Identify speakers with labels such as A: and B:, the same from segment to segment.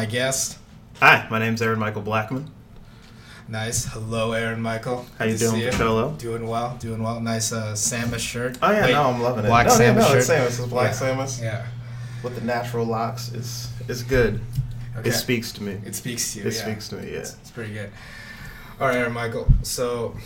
A: my guest.
B: Hi, my name's Aaron Michael Blackman.
A: Nice. Hello, Aaron Michael.
B: How you
A: Good to
B: doing,
A: you. Doing well. Doing well. Nice uh, Samus shirt.
B: Oh yeah,
A: Wait,
B: no, I'm loving it.
A: Black
B: no,
A: Samus
B: no,
A: shirt.
B: Samus. It's Black
A: yeah.
B: Samus
A: Yeah.
B: with the natural locks. is is good.
A: Okay.
B: It speaks to me.
A: It speaks to you.
B: It
A: yeah.
B: speaks to me. Yeah.
A: It's, it's pretty good. All right, Aaron Michael. So,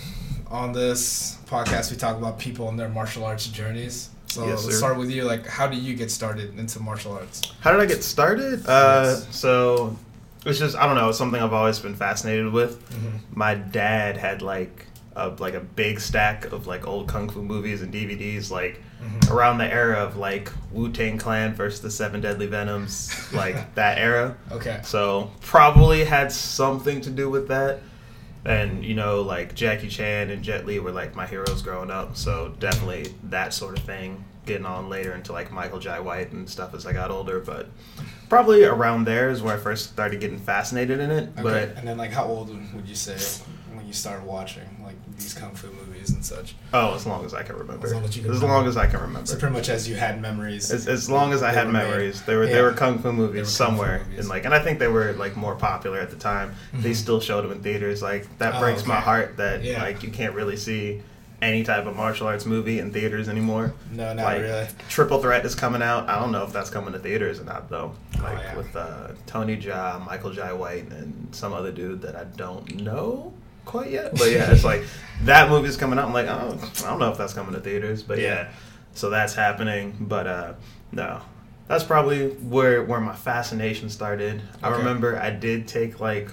A: on this podcast, we talk about people and their martial arts journeys. So
B: Yes,
A: let's start with you. Like, how do you get started into martial arts?
B: How did I get started? Uh,
A: Yes.
B: so it's just I don't know. It's something I've always been fascinated with.
A: Mhm.
B: My dad had like a like a big stack of like old kung fu movies and DVDs, like
A: Mhm.
B: around the era of like Wu Tang Clan versus the Seven Deadly Venoms, like that era.
A: Okay.
B: So probably had something to do with that. And you know, like Jackie Chan and Jet Li were like my heroes growing up. So definitely that sort of thing. Getting on later into like Michael Jai White and stuff as I got older, but probably around there is where I first started getting fascinated in it.
A: Okay.
B: But
A: and then, like, how old would you say when you started watching like these kung fu movies and such?
B: oh, as long as I can remember.
A: As long as you can
B: As
A: remember.
B: long as I can remember.
A: So pretty much as you had memories.
B: As, as long as I had
A: were made.
B: memories, there were
A: Yeah.
B: there were kung fu movies
A: They were fu
B: somewhere,
A: movies.
B: and like, and I think they were like more popular at the time. They
A: Mhm.
B: still showed them in theaters. Like that
A: Oh,
B: breaks my heart that
A: Yeah.
B: like you can't really see any type of martial arts movie in theaters anymore.
A: no, not
B: like
A: really.
B: Triple Threat is coming out. I don't know if that's coming to theaters or not though. Like
A: Oh, yeah.
B: with uh, Tony Jaa, Michael Jai White, and some other dude that I don't know quite yet. But yeah, it's like that movie's coming out. I'm like, oh, I don't know if that's coming to theaters, but
A: Yeah.
B: yeah. So that's happening. But uh, no, that's probably where where my fascination started. I remember I did take like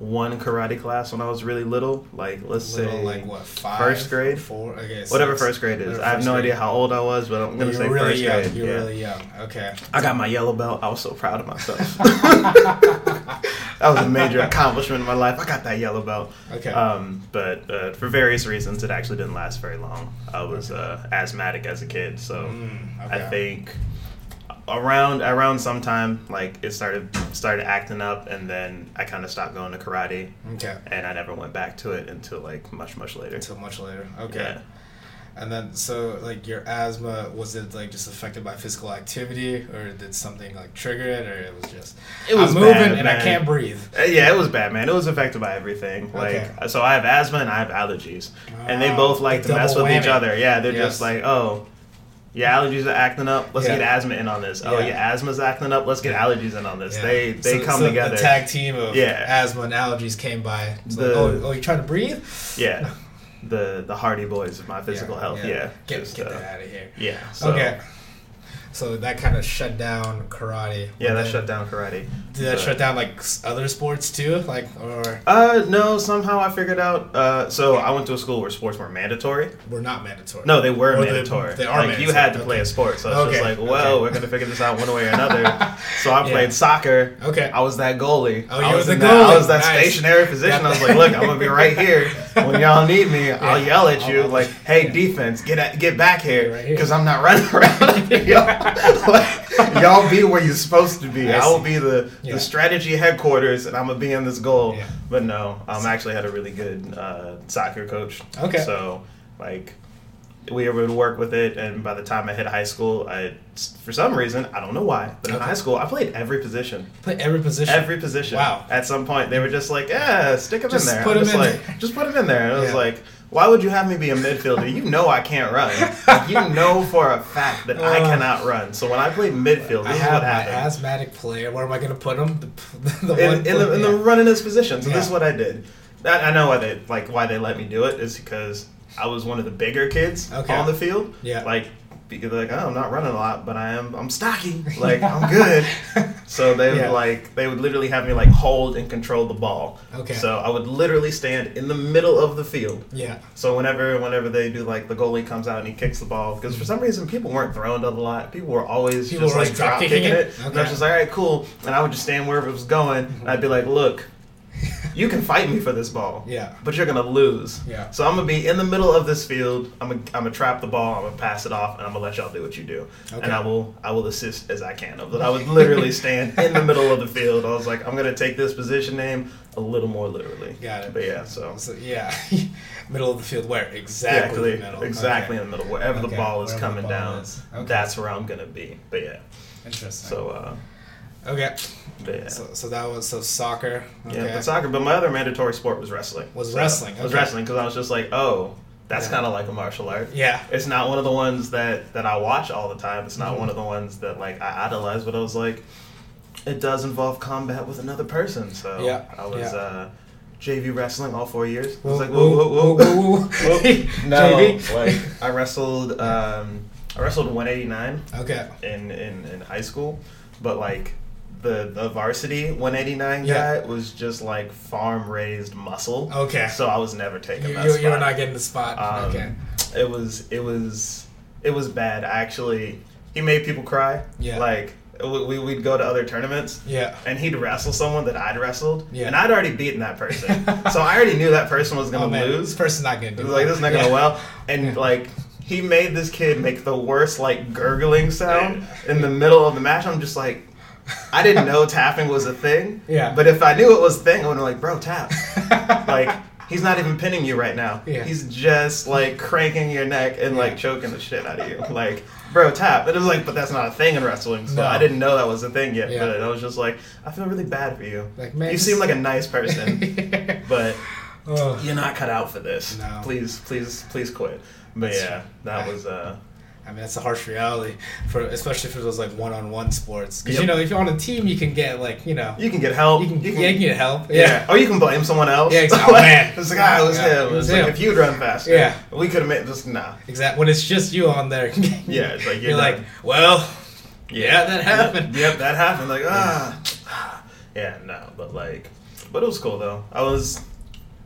B: one karate class when I was really little. Like let's
A: Little,
B: say
A: like what five,
B: first grade?
A: four, okay,
B: whatever
A: six.
B: first grade is. I have no
A: grade.
B: idea how old I was, but I'm gonna say
A: really
B: first
A: young.
B: grade.
A: You're
B: yeah.
A: really young. Okay.
B: I got my yellow belt. I was so proud of myself. that was a major accomplishment in my life. I got that yellow belt.
A: Okay.
B: Um, but uh, for various reasons, it actually didn't last very long. I was uh, asthmatic as a kid, so
A: Mm,
B: I think around around sometime like it started started acting up, and then I kind of stopped going to karate,
A: Okay.
B: and I never went back to it until like much much later.
A: Until much later. Okay.
B: Yeah.
A: And then, so like your asthma was it like just affected by physical activity, or did something like trigger it, or it was just
B: It was
A: I'm moving
B: bad,
A: and I can't breathe.
B: Uh, Yeah, it was bad, man. It was affected by everything. Like,
A: Okay.
B: so I have asthma and I have allergies, and they both like to mess with each other. Yeah, they're
A: Yes.
B: just like, oh, your allergies are acting up. Let's
A: Yeah.
B: get asthma in on this. Oh,
A: Yeah.
B: your asthma's acting up. Let's get allergies in on this.
A: Yeah.
B: They they
A: So-
B: come
A: so
B: together.
A: The tag team of
B: Yeah.
A: asthma and allergies came by. It's like, oh, oh, you trying to breathe?
B: Yeah, the the Hardy Boys of my physical health. Yeah,
A: Get,
B: Just,
A: get
B: uh,
A: that out of here.
B: Yeah. So,
A: okay. So that kind of shut down karate.
B: Yeah, that shut down karate.
A: Did that
B: But-
A: shut down like other sports too? Like or
B: Uh, no. Somehow I figured out. Uh, so I went to a school where sports weren't mandatory.
A: were not mandatory?
B: No, they were
A: Or
B: mandatory.
A: they are
B: like you had to
A: mandatory,
B: play a sport, so it's
A: Okay,
B: just like, well,
A: okay.
B: we're gonna figure this out one way or another. so I
A: Yeah.
B: played soccer.
A: Okay.
B: I was that goalie.
A: Oh,
B: I
A: you
B: was
A: were
B: in
A: the
B: that, I was that
A: Nice.
B: stationary position. I was like, look, I'm gonna be right here when y'all need me. I'll yell at you like, hey, defense, get at, get back here because I'm not running around. y'all, like, y'all be where you're supposed to be.
A: I
B: I, will be the, the strategy headquarters, and I'm gonna be in this goal. But no, um, I actually had a really good uh, soccer coach.
A: Okay.
B: So like we were able to work with it, and by the time I hit high school, I for some reason I don't know why, but in
A: Okay.
B: high school I played every position.
A: Play every position.
B: Every position.
A: Wow.
B: At some point, they were just like, "Yeah, stick him
A: Just
B: in there."
A: put
B: I'm
A: him
B: just
A: in
B: like,
A: there.
B: "Just put him in there." And I was
A: Yeah.
B: like, "Why would you have me be a midfielder? You know I can't run. Like, you know for a fact that I
A: Uh,
B: cannot run. So when I play midfield,
A: I
B: this is
A: have
B: what
A: my asthmatic player. Where am I going to put him? The, the
B: in, in the in the running this position. So this is what I did. I, I know why they like why they let me do it is because I was one of the bigger kids
A: Okay.
B: on the field.
A: Yeah.
B: Like because like, oh, I'm not running a lot, but I am. I'm stocky. Like I'm good. so they would
A: Yeah.
B: like they would literally have me like hold and control the ball.
A: Okay.
B: So I would literally stand in the middle of the field.
A: Yeah.
B: So whenever whenever they do like the goalie comes out and he kicks the ball because for mm-hmm. some reason people weren't throwing it a lot. People were always
A: People
B: just
A: were
B: like
A: drop
B: kicking
A: kicking
B: it.
A: it?
B: And I
A: Okay.
B: was just like, all right, cool. And I would just stand wherever it was going. Mm-hmm. And I'd be like, look, you can fight me for this ball.
A: Yeah.
B: But you're gonna lose.
A: Yeah.
B: So I'm gonna be in the middle of this field. I'm gonna, I'm gonna trap the ball. I'm gonna pass it off, and I'm gonna let y'all do what you do.
A: Okay.
B: And I will I will assist as I can. But I would literally stand in the middle of the field. I was like, I'm gonna take this position name a little more literally.
A: Got it.
B: But yeah, so
A: So yeah, middle of the field. Where exactly?
B: exactly,
A: middle.
B: exactly
A: Okay.
B: in the middle, wherever the ball is
A: wherever
B: coming
A: ball
B: down.
A: is. Okay.
B: That's where I'm gonna be. But yeah,
A: Interesting.
B: so uh,
A: Okay.
B: Yeah.
A: So, so that was so soccer. Okay.
B: Yeah, but soccer. But my other mandatory sport was wrestling.
A: Was
B: So,
A: wrestling,
B: Was wrestling because I was just like, oh, that's
A: Yeah.
B: kind of like a martial art.
A: yeah.
B: It's not one of the ones that that I watch all the time. It's not
A: Mhm.
B: one of the ones that like I idolize. But I was like, it does involve combat with another person. So
A: Yeah,
B: I was
A: yeah.
B: uh, JV wrestling all four years. I was like, whoa, whoa, whoa,
A: whoa, whoa, whoa.
B: no,
A: JV.
B: like I wrestled. Um, I wrestled 189
A: Okay.
B: in, in, in high school, but like the the varsity 189
A: Yeah.
B: guy was just like farm raised muscle.
A: Okay.
B: So I was never taking
A: You,
B: that
A: you,
B: spot.
A: you were not getting the spot.
B: Um,
A: okay.
B: It was it was it was bad. Actually, he made people cry.
A: Yeah.
B: Like we we- we'd go to other tournaments.
A: Yeah.
B: And he'd wrestle someone that I'd wrestled,
A: Yeah.
B: and I'd already beaten that person, so I already knew that person was gonna
A: oh, man,
B: lose.
A: This person's not gonna do
B: was like this is not gonna
A: Yeah.
B: well, and
A: Yeah.
B: like he made this kid make the worst like gurgling sound in the middle of the match. I'm just like, I didn't know tapping was a thing.
A: Yeah.
B: But if I knew it was a thing, I would have like, bro, tap. like he's not even pinning you right now.
A: Yeah.
B: He's just like cranking your neck and like choking the shit out of you. Like, bro, tap. And it was like, but that's not a thing in wrestling. So
A: No.
B: I didn't know that was a thing yet.
A: Yeah.
B: But I was just like, I feel really bad for you.
A: Like, man,
B: you seem like a nice person, but
A: oh.
B: you're not cut out for this.
A: No.
B: Please, please, please quit. But
A: That's
B: yeah, that
A: I-
B: was uh
A: I mean, that's a harsh reality for especially for those like one-on-one sports. Because
B: Yep.
A: you know, if you're on a team, you can get like you know,
B: you can get help.
A: you can, yeah, you can get help.
B: yeah.
A: Yeah.
B: Or you can blame someone else.
A: Yeah, exactly. Oh, man.
B: it's like, ah, it was
A: Yeah,
B: him.
A: it was
B: It's like
A: him.
B: if you'd run faster.
A: Yeah.
B: We could have made just nah.
A: Exactly. When it's just you on there.
B: Yeah, it's like you're,
A: you're like, well, yeah, that happened.
B: Yep, yep, that happened. Like, ah. Yeah, no, but like, but it was cool though. I was,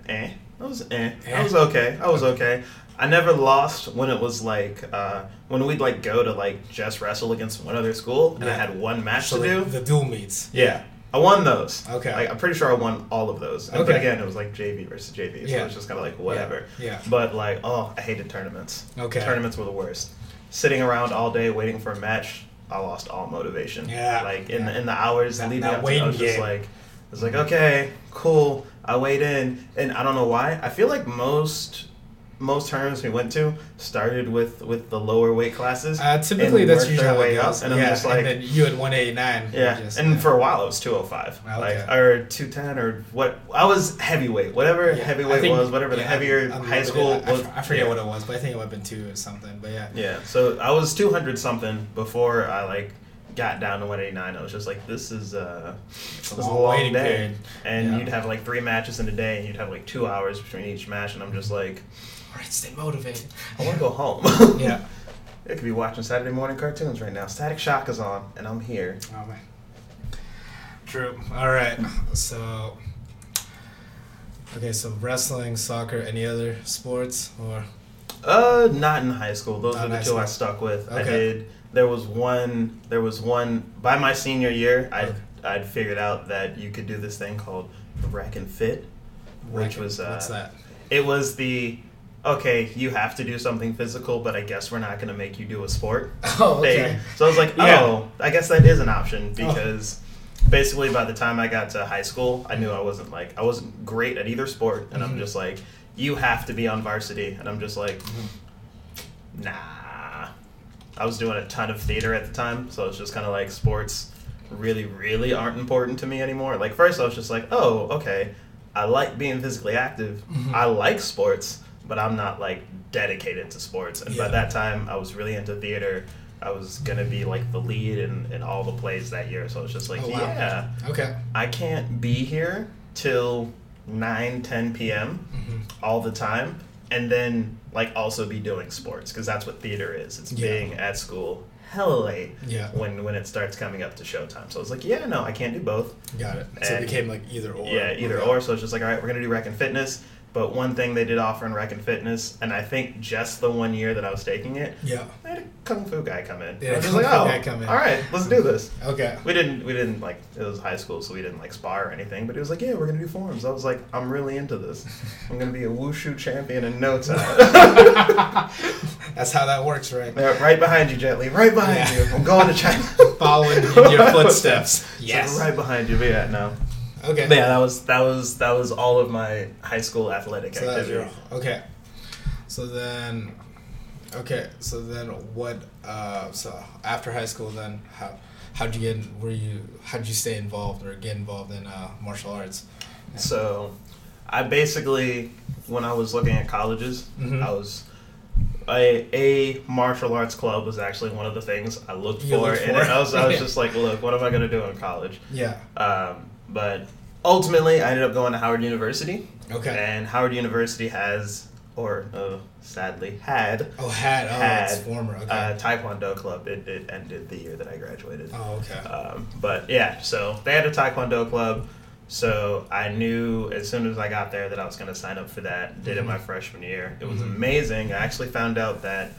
B: eh. I was. Eh. I was okay. I was okay. I never lost when it was like uh, when we'd like go to like just wrestle against one other school and I had one match
A: So
B: to do.
A: the dual meets.
B: Yeah, I won those.
A: Okay.
B: Like, I'm pretty sure I won all of those. And- But
A: Okay.
B: again, it was like JV versus JV, so
A: Yeah.
B: it was just kind of like whatever.
A: Yeah.
B: But like, oh, I hated tournaments.
A: Okay.
B: Tournaments were the worst. Sitting around all day waiting for a match, I lost all motivation.
A: Yeah.
B: Like in
A: Yeah.
B: the in the hours
A: That-
B: leading
A: that
B: up to, I was just like, I was like, okay, cool. I weighed in, and I don't know why. I feel like most most tournaments we went to started with with the lower weight classes.
A: Uh, typically, that's usually how
B: way up, and I'm
A: yeah,
B: just like,
A: and then you had 189.
B: yeah,
A: Just,
B: and
A: yeah.
B: for a while it was 205,
A: Okay.
B: like or 210 or what? I was heavyweight, whatever
A: Yeah,
B: heavyweight
A: think-
B: was, whatever the heavier
A: unlimited.
B: high school
A: I, I
B: was.
A: I forget what it was, but I think it might have been two or something. But yeah.
B: Yeah, so I was 200 something before I like got down to 189. I was just like, this is uh,
A: a
B: this is
A: long waiting
B: day,
A: period.
B: and
A: Yeah.
B: you'd have like three matches in a day, and you'd have like two hours between each match, and I'm just like,
A: All right, stay motivated.
B: I want to go home.
A: Yeah.
B: It could be watching Saturday morning cartoons right now. Static Shock is on, and I'm here.
A: Oh man. True. All right. So. Okay, so wrestling, soccer, any other sports or?
B: Uh, not in high school. Those
A: Not
B: are the two I stuck with.
A: Okay.
B: I did. There was one. There was one by my senior year. I
A: Okay.
B: I'd figured out that you could do this thing called rack and fit, which was uh,
A: what's that?
B: It was the okay. You have to do something physical, but I guess we're not going to make you do a sport
A: Oh,
B: thing. So I was like,
A: Yeah.
B: oh, I guess that is an option
A: Oh.
B: because basically by the time I got to high school, I knew I wasn't like I wasn't great at either sport, and
A: Mhm.
B: I'm just like, you have to be on varsity, and I'm just like,
A: Mm-hmm.
B: nah. I was doing a ton of theater at the time, so it's just kind of like sports really, really aren't important to me anymore. Like first, I was just like, oh, okay, I like being physically active.
A: Mhm.
B: I like sports, but I'm not like dedicated to sports. And by that time, I was really into theater. I was gonna be like the lead in, in all the plays that year, so I was just like,
A: Oh, wow.
B: yeah,
A: Okay.
B: I can't be here till 9, 10 p.m.
A: hmm
B: all the time, and then like also be doing sports because that's what theater is. It's
A: Yeah.
B: being at school hella late
A: Yeah.
B: when when it starts coming up to showtime. So I was like, yeah, no, I can't do both.
A: Got it. So it became like either or.
B: Yeah, either
A: Okay.
B: or. So it's just like, all right, we're gonna do rec and fitness. But one thing they did offer in rec and fitness, and I think just the one year that I was taking it,
A: Yeah.
B: I had a kung fu guy come in.
A: Yeah,
B: I was like, oh,
A: guy come in.
B: all right, let's do this.
A: Okay.
B: We didn't, we didn't like it was high school, so we didn't like spar or anything. But he was like, yeah, we're gonna do forms. I was like, I'm really into this. I'm gonna be a wushu champion in no time.
A: That's how that works, right?
B: Right behind you, Jet Li. Right behind
A: Yeah.
B: you. I'm going to China.
A: Following in your footsteps.
B: So
A: Yes.
B: right behind you. But yeah, no.
A: Okay.
B: But yeah, that was that was that was all of my high school athletic
A: So
B: activity.
A: okay. So then, okay. So then, what? Uh, so after high school, then how? how'd you get? Were you? How'd you stay involved or get involved in uh, martial arts?
B: So, I basically, when I was looking at colleges,
A: Mhm.
B: I was. A, a martial arts club was actually one of the things I looked
A: You
B: for,
A: looked
B: and
A: for?
B: I was, I was
A: Yeah.
B: just like, look, what am I going to do in college?
A: Yeah.
B: Um, but ultimately, I ended up going to Howard University,
A: Okay.
B: and Howard University has, or uh, sadly had,
A: Oh, had. Oh, it's
B: had,
A: former. Okay.
B: a Taekwondo club. It, it ended the year that I graduated.
A: oh, okay.
B: Um, but yeah, so they had a Taekwondo club. So I knew as soon as I got there that I was going to sign up for that. Did it my freshman year. It was
A: Mhm.
B: amazing. I actually found out that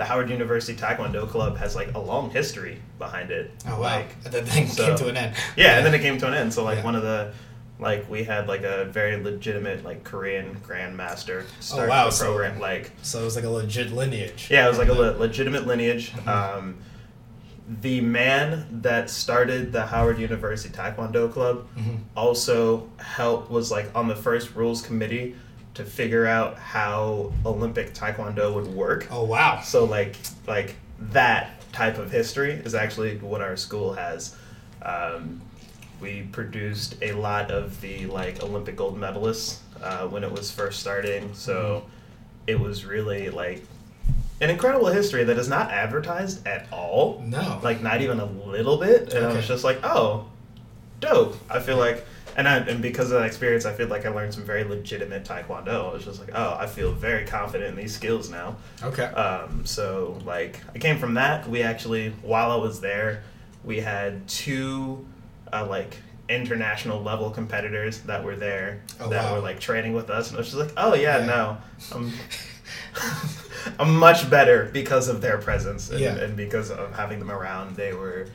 B: the Howard University Taekwondo Club has like a long history behind it.
A: oh wow.
B: Like,
A: and then things
B: so-
A: came to an end.
B: yeah, and then it came to an end. So like
A: Yeah.
B: one of the like we had like a very legitimate like Korean grandmaster start
A: Oh, wow,
B: the
A: so-
B: program. like
A: So it was like a legit lineage.
B: yeah, it was like a le- legitimate lineage.
A: Mhm.
B: Um, the man that started the Howard University Taekwondo Club
A: Mhm.
B: also helped was like on the first rules committee to figure out how Olympic Taekwondo would work.
A: Oh wow.
B: So like like that type of history is actually what our school has. Um, we produced a lot of the like Olympic gold medalists uh, when it was first starting. So it was really like an incredible history that is not advertised at all.
A: No.
B: Like not even a little bit. And I was just like, oh, dope. I feel like and I, and because of that experience, I feel like I learned some very legitimate taekwondo. I was just like, oh, I feel very confident in these skills now.
A: okay.
B: Um, so like I came from that. We actually, while I was there, we had two uh, like international level competitors that were there
A: Oh,
B: that
A: wow.
B: were like training with us, and I was just like, oh yeah,
A: Yeah.
B: no, I'm, I'm much better because of their presence and,
A: Yeah.
B: and because of having them around. They were,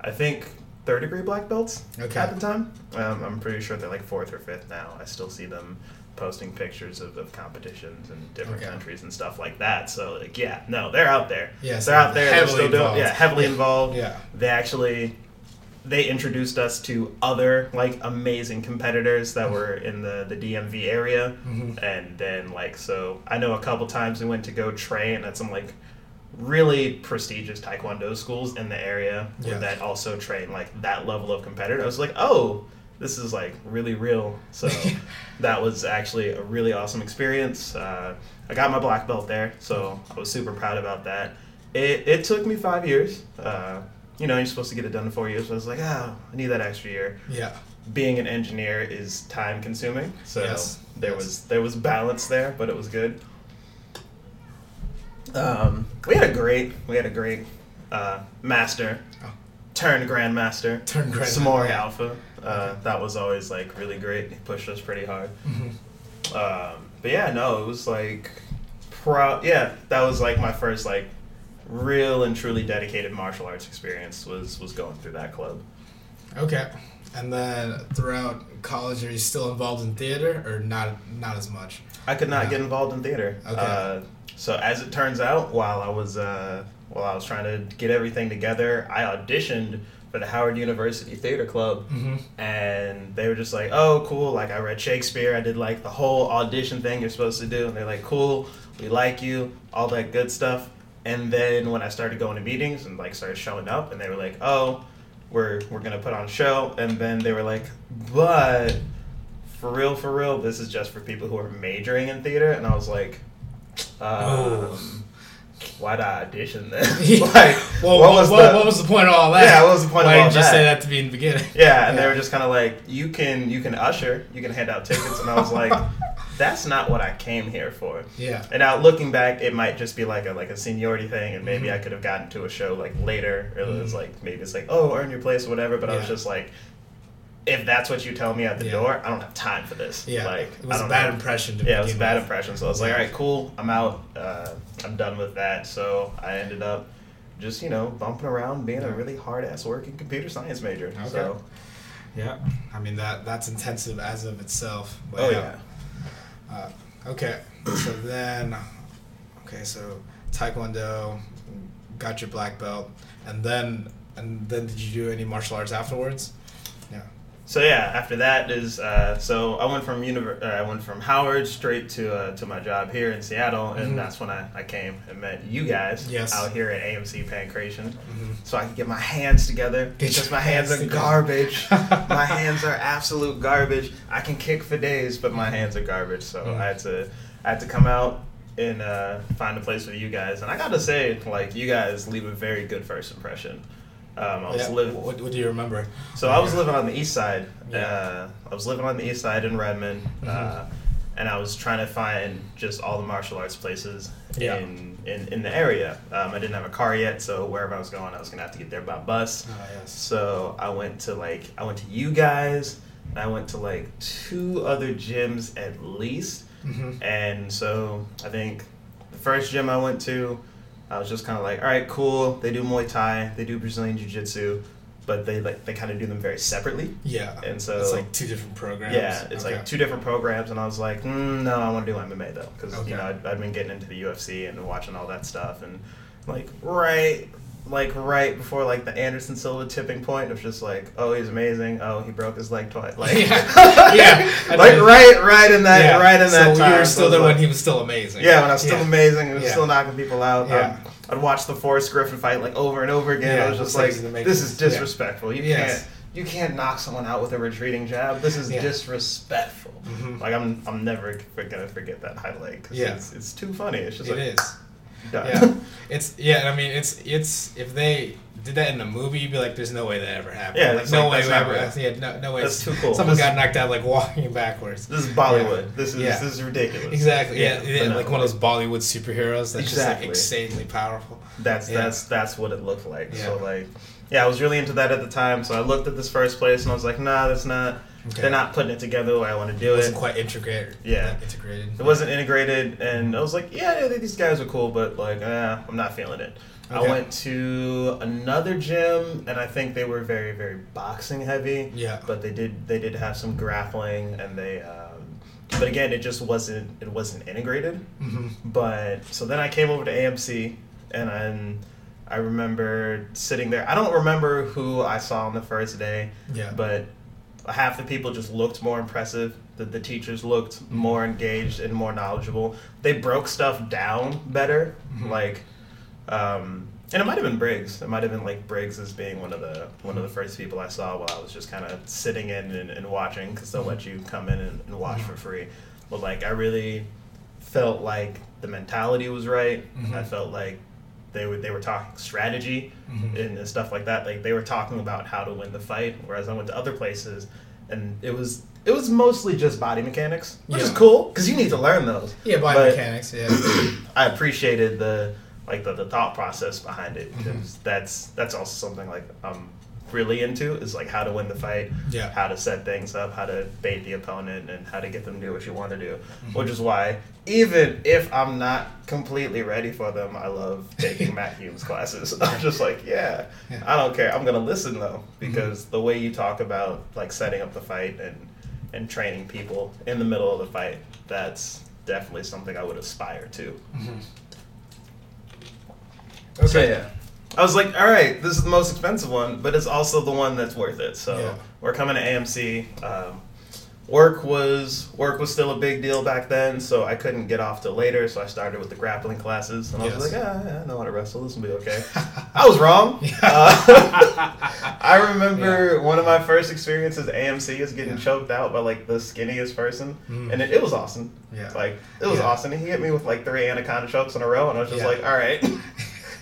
B: I think. Third degree black belts
A: Okay.
B: at the time. Um, I'm pretty sure they're like fourth or fifth now. I still see them posting pictures of, of competitions in different
A: Okay.
B: countries and stuff like that. So like yeah, no, they're out there.
A: Yes,
B: they're out there. They're still doing
A: involved.
B: yeah, heavily involved.
A: Yeah.
B: They actually they introduced us to other like amazing competitors that were in the the DMV area,
A: Mhm.
B: and then like so I know a couple times we went to go train at some like really prestigious taekwondo schools in the area
A: Yeah.
B: that also train like that level of competitor. I was like, oh, this is like really real. So that was actually a really awesome experience. Uh, I got my black belt there, so I was super proud about that. It, it took me five years. Uh, you know, you're supposed to get it done in four years. But I was like, oh, I need that extra year.
A: Yeah.
B: Being an engineer is time consuming, so
A: Yes,
B: there
A: yes.
B: was there was balance there, but it was good. Um, we had a great we had a great uh, master
A: Oh.
B: turned grandmaster
A: Turned grandmaster,
B: Samori. Alpha. Uh, That was always like really great. He pushed us pretty hard.
A: Mhm.
B: Um, but yeah, no, it was like, pro. Yeah, that was like my first like real and truly dedicated martial arts experience was was going through that club.
A: Okay. And then throughout college, are you still involved in theater or not? Not as much.
B: I could not get involved in theater.
A: Okay.
B: Uh, so as it turns out, while I was uh, while I was trying to get everything together, I auditioned for the Howard University Theater Club.
A: Mm-hmm.
B: and they were just like, "Oh, cool! Like I read Shakespeare. I did like the whole audition thing you're supposed to do." And they're like, "Cool, we like you, all that good stuff." And then when I started going to meetings and like started showing up, and they were like, "Oh, we're we're gonna put on a show," and then they were like, "But for real, for real, this is just for people who are majoring in theater," and I was like, um,
A: Oh.
B: "Why'd I audition then? like,
A: well,
B: what was
A: what,
B: the-
A: what was the point of all that?
B: Yeah, what was the point of all
A: Why
B: all
A: didn't you say that to me in the beginning?
B: Yeah, and they were just kind of like, you can you can usher, you can hand out tickets, and I was like, that's not what I came here for.
A: Yeah.
B: And now looking back, it might just be like a like a seniority thing, and maybe
A: Mhm.
B: I could have gotten to a show like later. Or it was like maybe it's like oh earn your place or whatever. But I was just like, if that's what you tell me at the
A: Yeah.
B: door, I don't have time for this.
A: Yeah.
B: like
A: it was a bad
B: know.
A: impression. To
B: Yeah, it was a bad
A: with.
B: impression. So I was like, all right, cool, I'm out. Uh, I'm done with that. So I ended up just you know bumping around being a really hard ass working computer science major.
A: Okay.
B: So
A: Yeah. I mean that that's intensive as of itself. But
B: oh yeah.
A: Uh, okay. so then, okay, so Taekwondo, got your black belt, and then and then did you do any martial arts afterwards?
B: So yeah, after that is uh, so I went from univer- uh, I went from Howard straight to uh, to my job here in Seattle, and
A: Mhm.
B: that's when I, I came and met you guys
A: Yes.
B: out here at AMC Pankration,
A: Mhm.
B: so I could get my hands together
A: Get
B: because my hands,
A: hands
B: are
A: together.
B: garbage. my hands are absolute garbage. I can kick for days, but my hands are garbage. So
A: Mhm.
B: I had to I had to come out and uh, find a place with you guys, and I got to say, like you guys leave a very good first impression. Um, I was
A: Yeah,
B: living.
A: what, what do you remember?
B: So I was living on the east side.
A: Yeah.
B: Uh, I was living on the east side in Redmond, uh,
A: Mhm.
B: and I was trying to find just all the martial arts places
A: Yeah.
B: in, in in the area. Um, I didn't have a car yet, so wherever I was going, I was gonna have to get there by bus.
A: Oh, yes.
B: So I went to like I went to you guys, and I went to like two other gyms at least.
A: hmm
B: And so I think the first gym I went to, I was just kind of like, all right, cool. They do Muay Thai, they do Brazilian Jiu Jitsu, but they like they kind of do them very separately.
A: Yeah.
B: And so
A: it's like two different programs.
B: yeah, it's
A: Okay.
B: like two different programs, and I was like, mm, no, I want to do MMA though, because
A: Okay.
B: you know I'd, I'd been getting into the UFC and watching all that stuff, and like right, like right before like the Anderson Silva tipping point of just like, oh, he's amazing, oh, he broke his leg twice, like
A: Yeah. Yeah,
B: like
A: know.
B: right, right in that,
A: Yeah.
B: right in that
A: so
B: time.
A: you were still
B: was
A: there
B: like-
A: when he was still amazing.
B: yeah, when I was still
A: Yeah.
B: amazing, and
A: Yeah.
B: still knocking people out.
A: Yeah.
B: Um, I'd watch the Forrest Griffin fight like over and over again.
A: Yeah,
B: I was just
A: like
B: like,
A: he's gonna make
B: this is disrespectful. You
A: Yes.
B: can't, you can't knock someone out with a retreating jab. This is disrespectful.
A: Mhm.
B: Like I'm, I'm never gonna forget that highlight. 'cause
A: Yeah.
B: it's, it's too funny. It's just
A: It
B: like
A: is. Yeah. It's yeah. I mean, it's it's if they did that in a movie, you'd be like, "There's no way that ever happened."
B: Yeah,
A: like no
B: like,
A: way ever.
B: real.
A: Yeah, no, no way.
B: That's too cool.
A: Someone
B: This-
A: got knocked out like walking backwards.
B: This is Bollywood.
A: Yeah.
B: This is
A: Yeah.
B: this is ridiculous.
A: Exactly. Yeah, yeah,
B: no,
A: like one of those Bollywood superheroes that's
B: Exactly.
A: just like insanely powerful.
B: That's
A: Yeah.
B: that's that's what it looked like. So like, yeah, I was really into that at the time. So I looked at this first place and I was like, nah, that's not.
A: Okay.
B: They're not putting it together the way I want to do It
A: wasn't
B: it.
A: quite integrated.
B: Yeah.
A: not integrated.
B: It wasn't integrated, and I was like, yeah, yeah, these guys are cool, but like, eh, I'm not feeling it. I went to another gym, and I think they were very, very boxing heavy.
A: Yeah.
B: But they did, they did have some grappling, and they, um, but again, it just wasn't, it wasn't integrated.
A: hmm
B: But so then I came over to AMC, and then I remember sitting there. I don't remember who I saw on the first day,
A: Yeah.
B: but half the people just looked more impressive. The, the teachers looked more engaged and more knowledgeable. They broke stuff down better,
A: Mhm.
B: like, um, and it might have been Briggs. It might have been like Briggs as being one of the one of the first people I saw while I was just kind of sitting in and, and watching because they'll let you come in and, and watch for free. But like, I really felt like the mentality was right.
A: Mhm.
B: I felt like they were they were talking strategy
A: Mhm.
B: and, and stuff like that. Like they were talking about how to win the fight, whereas I went to other places and it was it was mostly just body mechanics, which is cool because you need to learn those.
A: Yeah,
B: But
A: mechanics. Yeah.
B: I appreciated the like the, the thought process behind it because
A: Mm-hmm.
B: that's that's also something like I'm really into is like how to win the fight,
A: Yeah.
B: how to set things up, how to bait the opponent, and how to get them to do what you want to do.
A: Mm-hmm.
B: Which is why even if I'm not completely ready for them, I love taking Matt Hume's classes. I'm just like, yeah,
A: Yeah.
B: I don't care. I'm gonna listen though because the way you talk about like setting up the fight and and training people in the middle of the fight, that's definitely something I would aspire to.
A: Mhm.
B: So yeah. I was like, all right, this is the most expensive one, but it's also the one that's worth it. So
A: Yeah.
B: we're coming to AMC. Um, work was work was still a big deal back then, so I couldn't get off till later. So I started with the grappling classes, and I was like, ah, yeah, I know how to wrestle. This will be okay. I was wrong. Uh, I remember one of my first experiences at AMC is getting
A: Yeah.
B: choked out by like the skinniest person,
A: Mm.
B: and it, it was awesome.
A: Yeah.
B: Like it was
A: Yeah.
B: awesome. He hit me with like three anaconda chokes in a row, and I was just
A: Yeah.
B: like, all right,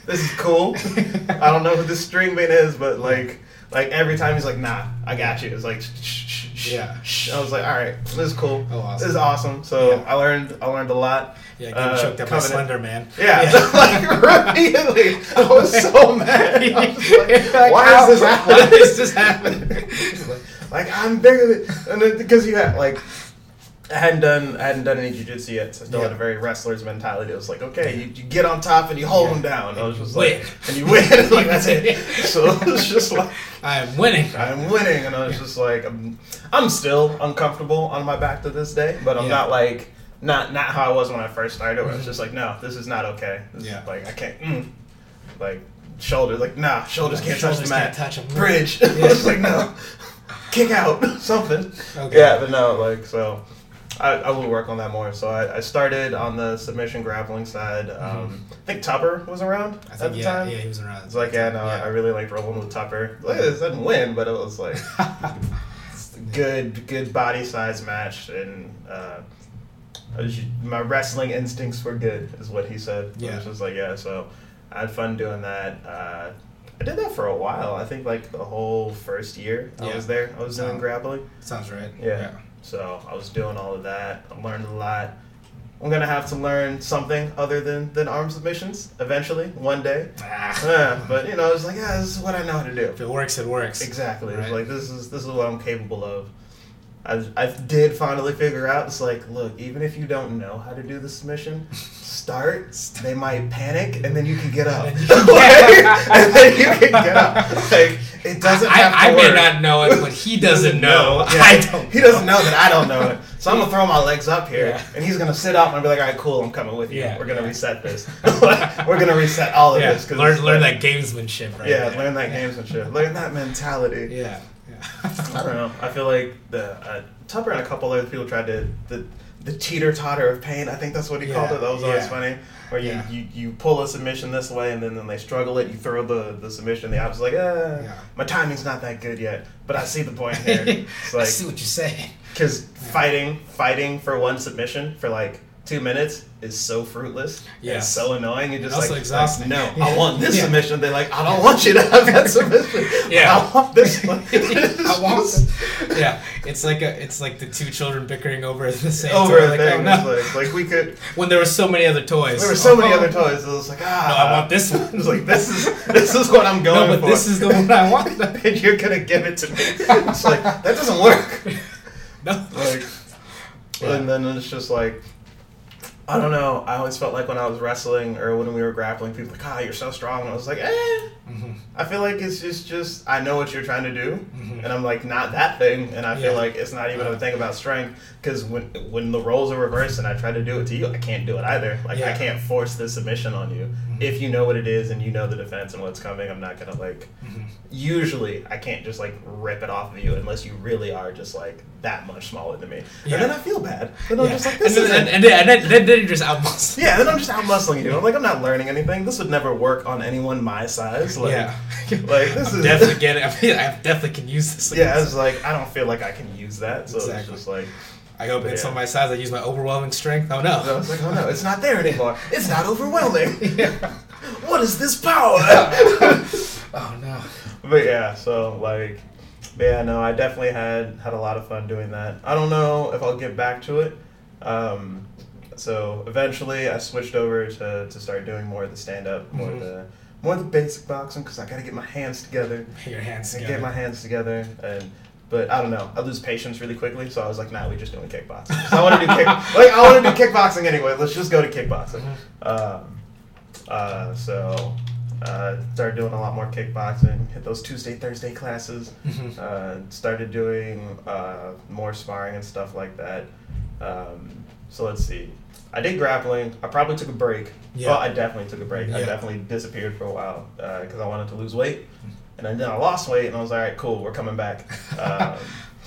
B: this is cool. I don't know who this string man is, but like, like every time he's like, nah, I got you. It's like, shh, shh, shh,
A: Yeah.
B: shh. I was like, all right, this is cool.
A: Oh, awesome.
B: This is awesome. So
A: Yeah.
B: I learned, I learned a lot.
A: Yeah, getting
B: Uh,
A: choked up by Slender Man.
B: Yeah, like immediately, I was so mad. I was like,
A: Like,
B: why
A: how-
B: is this happening?
A: Why is this happening?
B: like I'm bigger than, and because you had like. I hadn't done I hadn't done any jujitsu yet, so I still had a very wrestler's mentality. It was like, okay, you, you get on top and you hold
A: Yeah.
B: them down. I was just
A: Win.
B: like, and you win, like that's it. So it was just like,
A: I am winning.
B: I'm winning, and I was just like, I'm, I'm still uncomfortable on my back to this day, but I'm
A: Yeah.
B: not like, not not how I was when I first started. Where I was just like, no, this is not okay. This is,
A: Yeah.
B: like I can't, mm. like shoulders, like nah, shoulders can't touch the mat.
A: touch 'em.
B: Bridge.
A: Yeah.
B: I was like, no, kick out, something.
A: Okay.
B: Yeah, but no, like so. I, I will work on that more. So I, I started on the submission grappling side. Um, I think Tupper was around
A: Mm-hmm. I
B: at the
A: yeah,
B: time.
A: yeah, he was around.
B: It's like, yeah, no, I I really liked rolling with Tupper. Like, it didn't win, but it was like good, good body size match, and uh, was- my wrestling instincts were good, is what he said.
A: Yeah.
B: Which was like, yeah, so I had fun doing that. Uh, I did that for a while. I think like the whole first year I was there, I was doing grappling.
A: Sounds right.
B: Yeah. So I was doing all of that. I learned a lot. I'm gonna have to learn something other than than arm submissions eventually, one day.
A: Ah.
B: Yeah, but you know, it's like, yeah, this is what I know how to do.
A: If it works, it works.
B: Exactly. It's
A: Right.
B: like this is this is what I'm capable of. I, I did finally figure out. It's like, look, even if you don't know how to do the submission, start. They might panic, and then you can get up.
A: And then you can-
B: and then you can get up. Like it doesn't
A: I,
B: have
A: I, I may not know it, but he doesn't know.
B: Yeah.
A: I don't.
B: He doesn't know that I don't know it. So I'm gonna throw my legs up here,
A: Yeah.
B: and he's gonna sit up and be like, "All right, cool, I'm coming with you.
A: Yeah,
B: We're gonna reset this. We're gonna reset all of this." 'cause
A: learn learn
B: like-
A: that gamesmanship, right?
B: Yeah,
A: there.
B: learn that gamesmanship. Learn that mentality.
A: Yeah.
B: I don't know. I feel like the uh, Tupper and a couple other people tried to the the teeter totter of pain. I think that's what he called it. That was always funny. Where you,
A: Yeah.
B: you, you pull a submission this way and then, then they struggle it. You throw the, the submission. The opposite's like, eh,
A: Yeah.
B: my timing's not that good yet, but I see the point here. It's
A: I see what you're saying.
B: because fighting fighting for one submission for like two minutes is so fruitless.
A: Yeah.
B: It's so annoying. You just
A: Also
B: like,
A: exhausting.
B: like, no. I want this
A: Yeah.
B: submission. They're like, I don't want you to have that submission.
A: Yeah.
B: I want this one.
A: I want. Yeah, it's like a, it's like the two children bickering over the same
B: over
A: toy. Like,
B: thing.
A: oh, no.
B: It's like, like we could.
A: when there were so many other toys.
B: There were so many
A: Oh,
B: other toys. It was like ah.
A: No, I want this one.
B: It was like this is this is what I'm going
A: No, but
B: for.
A: this is the one I want.
B: and you're gonna give it to me. It's like that doesn't work.
A: no.
B: Like,
A: Yeah.
B: and then it's just like. I don't know. I always felt like when I was wrestling or when we were grappling, people were like, "Ah, you're so strong." And I was like, "Eh."
A: Mhm,
B: I feel like it's just, just I know what you're trying to do,
A: mhm.
B: and I'm like not that thing, and I feel like it's not even a thing about strength because when when the roles are reversed and I try to do it to you, I can't do it either. Like I can't force this submission on you. If you know what it is and you know the defense and what's coming, I'm not gonna like.
A: Mhm.
B: Usually, I can't just like rip it off of you unless you really are just like that much smaller than me,
A: Yeah.
B: and then I feel bad. Then I'm just like
A: and
B: this
A: then,
B: is
A: and, and then, and then, then, then you're just out muscling.
B: yeah, then I'm just out muscling you. I'm like I'm not learning anything. This would never work on anyone my size. Like,
A: yeah.
B: like this
A: I'm
B: is
A: definitely getting. I, mean, I definitely can use this.
B: Yeah, it's like I don't feel like I can use that, so
A: Exactly.
B: it's just like
A: I hope it's
B: Yeah.
A: on my size. I use my overwhelming strength. Oh
B: I
A: no.
B: was like, oh no, it's not there anymore. It's not overwhelming.
A: yeah.
B: What is this power?
A: Oh no.
B: but yeah, so like, yeah, no, I definitely had had a lot of fun doing that. I don't know if I'll get back to it. Um, so eventually, I switched over to, to start doing more of the stand up, more
A: Mhm.
B: of the more of the basic boxing because I got to get my hands together.
A: Your hands together.
B: get my hands together and but I don't know. I lose patience really quickly, so I was like, "Nah, we're just doing kickboxing." 'Cause I want to do kick, like I want to do kickboxing anyway. Let's just go to kickboxing.
A: Mhm.
B: Um, uh, so uh, started doing a lot more kickboxing. Hit those Tuesday, Thursday classes.
A: Mhm.
B: Uh, started doing uh, more sparring and stuff like that. Um, so let's see. I did grappling. I probably took a break.
A: Yeah.
B: Well, I definitely took a break.
A: Yeah.
B: I definitely disappeared for a while because I wanted to lose weight. And then I lost weight, and I was like, all right, cool, we're coming back. Um,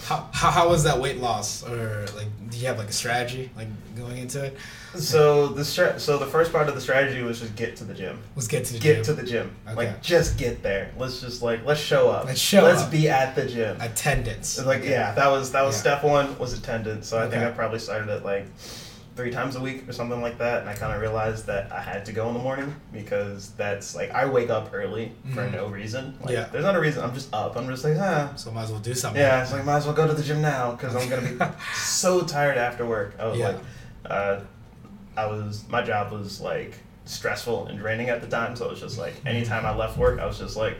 A: How, how, how was that weight loss? Or like, do you have like a strategy like going into it?
B: so the stra- so the first part of the strategy was just get to the gym.
A: Let's get to the
B: Get
A: gym.
B: to the gym.
A: Okay.
B: Like just get there. Let's just like let's show up.
A: Let's show
B: Let's
A: up.
B: be at the gym.
A: attendance.
B: Like yeah, that was that was
A: Yeah.
B: step one was attendance. So I think I probably started at like three times a week or something like that, and I kind of realized that I had to go in the morning because that's like I wake up early for
A: Mhm.
B: no reason. Like,
A: Yeah.
B: there's not a reason. I'm just up. I'm just like ah.
A: So might as well do something.
B: Yeah, it's like might as well go to the gym now because I'm gonna be so tired after work. I was
A: Yeah.
B: like, uh, I was my job was like stressful and draining at the time, so it was just like anytime I left work, I was just like,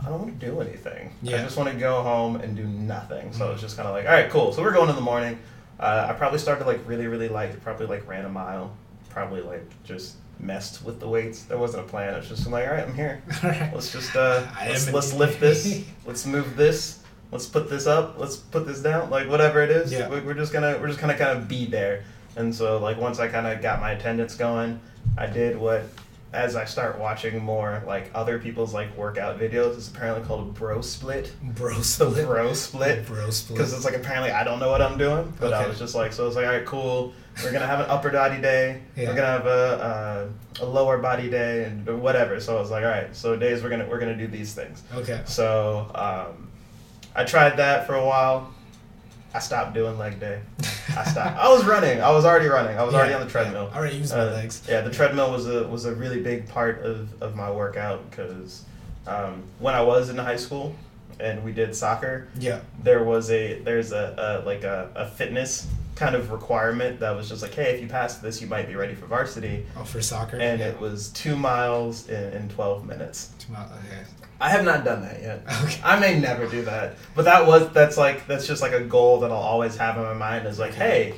B: I don't want to do anything.
A: Yeah.
B: I just want to go home and do nothing. So it was just kind of like, all right, cool. So we're going in the morning. Uh, I probably started like really, really light. Probably like ran a mile. Probably like just messed with the weights. There wasn't a plan. It was just like, all right, I'm here. Let's just uh, let's, let's lift this. Let's move this. Let's put this up. Let's put this down. Like whatever it is,
A: Yeah.
B: we- we're just gonna we're just gonna kind of be there. And so like once I kind of got my attendance going, I did what as I start watching more like other people's like workout videos, it's apparently called bro split.
A: Bro split.
B: bro split.
A: Bro split.
B: Because it's like apparently I don't know what I'm doing, but I was just like, so I was like, all right, cool. We're gonna have an upper body day.
A: Yeah.
B: We're gonna have a, a a lower body day and whatever. So I was like, all right, so days we're gonna we're gonna do these things.
A: Okay.
B: So um, I tried that for a while. I stopped doing leg day. I stopped. I was running. I was already running. I was already on the treadmill.
A: yeah. I already used my
B: Uh,
A: legs.
B: Yeah, the treadmill was a was a really big part of, of my workout because um, when I was in high school and we did soccer,
A: Yeah.
B: there was a there's a, a like a, a fitness kind of requirement that was just like, hey, if you pass this, you might be ready for varsity,
A: Oh, for soccer.
B: and
A: yeah.
B: it was two miles in, in twelve minutes.
A: Two miles. Okay.
B: I have not done that yet.
A: Okay.
B: I may never do that, but that was that's like that's just like a goal that I'll always have in my mind. Is like, hey,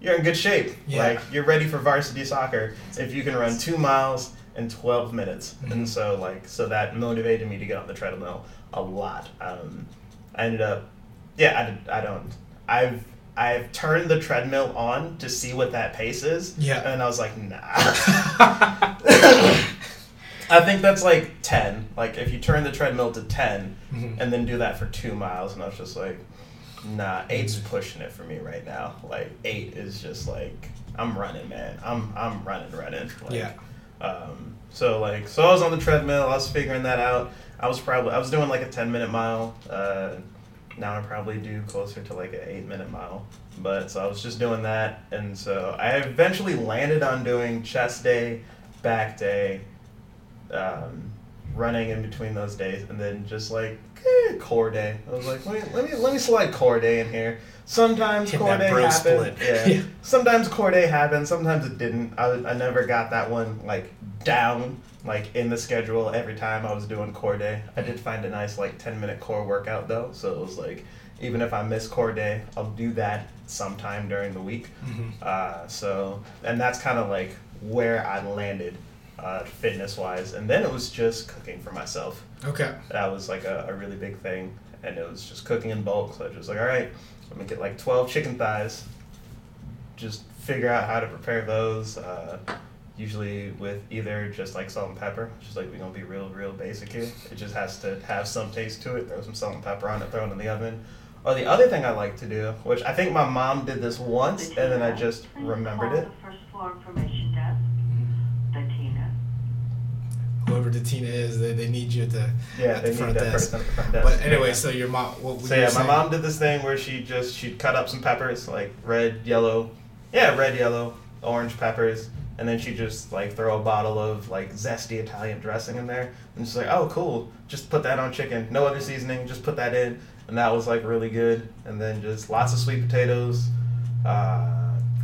B: you're in good shape.
A: Yeah.
B: Like you're ready for varsity soccer if you can run two miles in 12 minutes.
A: Mhm.
B: And so like so that motivated me to get on the treadmill a lot. Um, I ended up, yeah, I, did, I don't. I've I've turned the treadmill on to see what that pace is.
A: Yeah.
B: And I was like, nah. I think that's like 10. Like if you turn the treadmill to 10
A: Mhm.
B: and then do that for two miles, and I was just like, nah, eight's pushing it for me right now. Like eight is just like I'm running, man. I'm I'm running, running. Like,
A: Yeah.
B: Um, so like so I was on the treadmill. I was figuring that out. I was probably I was doing like a 10 minute mile. Uh, now I probably do closer to like an eight minute mile. But so I was just doing that, and so I eventually landed on doing chest day, back day, um, running in between those days, and then just like eh, core day. I was like, let me let me let me slide core day in here. Sometimes
A: Hit
B: core day happened. Yeah.
A: Yeah.
B: Sometimes core day happened. Sometimes it didn't. I, I never got that one like down like in the schedule every time I was doing core day. I did find a nice like ten minute core workout though, so it was like even if I miss core day, I'll do that sometime during the week.
A: Mhm.
B: Uh, so, and that's kind of like where I landed uh, fitness wise. And then it was just cooking for myself.
A: Okay.
B: That was like a, a really big thing. And it was just cooking in bulk. So I was just like, all right, let me get like 12 chicken thighs. Just figure out how to prepare those. Uh, usually with either just like salt and pepper. Just like we're going to be real, real basic here. It just has to have some taste to it. Throw some salt and pepper on it, throw it in the oven. Or the other thing I like to do, which I think my mom did this once, and then I just remembered it.
C: First floor information desk, the Tina.
A: Whoever the Tina is, they, they need you to
B: Yeah,
A: at
B: they
A: the
B: need
A: front
B: that
A: desk.
B: the front desk.
A: But anyway,
B: Yeah.
A: so your mom. What
B: So yeah, my
A: saying?
B: mom did this thing where she just she'd cut up some peppers, like red, yellow, yeah, red, yellow, orange peppers, and then she just like throw a bottle of like zesty Italian dressing in there, and she's like, oh cool, just put that on chicken, no other seasoning, just put that in, and that was like really good, and then just lots of sweet potatoes, uh,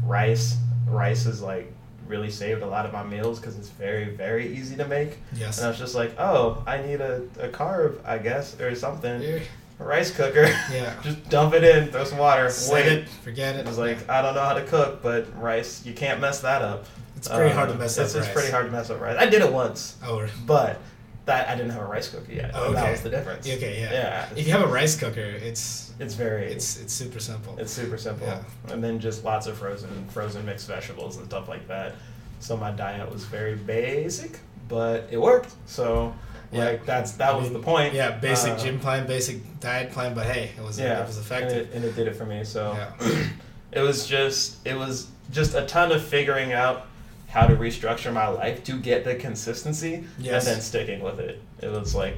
B: rice. Rice is like really saved a lot of my meals because it's very very easy to make,
A: Yes.
B: and I was just like, oh, I need a, a carb, I guess, or something
A: Yeah.
B: a rice cooker.
A: Yeah.
B: Just dump it in, throw some water,
A: Set
B: wait.
A: it. Forget it.
B: It was like I don't know how to cook, but rice you can't mess that up.
A: It's pretty hard to
B: Um,
A: mess
B: it's,
A: up
B: It's
A: rice.
B: pretty hard to mess up rice. I did it once,
A: Oh,
B: but that I didn't have a rice cooker yet.
A: Oh,
B: That was the difference.
A: okay. Yeah.
B: Yeah.
A: If you have a rice cooker, it's
B: It's very
A: it's it's super simple.
B: it's super simple.
A: Yeah.
B: And then just lots of frozen frozen mixed vegetables and stuff like that. So my diet was very basic, but it worked. So
A: Yeah.
B: like that's that
A: I
B: was
A: mean,
B: the point.
A: Yeah, basic
B: Uh,
A: gym plan, basic diet plan, but hey, it was
B: yeah,
A: it was
B: And
A: effective.
B: it, and it did it for me. So
A: Yeah.
B: it was just it was just a ton of figuring out how to restructure my life to get the consistency
A: Yes.
B: and then sticking with it. It was like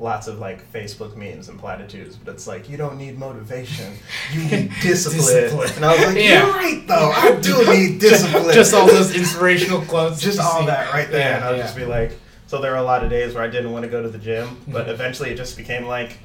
B: lots of like Facebook memes and platitudes, but it's like you don't need motivation, you need discipline.
A: Discipline.
B: And I was like,
A: Yeah.
B: you're right though, I do need discipline.
A: Just all those inspirational quotes.
B: just all
A: see.
B: that right there.
A: Yeah,
B: and I'll
A: yeah.
B: just be like, so there were a lot of days where I didn't want to go to the gym, but
A: Mhm.
B: eventually it just became like,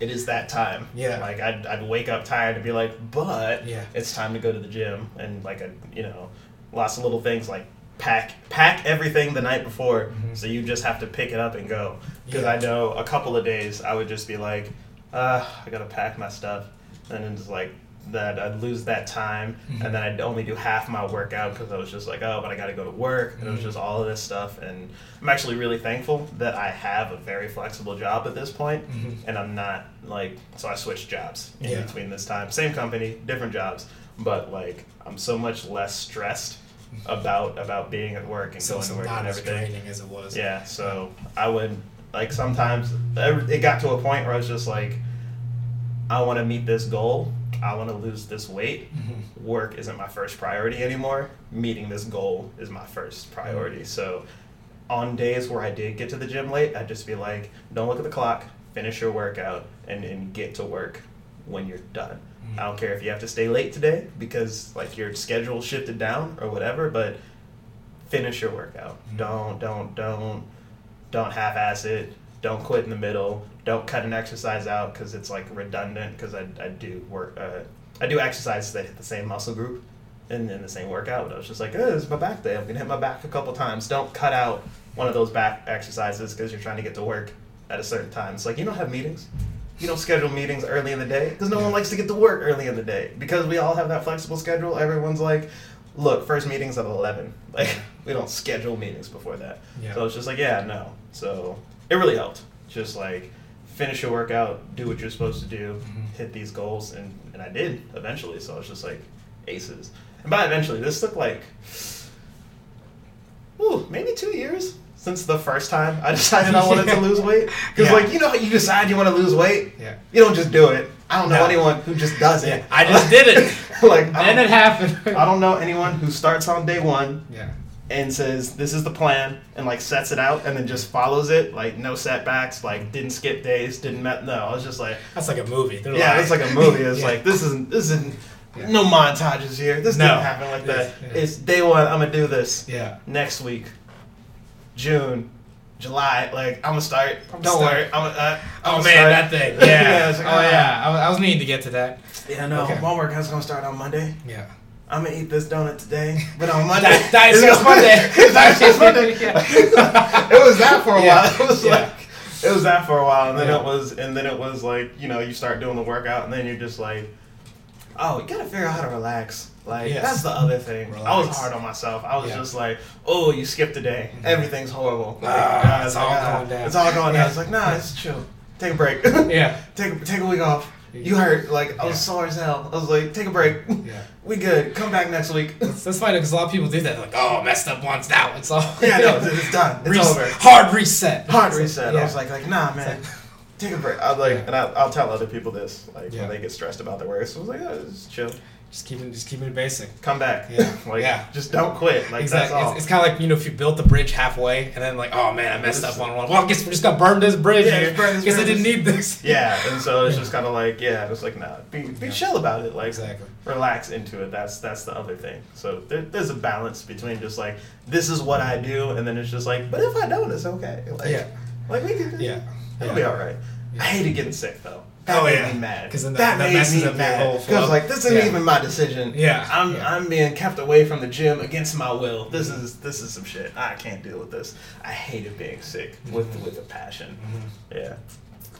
B: it is that time.
A: Yeah.
B: Like I'd, I'd wake up tired and be like, but
A: Yeah.
B: it's time to go to the gym, and like a you know, lots of little things like pack pack everything the night before,
A: Mhm.
B: so you just have to pick it up and go. Because
A: Yeah.
B: I know a couple of days I would just be like, uh, I gotta pack my stuff, and then it's like that I'd lose that time,
A: Mhm.
B: and then I'd only do half my workout because I was just like, oh, but I gotta go to work, and it was
A: Mhm.
B: just all of this stuff, and I'm actually really thankful that I have a very flexible job at this point,
A: Mhm.
B: and I'm not like, so I switched jobs in
A: Yeah.
B: between this time, same company, different jobs, but like I'm so much less stressed about about being at work and
A: So,
B: going to work
A: not
B: and
A: as
B: everything.
A: as it was.
B: Yeah, so I would like sometimes it got to a point where I was just like, I want to meet this goal. I want to lose this weight.
A: Mhm.
B: Work isn't my first priority anymore. Meeting this goal is my first priority. So on days where I did get to the gym late, I'd just be like, don't look at the clock, finish your workout, and, and get to work when you're done. I don't care if you have to stay late today because like your schedule shifted down or whatever, but finish your workout.
A: Mhm.
B: Don't don't don't don't half-ass it. Don't quit in the middle. Don't cut an exercise out because it's like redundant. Because I, I do work uh, I do exercises that hit the same muscle group in, in the same workout. But I was just like, oh, it's my back day. I'm gonna hit my back a couple times. Don't cut out one of those back exercises because you're trying to get to work at a certain time. It's like you don't have meetings. You don't schedule meetings early in the day because no one likes to get to work early in the day because we all have that flexible schedule. Everyone's like, look, first meeting's at eleven. Like we don't schedule meetings before that.
A: Yeah.
B: So it's just like, yeah, no. So it really helped. Just like finish your workout, do what you're supposed to do,
A: Mhm.
B: hit these goals, and and I did eventually. So I was just like aces. And by eventually, this took like, ooh, maybe two years since the first time I decided I wanted to lose weight. Because
A: Yeah.
B: like you know how you decide you want to lose weight,
A: Yeah.
B: you don't just do it. I don't know
A: No.
B: anyone who just does it.
A: Yeah, I just did it.
B: like
A: Then it happened.
B: I don't know anyone who starts on day one
A: Yeah.
B: and says this is the plan and like sets it out and then just follows it like no setbacks like didn't skip days didn't met no I was just like
A: That's like a movie. They're
B: yeah it's like a movie it's
A: Yeah.
B: like this isn't this isn't
A: Yeah.
B: no montages here this
A: No.
B: didn't happen like that
A: It's- yeah.
B: it's day one I'm gonna do this
A: Yeah.
B: next week June July like I'm gonna start
A: I'm
B: don't
A: start-
B: worry I'm gonna, uh,
A: Oh
B: I'm
A: man,
B: gonna
A: that thing. Yeah.
B: it's like,
A: oh
B: ah.
A: yeah. I was, I was meaning to get to that.
B: yeah no
A: Okay.
B: my workout's gonna start on Monday
A: Yeah.
B: I'm gonna eat this donut today, but on Monday.
A: Diet- Diet
B: It's
A: Monday.
B: Diet Source Monday.
A: Yeah.
B: it was that for a
A: Yeah.
B: while. It was
A: Yeah.
B: like it was that for a while, and then
A: Yeah.
B: it was, and then it was like you know you start doing the workout, and then you're just like, oh, you gotta figure out how to relax. Like
A: Yes.
B: that's the other thing. I was hard on myself. I was
A: Yeah.
B: just like, oh, you skipped a day.
A: Mhm.
B: Everything's horrible. Like,
A: Ah,
B: it's like,
A: all
B: ah,
A: going down.
B: It's all going down.
A: Yeah.
B: It's like nah, it's chill. Take a break.
A: Yeah.
B: take take a week off. You hurt. Like I was
A: Yeah.
B: sore as hell. I was like, take a break.
A: Yeah.
B: We good. Come back next week.
A: That's, that's funny because a lot of people do that. They're like, oh, messed up once now. It's all.
B: yeah, no, it's, done. It's
A: Res-
B: over.
A: Hard reset.
B: Hard reset.
A: Yeah.
B: I was like, like, nah, man, take a break. I was like,
A: Yeah.
B: and I, I'll tell other people this, like
A: Yeah.
B: when they get stressed about their work. So I was like, oh, just chill,
A: Just keeping, just keeping it basic.
B: come back.
A: Yeah.
B: like,
A: Yeah.
B: just don't quit. Like
A: exactly.
B: that's all.
A: It's, it's kind of like you know if you built the bridge halfway and then like oh man I messed up on one. Well I guess we just got burned this bridge
B: Yeah,
A: here.
B: just burn this
A: guess I didn't need this.
B: yeah, and so it's just kind of like, yeah, it's like, nah, be, be
A: Yeah.
B: chill about it. Like,
A: Exactly.
B: relax into it. That's that's the other thing. So there, there's a balance between just like this is what I do, and then it's just like, but if I don't, it's okay. Like,
A: Yeah.
B: like we can,
A: Yeah.
B: it'll
A: Yeah.
B: be all right.
A: Yeah.
B: I hated getting sick though. That
A: Oh,
B: made
A: yeah.
B: me mad.
A: 'Cause then that-
B: that,
A: that
B: made
A: messes
B: me
A: up your
B: mad.
A: whole
B: Because like this isn't
A: Yeah.
B: even my decision.
A: Yeah.
B: I'm
A: Yeah.
B: I'm being kept away from the gym against my will. This is this is some shit. I can't deal with this. I hated being sick with
A: Mhm.
B: with a passion.
A: Mhm.
B: Yeah.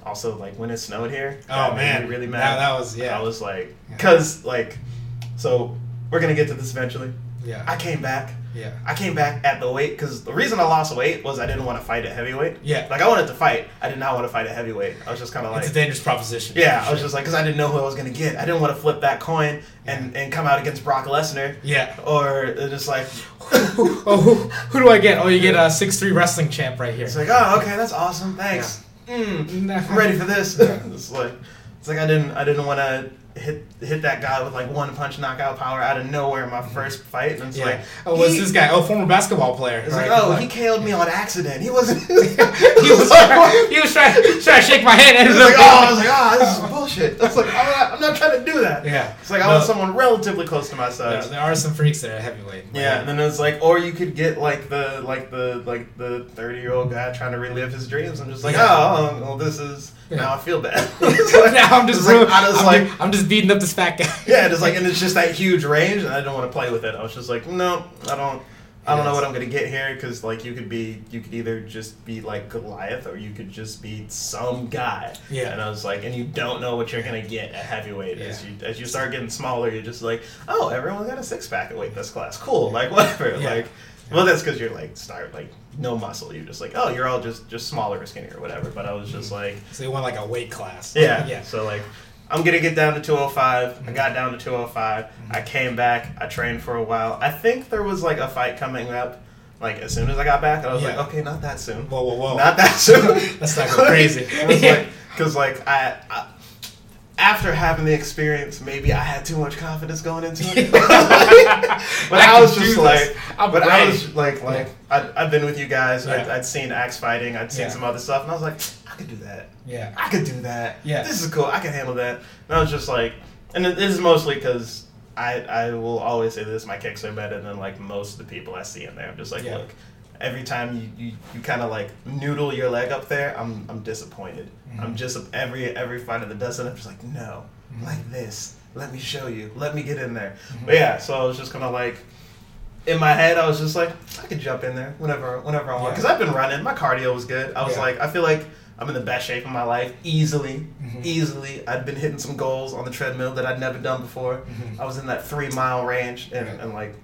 B: Also, like when it snowed here.
A: Oh
B: that made
A: man,
B: me really mad.
A: That, that was yeah.
B: I was like,
A: Yeah.
B: cause like, so we're gonna get to this eventually.
A: yeah.
B: I came back.
A: Yeah.
B: I came back at the weight because the reason I lost weight was I didn't want to fight at heavyweight.
A: Yeah.
B: Like I wanted to fight. I did not want to fight at heavyweight. I was just kind of like,
A: it's a dangerous proposition.
B: yeah.
A: for
B: I was just like, because I didn't know who I was gonna get. I didn't want to flip that coin and and come out against Brock Lesnar
A: yeah.
B: or just like.
A: oh, who, who do I get? Oh, you get a six three wrestling champ right here.
B: It's like, oh, okay, that's awesome. Thanks. Mm, I'm ready for this. It's like, it's like I didn't, I didn't want to hit hit that guy with like one punch knockout power out of nowhere in my mm-hmm. first fight, and it's
A: Yeah.
B: like,
A: oh, what's
B: he-
A: this guy? Oh, former basketball player.
B: It's
A: Right.
B: like, oh, he KO'd me on accident. He wasn't.
A: he was trying, he was trying, trying to shake my hand.
B: And it's
A: ended
B: like, oh, I was like, oh, this is bullshit. I was like, I'm not, I'm not trying to do that.
A: Yeah.
B: It's like I
A: No.
B: want someone relatively close to my size.
A: there are some freaks that are heavyweight.
B: Yeah, and then it's like, or you could get like the like the like the thirty year old guy trying to relive his dreams. I'm just like,
A: Yeah.
B: oh, well, this is
A: Yeah.
B: now I feel bad.
A: now I'm just,
B: It's like, I was
A: I'm,
B: like,
A: just, I'm just beating up this fat guy.
B: yeah, just like, and it's just that huge range, and I don't want to play with it. I was just like, no, I don't. I don't know what I'm gonna get here because like you could be you could either just be like Goliath or you could just be some guy.
A: Yeah.
B: And I was like, and you don't know what you're gonna get at heavyweight as you as you start getting smaller. You're just like, oh, everyone got a six pack at weight this class. Cool. Like whatever.
A: Yeah.
B: Like, well, that's because you're like start like no muscle. You're just like, oh, you're all just just smaller or skinnier or whatever. But I was just like,
A: So you want like a weight class.
B: yeah.
A: Yeah.
B: So like, I'm gonna get down to 205.
A: Mm-hmm.
B: I got down to 205. I came back. I trained for a while. I think there was like a fight coming up. Like as soon as I got back, I was
A: Yeah.
B: like, okay, not that soon.
A: Whoa, whoa, whoa!
B: Not that soon.
A: Let's not crazy.
B: Was like, because like I, I, after having the experience, maybe I had too much confidence going into it. but
A: I
B: I, was just like,
A: I'm
B: but I was like, like I'd, I've been with you guys. I'd,
A: Yeah.
B: I'd seen Axe fighting. I'd seen
A: Yeah.
B: some other stuff, and I was like, I could do that.
A: yeah,
B: I could do that.
A: Yeah.
B: This is cool. I can handle that. And I was just like, and it- this is mostly because I I will always say this: my kicks are better than like most of the people I see in there. I'm just like, look, every time you you, you kind of like noodle your leg up there, I'm I'm disappointed.
A: Mhm.
B: I'm just every every fighter that does it, I'm just like, no,
A: Mhm.
B: like this. Let me show you. Let me get in there.
A: Mhm.
B: But yeah, so I was just kind of like. In my head, I was just like, I could jump in there whenever, whenever I want.
A: Yeah.
B: Because I've been running, my cardio was good. I was
A: Yeah.
B: like, I feel like I'm in the best shape of my life, easily,
A: Mhm.
B: easily. I'd been hitting some goals on the treadmill that I'd never done before.
A: Mhm.
B: I was in that three mile range and, and like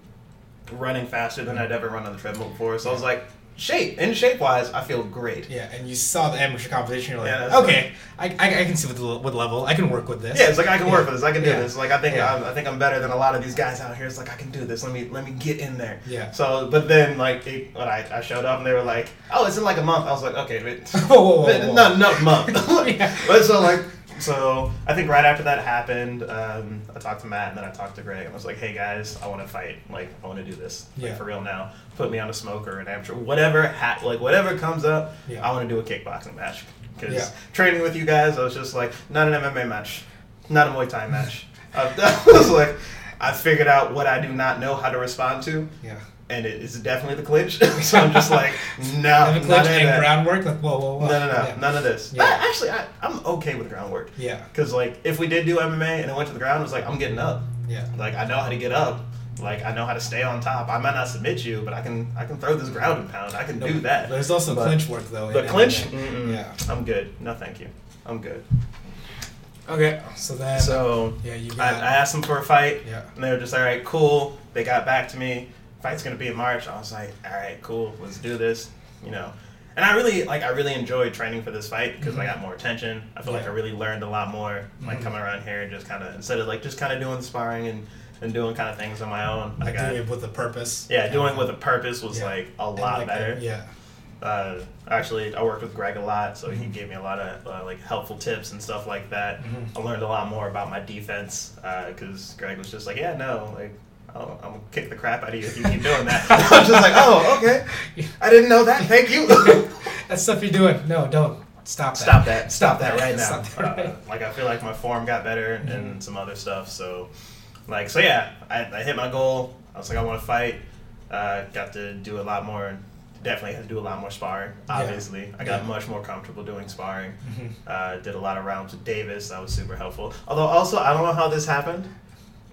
B: running faster than. I'd ever run on the treadmill before. So I was like, shape in shape wise, I feel great.
A: yeah. And you saw the amateur competition. You're like,
B: that's
A: okay, I, I, I can see what, the, what level I can work with this.
B: Yeah, it's like I can work
A: Yeah.
B: with this. I can do
A: Yeah.
B: this. Like I think
A: Yeah.
B: I'm, I think I'm better than a lot of these guys out here. It's like I can do this. Let me let me get in there.
A: Yeah.
B: So, but then like it, when I, I showed up and they were like, oh, it's in like a month. I was like, okay, wait.
A: Whoa, whoa, whoa, whoa.
B: no, no month.
A: Yeah.
B: But so like, so I think right after that happened, um, I talked to Matt and then I talked to Greg and I was like, hey guys, I want to fight. Like, I want to do this. Like,
A: Yeah.
B: for real now. Put me on a smoker, an amateur, whatever. Ha- like whatever comes up,
A: Yeah.
B: I want to do a kickboxing match. Because
A: Yeah.
B: training with you guys, I was just like, not an MMA match, not a Muay Thai match. I was like, I figured out what I do not know how to respond to,
A: Yeah.
B: And it is definitely the clinch. so I'm just like, no,
A: the clinch
B: in
A: and groundwork. Like, whoa, whoa, whoa.
B: No, no, no,
A: Yeah.
B: none of this.
A: Yeah.
B: I- actually, I, I'm okay with groundwork.
A: Yeah.
B: Because, like, if we did do MMA and it went to the ground, it was like, I'm getting up.
A: Yeah.
B: Like, I know how to get up. Like, I know how to stay on top. I might not submit you, but I can I can throw this ground and pound. I can do that.
A: There's also
B: But-
A: clinch work though.
B: But clinch,
A: Yeah.
B: I'm good. No, thank you. I'm good.
A: Okay. So then.
B: So,
A: yeah, you
B: I. I asked them for a fight,
A: yeah.
B: and they were just, like, all right, cool. They got back to me. Fight's gonna be in March. I was like, all right, cool. Let's do this. You know. And I really like. I really enjoyed training for this fight because I
A: Mhm.
B: got more attention. I feel like I really learned a lot more. Like
A: Mhm.
B: coming around here and just kind of instead of like just kind of doing sparring and, and doing kind of things on my own. I got
A: doing it with a purpose.
B: yeah, doing with a purpose was
A: Yeah.
B: like a lot
A: like,
B: better.
A: Yeah.
B: Uh, actually, I worked with Greg a lot, so he
A: Mhm.
B: gave me a lot of uh, like helpful tips and stuff like that.
A: Mhm.
B: I learned a lot more about my defense because Greg was just like, "Yeah, no, like I'll, I'm gonna kick the crap out of you if you keep doing that." I'm just like, "Oh, okay, I didn't know that. Thank you."
A: That stuff you're doing. No, don't stop that.
B: Stop that! Stop that right now!
A: That right
B: Uh, like I feel like my form got better and some other stuff. So, like, so yeah, I, I hit my goal. I was like, I want to fight. Uh, got to do a lot more. Definitely had to do a lot more sparring.
A: Yeah.
B: Obviously, I got
A: Yeah.
B: much more comfortable doing sparring.
A: Mhm.
B: Uh, did a lot of rounds with Davis. That was super helpful. Although also, I don't know how this happened.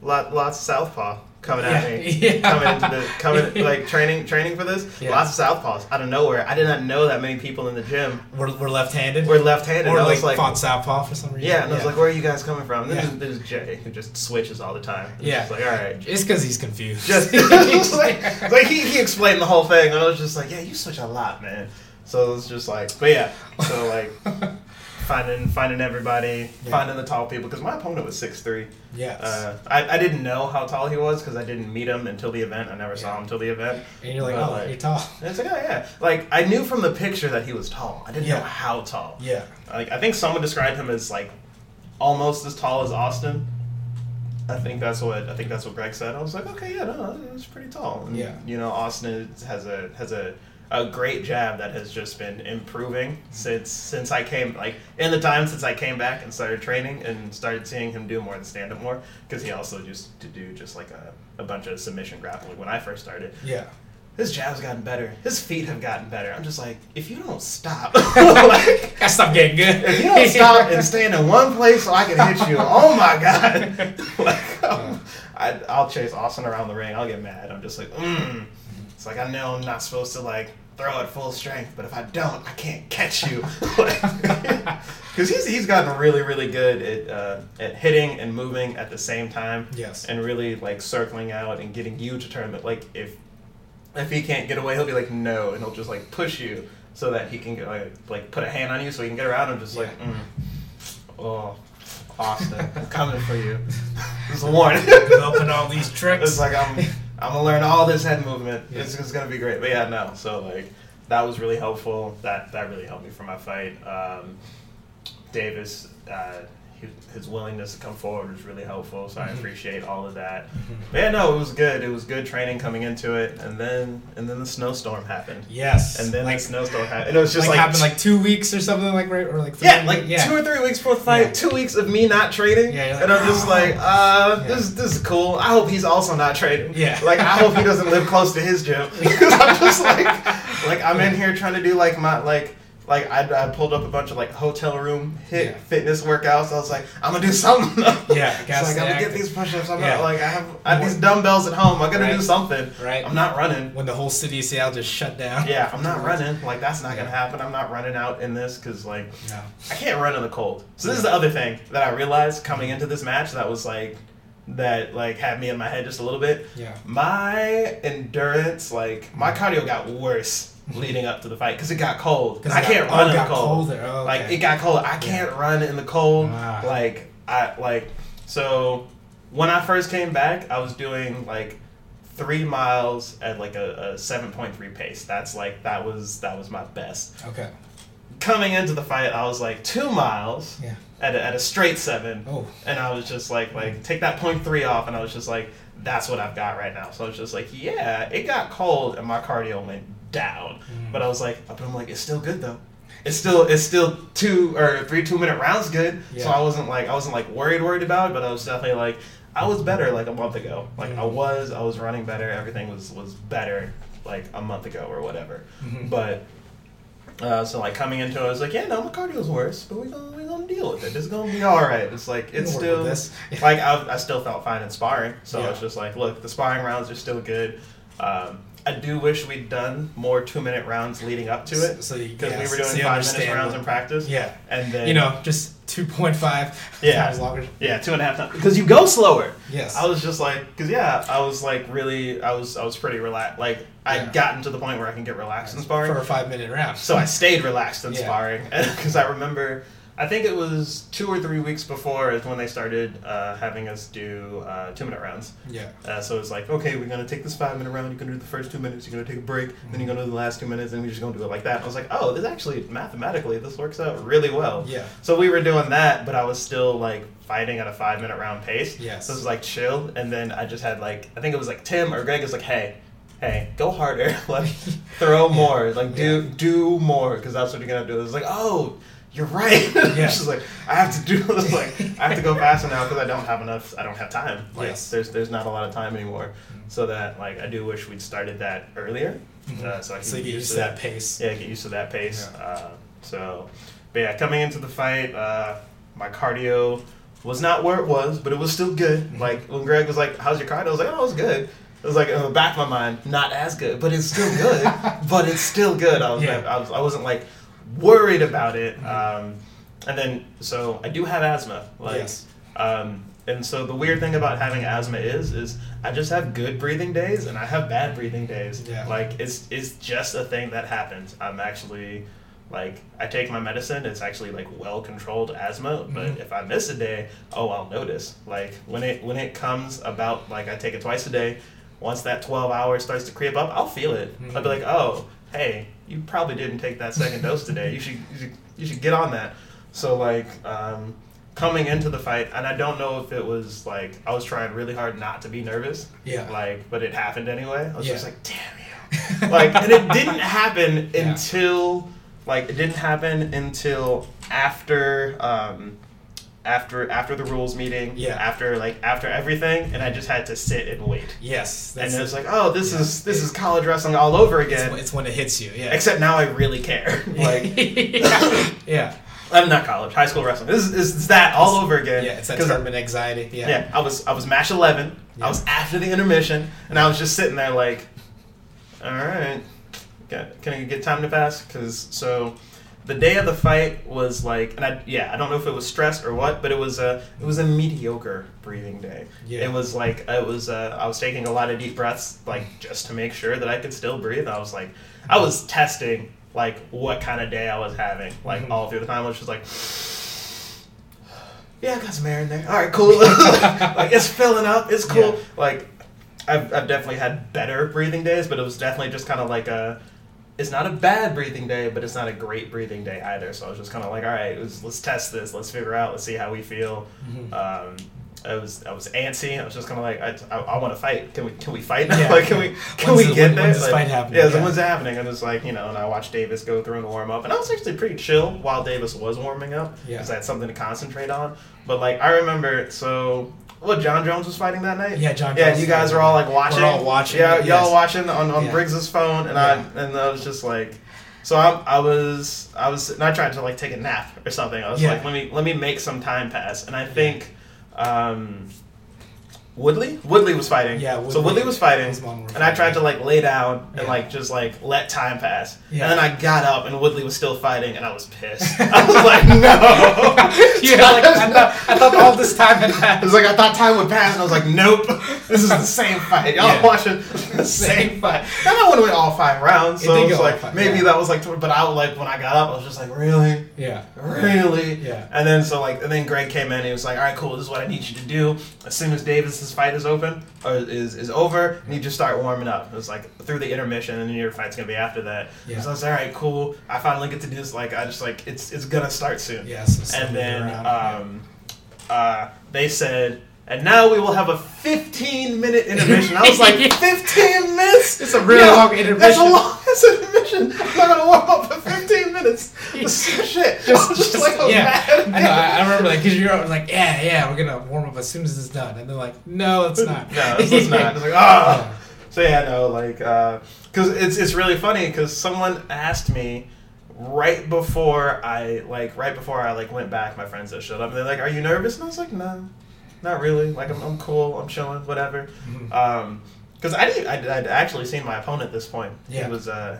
B: Lot, lots of southpaw coming at
A: Yeah.
B: me.
A: Yeah.
B: Coming into the coming like training training for this.
A: Yeah.
B: Lots of southpaws out of nowhere. I did not know that many people in the gym
A: We're, we're left-handed.
B: were left-handed.
A: or
B: I
A: like,
B: like,
A: fought southpaw for some reason.
B: yeah, and I was like, where are you guys coming from? And there's, there's Jay who just switches all the time. It's
A: Yeah.
B: like all right.
A: It's because he's confused.
B: Just like, like he, he explained the whole thing, and I was just like, yeah, you switch a lot, man. So it's just like, but yeah, so like finding finding everybody,
A: Yeah.
B: finding the tall people because my opponent was six three.
A: yes.
B: Uh, I, I didn't know how tall he was because I didn't meet him until the event. I never saw him until the event.
A: and you're like,
B: but,
A: oh,
B: like-
A: you're tall.
B: It's like, oh yeah, like I knew from the picture that he was tall. I didn't know how tall.
A: Yeah.
B: Like I think someone described him as like almost as tall as Austin. I think that's what I think that's what Greg said. I was like, okay, yeah, no, that's pretty tall. And,
A: Yeah.
B: You know, Austin has a has a a great jab that has just been improving since since I came like in the time since I came back and started training and started seeing him do more than stand up more because he also used to do just like a, a bunch of submission grappling when I first started.
A: Yeah.
B: His jab's gotten better. His feet have gotten better. I'm just like, if you don't stop, like,
A: Gotta stop getting good.
B: if you don't stop and stand in one place so I can hit you, oh my god! like, um, I, I'll chase Austin around the ring. I'll get mad. I'm just like, mm. It's like I know I'm not supposed to like throw at full strength, but if I don't, I can't catch you. Because he's he's gotten really really good at uh, at hitting and moving at the same time
A: yes.
B: and really like circling out and getting you to turn it. Like if if he can't get away, he'll be like no, and he'll just like push you so that he can get like like put a hand on you so he can get around. and just like, mm, oh, Austin, I'm coming for you. It's a warning.
A: Developing all these tricks.
B: It's like I'm I'm gonna learn all this head movement.
A: Yeah.
B: It's, it's gonna be great. But yeah, no. So like that was really helpful. That that really helped me for my fight. Um, Davis, uh, his willingness to come forward was really helpful. So I
A: Mhm.
B: appreciate all of that.
A: Mhm.
B: But yeah, no, it was good. It was good training coming into it, and then and then the snowstorm happened.
A: Yes.
B: And then
A: like,
B: the snowstorm happened. And it was just
A: like,
B: like,
A: happened like two weeks or something like right or like three
B: yeah, like
A: yeah.
B: two or three weeks before the fight,
A: Yeah.
B: two weeks of me not trading,
A: Yeah, like,
B: and I'm just
A: "Oh."
B: like, uh,
A: Yeah.
B: this this is cool. I hope he's also not trading.
A: Yeah.
B: like I hope he doesn't live close to his gym because I'm just like, like I'm in here trying to do like my like. Like I, I pulled up a bunch of like hotel room hit
A: Yeah.
B: fitness workouts. I was like, I'm gonna do something.
A: Yeah,
B: it's
A: gotta
B: like I'm gonna get these push-ups. I'm
A: Yeah.
B: not like I have I have these dumbbells at home. I gotta
A: Right.
B: do something.
A: Right.
B: I'm not running.
A: when the whole city of Seattle just shut down.
B: Yeah, I'm not running. Like that's not
A: Yeah.
B: gonna happen. I'm not running out in this because like
A: No.
B: I can't run in the cold. So this is the other thing that I realized coming mm-hmm. into this match that was like that like had me in my head just a little bit.
A: Yeah.
B: My endurance, like my mm-hmm. cardio got worse leading up to the fight because it got cold.
A: 'Cause
B: I
A: got-
B: can't
A: oh,
B: run in the cold.
A: Oh,
B: Like it got cold. I can't run in the cold.
A: Ah.
B: Like I like so when I first came back, I was doing like three miles at like a, a seven point three pace. That's like that was that was my best
A: Okay.
B: coming into the fight, I was like two miles
A: Yeah.
B: at a, at a straight seven,
A: Oh.
B: and I was just like like take that point three off, and I was just like that's what I've got right now. So I was just like yeah, it got cold, and my cardio went down,
A: Mm.
B: but I was like but I'm like it's still good though. It's still it's still two or three two minute rounds good. So I wasn't like I wasn't like worried worried about it, but I was definitely like I was better like a month ago. Like I
A: Mhm.
B: was I was running better. Everything was was better like a month ago or whatever.
A: Mhm.
B: But uh, so like coming into it, I was like, yeah, no, my cardio's worse, but we gonna we gonna deal with it. It's gonna be all right. It's like it's still
A: this.
B: like I, I still felt fine in sparring, so
A: Yeah.
B: it's just like, look, the sparring rounds are still good. Um, I do wish we'd done more two minute rounds leading up to it
A: So
B: because we were doing
A: you
B: five
A: understand
B: rounds in practice.
A: Yeah.
B: and then
A: You know, just two point five
B: Yeah.
A: times longer.
B: yeah, two and a half times because you go slower.
A: Yes.
B: I was just like, because yeah, I was like really, I was I was pretty relaxed. Like
A: Yeah.
B: I'd gotten to the point where I can get relaxed in sparring.
A: for a five minute round.
B: So I stayed relaxed in
A: Yeah.
B: sparring because I remember, I think it was two or three weeks before is when they started uh, having us do uh, two minute rounds.
A: yeah.
B: Uh, so it's like, okay, we're gonna take this five minute round. You're gonna do the first two minutes. You're gonna take a break. Then you're gonna do the last two minutes, and we're just gonna do it like that. I was like, oh, this actually mathematically this works out really well.
A: Yeah.
B: So we were doing that, but I was still like fighting at a five minute round pace.
A: Yes.
B: So it was like chill, and then I just had like I think it was like Tim or Greg was like, hey. Hey, go harder! like, throw more! Like, do do more because that's what you're gonna do. It was like, oh, you're right.
A: Yeah.
B: it's just like I have to do this. Like, I have to go faster now because I don't have enough. I don't have time. Like,
A: Yes.
B: there's there's not a lot of time anymore. So that like I do wish we'd started that earlier, uh, so I can
A: So you get used to that pace.
B: yeah, get used to that pace.
A: Yeah.
B: Uh, so, but yeah, coming into the fight, uh, my cardio was not where it was, but it was still good.
A: Mhm.
B: Like when Greg was like, "How's your cardio?" I was like, "Oh, it was good." It was like in the back of my mind, not as good, but it's still good. but it's still good. I was,
A: Yeah.
B: like, I was, I wasn't like worried about it. Um, and then, so I do have asthma. Like,
A: Yes.
B: um, and so the weird thing about having asthma is, is I just have good breathing days and I have bad breathing days.
A: Yeah.
B: Like it's it's just a thing that happens. I'm actually like I take my medicine. It's actually like well controlled asthma. But
A: Mhm.
B: if I miss a day, oh, I'll notice. Like when it when it comes about like I take it twice a day. Once that 12 hours starts to creep up, I'll feel it. I'll be
A: Mhm.
B: like, oh, hey, you probably didn't take that second dose today. You should, you should you should get on that. So like um, coming into the fight, and I don't know if it was like I was trying really hard not to be nervous.
A: Yeah.
B: Like, but it happened anyway. I was just like, damn you. like, and it didn't happen
A: Yeah.
B: until like it didn't happen until after um, after after the rules meeting.
A: Yeah.
B: After like after everything, and I just had to sit and wait.
A: Yes.
B: And it was like, oh, this
A: yeah.
B: is this is college wrestling all over again.
A: it's when it hits you. Yeah.
B: Except now I really care. like
A: yeah. yeah.
B: I'm not college, high school wrestling. This is that all over again.
A: Yeah. It's that
B: I-
A: tournament anxiety. Yeah.
B: yeah. I was I was match eleven.
A: Yeah.
B: I was after the intermission, and I was just sitting there like, all right, can I get time to pass? Because so. The day of the fight was like, and I yeah, I don't know if it was stress or what, but it was a it was a mediocre breathing day.
A: Yeah.
B: It was like it was uh, I was taking a lot of deep breaths, like just to make sure that I could still breathe. I was like, I was testing like what kind of day I was having, like
A: Mhm.
B: all through the time. I was just like, yeah, I got some air in there. All right, cool. like it's filling up. It's cool.
A: Yeah.
B: Like I've, I've definitely had better breathing days, but it was definitely just kind of like a. It's not a bad breathing day, but it's not a great breathing day either. So I was just kind of like, all right, let's, let's test this. Let's figure out. Let's see how we feel.
A: Mhm.
B: Um, I was I was antsy. I was just kind of like I, I, I want to fight. Can we can we fight now?
A: Yeah,
B: like can
A: yeah.
B: we can
A: When's
B: we
A: the-
B: get
A: when-
B: there?
A: when's this
B: Like,
A: fight happening?
B: Yeah,
A: Yeah.
B: when's happening? And it's like you know, and I watched Davis go through and warm up, and I was actually pretty chill while Davis was warming up
A: Yeah.
B: because I had something to concentrate on. But like I remember, so what Jon Jones was fighting that night.
A: Yeah, Jon
B: Yeah,
A: Jones
B: you guys were all like watching.
A: We're all watching
B: Yeah, y'all
A: yes.
B: watching on on
A: Yeah.
B: Briggs's phone, and
A: Yeah.
B: I and I was just like. So I, I was I was not trying to like take a nap or something. I was
A: Yeah.
B: like, let me let me make some time pass. And I think um, Woodley Woodley was fighting.
A: Yeah,
B: so
A: Woodley
B: Woodley was fighting,
A: and
B: and I tried to like lay down and
A: Yeah.
B: like just like let time pass.
A: Yeah.
B: And then I got up and Woodley was still fighting, and I was pissed. I was like, no.
A: Yeah, like, I, thought, I thought all this time had
B: It
A: passed.
B: was like I thought time would pass, and I was like, "Nope, this is the same fight. Y'all
A: Yeah.
B: watching the same fight." And I went all five rounds, so
A: did
B: it was like
A: five,
B: maybe
A: yeah.
B: that was like, but I was like when I got up, I was just like, "Really,
A: Yeah.
B: really?"
A: Yeah.
B: And then so like, and then Greg came in. and He was like, "All right, cool. This is what I need you to do. As soon as Davis's fight is open or is is over, and you just start warming up. It's like through the intermission, and then your fight's gonna be after that.
A: Yeah.
B: So I was like, all right, cool. I finally get to do this. Like I just like it's it's gonna start soon
A: Yeah, so
B: and then
A: around, yeah.
B: um, uh, they said, and now we will have a 15 minute intermission. I was like, 15 minutes?
A: It's a really long intermission.
B: That's a long that's an intermission. I'm not gonna warm up for 15 minutes. Shit. I was just, like,
A: yeah.
B: mad.
A: I know. I, I remember like because you're like, yeah, yeah, we're gonna warm up as soon as it's done, and they're like, no, it's not.
B: No, it's, was not. It's like, ah. So yeah, no, like, because it's it's really funny because someone asked me right before I like right before I like went back. My friends that showed up, and they're like, "Are you nervous?" And I was like, "No, not really. Like, I'm, I'm cool. I'm chilling. Whatever."
A: Mhm.
B: Um, because I didn't, I'd, I'd actually seen my opponent at this point.
A: Yeah.
B: He was uh.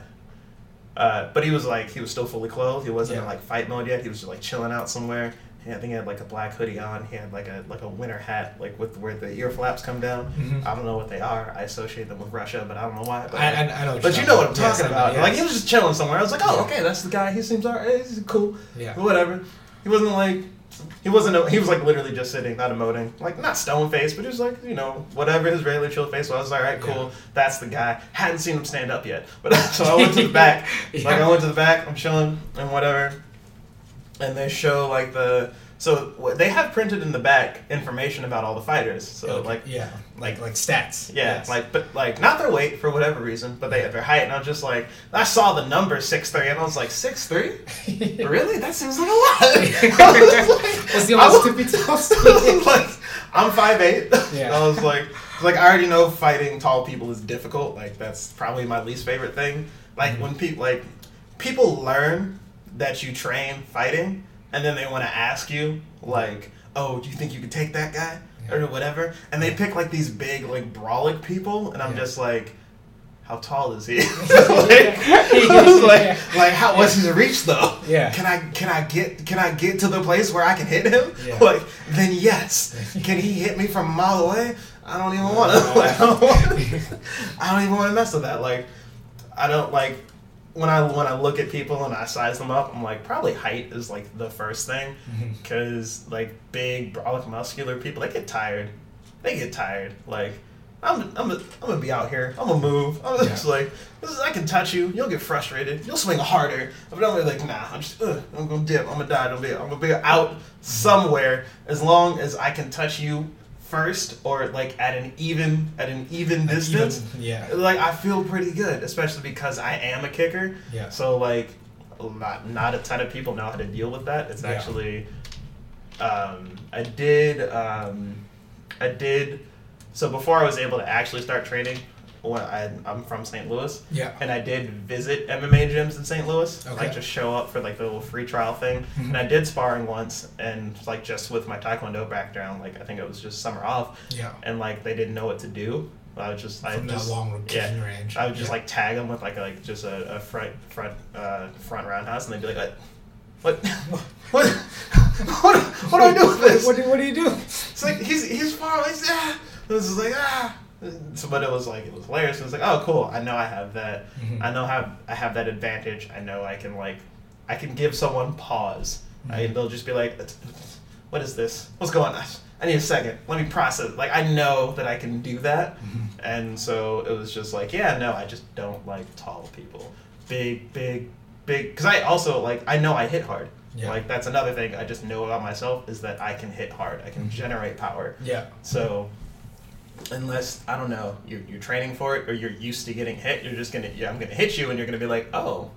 B: Uh, but he was like he was still fully clothed. He wasn't in like fight mode yet. He was just like chilling out somewhere. Yeah, I think he had like a black hoodie on. He had like a like a winter hat, like with where the ear flaps come down.
A: Mhm.
B: I don't know what they are. I associate them with Russia, but I don't know why. But,
A: I, I, I know.
B: but you know what I'm talking
A: know,
B: about.
A: yes.
B: Like he was just chilling somewhere. I was like, oh, okay, that's the guy. He seems alright. He's cool.
A: Yeah.
B: Whatever. He wasn't like. He wasn't. He was like literally just sitting, not emoting, like not stone face, but just like you know whatever his regular chill face was. All right, cool.
A: Yeah.
B: That's the guy. Hadn't seen him stand up yet, but so I went to the back. Like I went to the back. I'm chilling and whatever, and they show like the. So they have printed in the back information about all the fighters. So
A: Okay,
B: like
A: yeah, like like stats.
B: yeah,
A: Yes.
B: like but like not their weight for whatever reason, but they their height, and I was just like, I saw the number six three, and I was like, six three, really? That seems like a lot. I was like,
A: What's the
B: I
A: almost
B: was-
A: tippy toes?
B: I was like, I'm five eight.
A: Yeah.
B: I was like, like I already know fighting tall people is difficult. Like that's probably my least favorite thing. Like
A: Mhm.
B: when people like people learn that you train fighting, and then they want to ask you like, oh, do you think you could take that guy. Or whatever? And they pick like these big like brawling people, and I'm
A: Yeah.
B: just like. How tall is he? like, like, like how what's his reach though?
A: Yeah.
B: Can I can I get can I get to the place where I can hit him?
A: Yeah.
B: Like then yes. Can he hit me from a mile away? I don't even want to. Like, I don't. I don't even want to mess with that. Like I don't like when I when I look at people and I size them up. I'm like probably height is like the first thing because like big brolic muscular people they get tired. They get tired. Like. I'm, I'm, I'm gonna be out here. I'm gonna move. I'm just
A: Yeah.
B: like, this is, I can touch you. You'll get frustrated. You'll swing harder. But I'm like, nah. I'm just, uh, I'm gonna dip. I'm gonna die. I'm gonna be, I'm gonna be out somewhere as long as I can touch you first or like at an even, at an even distance.
A: Even- yeah.
B: Like I feel pretty good, especially because I am a kicker.
A: Yeah.
B: So like, not not a ton of people know how to deal with that. It's
A: Yeah.
B: actually, um, I did, um, I did. So before I was able to actually start training, when I I'm from St. Louis,
A: Yeah.
B: and I did visit MMA gyms in St. Louis,
A: Okay.
B: like just show up for like the little free trial thing.
A: Mhm.
B: And I did sparring once, and like just with my Taekwondo background, like I think it was just summer off,
A: Yeah.
B: and like they didn't know what to do. I was just I just
A: long
B: yeah,
A: range.
B: I would just
A: Yeah.
B: like tag them with like a, like just a, a front front uh, front roundhouse, and they'd be like, "What? What? what? What do I do with this?"
A: What do, what do you do?
B: It's like he's he's far away. He's, ah. This is like ah. So, but it was like it was hilarious. It was like, oh, cool. I know I have that.
A: Mhm.
B: I know have I have that advantage. I know I can like I can give someone pause. I,
A: Mhm.
B: they'll just be like, what is this? What's going on? I need a second. Let me process. Like I know that I can do that,
A: Mm-hmm.
B: and so it was just like, yeah, no, I just don't like tall people. Big, big, big. Because I also like I know I hit hard.
A: Yeah.
B: Like that's another thing I just know about myself is that I can hit hard. I can
A: Mm-hmm.
B: generate power.
A: Yeah.
B: So unless I don't know, you're, you're training for it or you're used to getting hit, you're just gonna yeah, I'm gonna hit you and you're gonna be like, oh,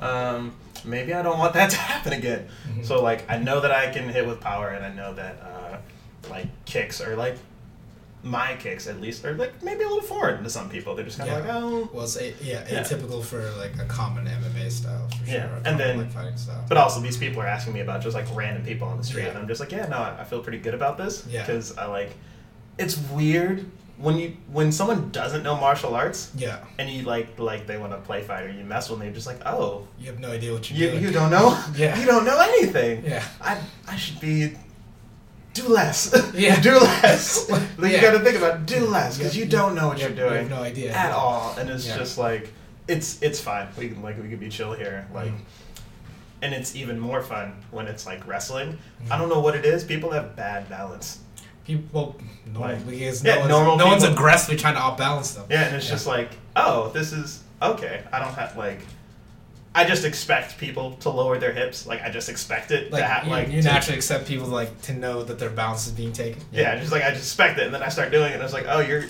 B: um, maybe I don't want that to happen again.
A: Mhm.
B: So like I know that I can hit with power and I know that uh, like kicks are like my kicks at least are like maybe a little foreign to some people. They're just kind of
A: Yeah.
B: like oh.
A: Well, it's a, yeah,
B: Yeah.
A: atypical for like a common MMA style for sure.
B: Yeah, and then-
A: like, fighting style.
B: But also, these people are asking me about just like random people on the street,
A: Yeah.
B: and I'm just like, yeah, no, I I feel pretty good about this
A: Yeah.
B: because I like. It's weird when you when someone doesn't know martial arts
A: yeah,
B: and you like like they want to play fight or you mess with them, you're just like, oh,
A: you have no idea what you're
B: you,
A: doing.
B: you don't know,
A: Yeah.
B: you don't know anything.
A: Yeah.
B: I I should be. Do less.
A: Yeah.
B: do less. like
A: Yeah.
B: you got to think about it, do less because you
A: you-
B: don't know what
A: you
B: you're
A: have- you
B: doing
A: have no idea.
B: at all, and it's
A: Yeah.
B: just like it's it's fine. We can like we can be chill here, like.
A: Mhm.
B: And it's even more fun when it's like wrestling. I
A: Mhm.
B: don't know what it is. People have bad balance.
A: People, no,
B: Like-
A: because
B: Yeah,
A: no, one's,
B: normal
A: no one's aggressively trying to outbalance them.
B: Yeah, and it's
A: Yeah.
B: just like, oh, this is okay. I don't have like, I just expect people to lower their hips. Like I just expect it
A: Like,
B: to
A: you,
B: like
A: you naturally accept people like to know that their balance is being taken.
B: Yeah, just like I just expect it, and then I start doing it, and I was like, oh, you're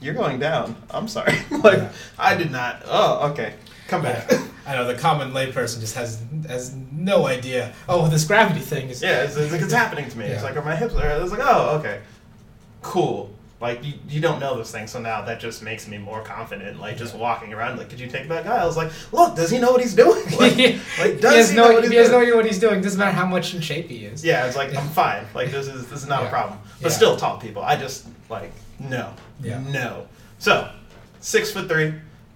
B: you're going down. I'm sorry. like
A: Yeah.
B: I did not. Oh, okay. Come back.
A: Yeah. I know the common layperson just has has no idea. Oh, this gravity thing is.
B: Yeah, it's, it's like it's happening to me. It's like, are my hips? Are, it's like, oh, okay, cool. Like you, you don't know this thing, so now that just makes me more confident. Like just walking around, like, could you take that guy? I was like, look, does he know what he's doing? Like, like
A: he
B: does
A: has
B: he
A: no,
B: know what he's
A: he has no
B: doing?
A: idea what he's doing. Doesn't matter how much in shape he is.
B: Yeah, it's like I'm fine. Like this is this is not a problem. But
A: Yeah.
B: still, tall people. I just like no,
A: Yeah.
B: no. So six foot three.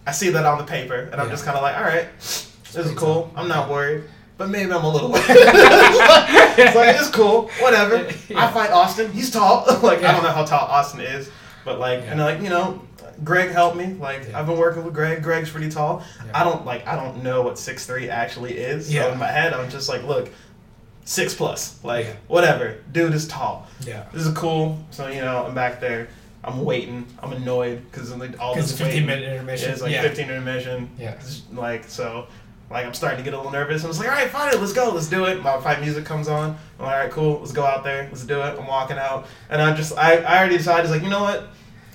B: I see that on the paper, and I'm just kind of like, all right, this is cool. I'm not worried, but maybe I'm a little worried. it's like it's cool, whatever. I fight Austin. He's tall. like I don't know how tall Austin is, but like
A: Yeah.
B: and like you know. Greg helped me. Like
A: Yeah.
B: I've been working with Greg. Greg's pretty tall.
A: Yeah.
B: I don't like. I don't know what six three actually is. So
A: Yeah.
B: in my head, I'm just like, look, six plus. Like
A: Yeah.
B: whatever. Dude is tall.
A: Yeah.
B: This is cool. So you know, I'm back there. I'm waiting. I'm annoyed because like all this
A: 15
B: waiting.
A: minute intermission.
B: It's like
A: yeah.
B: 15 intermission.
A: Yeah.
B: Like so, like I'm starting to get a little nervous. I was like, all right, fine, let's go, let's do it. My fight music comes on. I'm like, all right, cool, let's go out there, let's do it. I'm walking out, and I just, I, I already decided, it's like, you know what?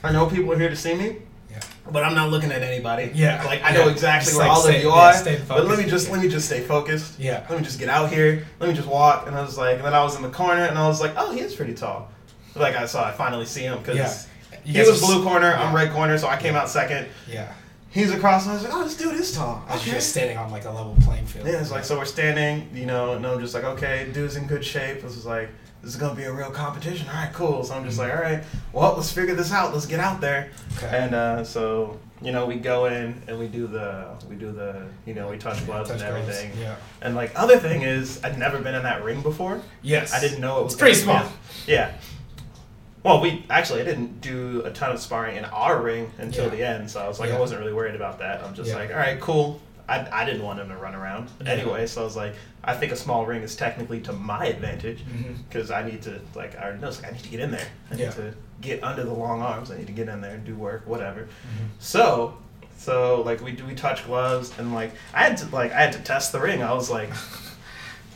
B: I know people are here to see me.
A: Yeah.
B: But I'm not looking at anybody.
A: Yeah.
B: Like I know exactly
A: Just,
B: where
A: like,
B: all
A: stay-
B: of you
A: yeah,
B: are.
A: stay
B: but let me just let me just stay focused.
A: Yeah.
B: Let me just get out here. Let me just walk. And I was like, and then I was in the corner, and I was like, oh, he is pretty tall. Like I saw, I finally see him because
A: Yeah.
B: He was blue corner, I'm red corner, so I came out second.
A: Yeah.
B: He's across, and I was like, oh, this dude is tall.
A: I was
B: Okay.
A: just standing on like a level playing field.
B: Yeah, it's like so we're standing, you know, and I'm just like, okay, dude's in good shape. This is like, this is gonna be a real competition. All right, cool. So I'm just like, all right, well, let's figure this out. Let's get out there.
A: Okay.
B: And uh, so you know, we go in and we do the, we do the, you know, we touch gloves
A: Touch
B: and
A: gloves,
B: everything.
A: Yeah.
B: And like other thing is, I'd never been in that ring before.
A: Yes.
B: I didn't know it was
A: It's pretty small.
B: be- Yeah. Well, we actually I didn't do a ton of sparring in our ring until
A: Yeah.
B: the end, so I was like
A: Yeah.
B: I wasn't really worried about that. I'm just
A: Yeah.
B: like, all right, cool. I, I didn't want him to run around anyway, so I was like, I think a small ring is technically to my advantage because I need to like I already know it's like I need to get in there. I need to get under the long arms. I need to get in there and do work, whatever.
A: Mhm.
B: So, so like we do we touch gloves and like I had to like I had to test the ring. I was like,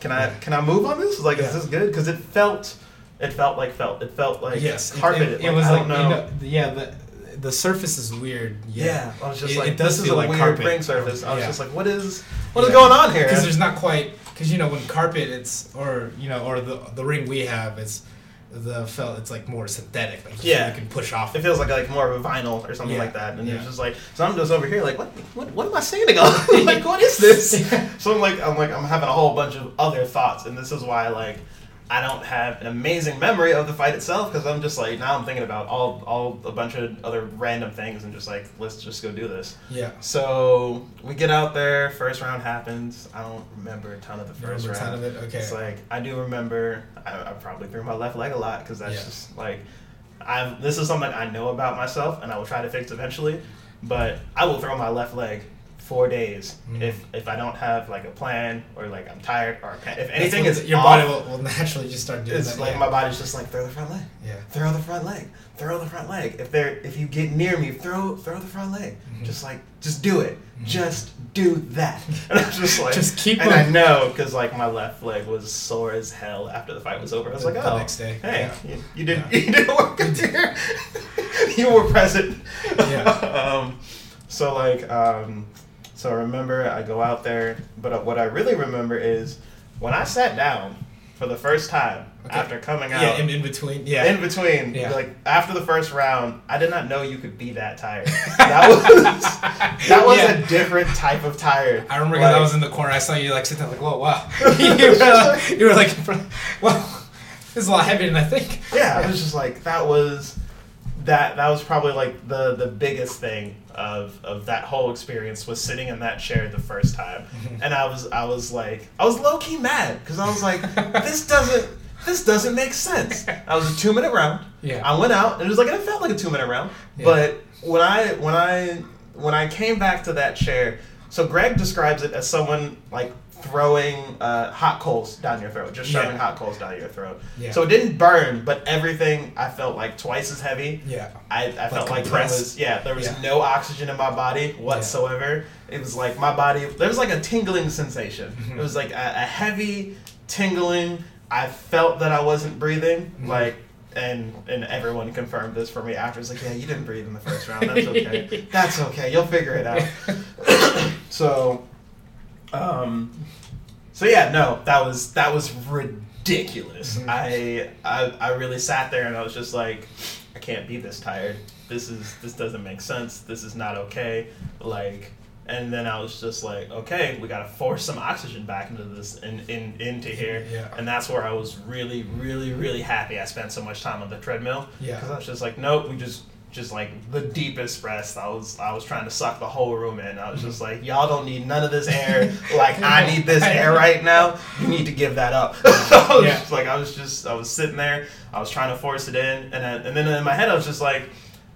B: can I can I move on this? Like, is this good? Because it felt it felt like felt it felt like
A: yes. it-
B: carpeted.
A: It, it,
B: like,
A: was
B: I
A: like
B: know.
A: you know, yeah. The the surface is weird.
B: yeah.
A: Yeah.
B: I was just
A: It-
B: like,
A: it
B: this is a
A: like
B: weird
A: carpet.
B: ring surface. I was
A: Yeah.
B: just like, what is what is going on here?
A: Because there's not quite because you know when carpet it's or you know or the the ring we have it's the felt it's like more synthetic like
B: Yeah.
A: you can push off
B: It feels like like more of a vinyl or something
A: Yeah.
B: like that, and
A: Yeah.
B: it's just like so. I'm just over here like, what what, what am I standing on? like, what is this? So I'm like, I'm like, I'm having a whole bunch of other thoughts, and this is why like I don't have an amazing memory of the fight itself because I'm just like now I'm thinking about all all a bunch of other random things and just like let's just go do this.
A: yeah
B: So we get out there, first round happens. I don't remember a ton of the first
A: remember a ton
B: round.
A: of it? Okay.
B: It's like I do remember. I, I probably threw my left leg a lot because that's
A: Yeah.
B: just like I. This is something I know about myself, and I will try to fix eventually. But I will throw my left leg for days.
A: Mm.
B: If if I don't have like a plan or like I'm tired or if anything is
A: your
B: off,
A: body will, will naturally just start doing
B: it's
A: that.
B: like
A: yeah.
B: my body's just like throw the front leg,
A: yeah.
B: throw the front leg, throw the front leg. If they're if you get near me, throw throw the front leg.
A: Mhm.
B: Just like just do it,
A: Mhm.
B: just do that. And I was just like
A: Just keep
B: and I know because like my left leg was sore as hell after the fight was over. I was
A: The-
B: like,
A: the
B: oh,
A: next day,
B: hey,
A: yeah.
B: you, you did
A: Yeah.
B: you did work up here. you were present.
A: Yeah.
B: um, so like um, so I remember I go out there, but uh, what I really remember is when I sat down for the first time
A: Okay.
B: after coming out.
A: Yeah, in, in between. Yeah.
B: In between,
A: Yeah.
B: like after the first round, I did not know you could be that tired. That was that was
A: Yeah.
B: a different type of tired.
A: I remember because I was in the corner. I saw you like sit there like, whoa, wow. you, were like, you were like, well, this is a lot heavier than I think.
B: yeah, I was just like that was that that was probably like the the biggest thing of of that whole experience was sitting in that chair the first time, and I was I was like I was low key mad because I was like this doesn't this doesn't make sense. I was a two minute round.
A: Yeah.
B: I went out and it was like it felt like a two minute round,
A: Yeah.
B: but when I when I when I came back to that chair, so Greg describes it as someone like throwing uh, hot coals down your throat, just shoving
A: Yeah.
B: hot coals down your throat.
A: Yeah.
B: So it didn't burn, but everything I felt like twice as heavy.
A: Yeah.
B: I, I felt like there was yeah there was
A: Yeah.
B: no oxygen in my body whatsoever. It was like my body there was like a tingling sensation.
A: Mhm.
B: It was like a, a heavy tingling. I felt that I wasn't breathing
A: Mhm.
B: like and and everyone confirmed this for me after. It's like yeah you didn't breathe in the first round. That's okay. That's okay. You'll figure it out. so um so yeah no that was that was ridiculous.
A: Mhm.
B: I, I I really sat there and I was just like I can't be this tired. This is this doesn't make sense. This is not okay. Like and then I was just like, okay, we gotta force some oxygen back into this in, in into here.
A: Yeah.
B: And that's where I was really, really, really happy I spent so much time on the treadmill.
A: Yeah.
B: Because I was just like, nope, we just just like the deepest breath. I was I was trying to suck the whole room in. I was just like, y'all don't need none of this air. Like I need this air right now. You need to give that up. I was
A: Yeah.
B: just like I was just I was sitting there. I was trying to force it in, and then, and then in my head I was just like.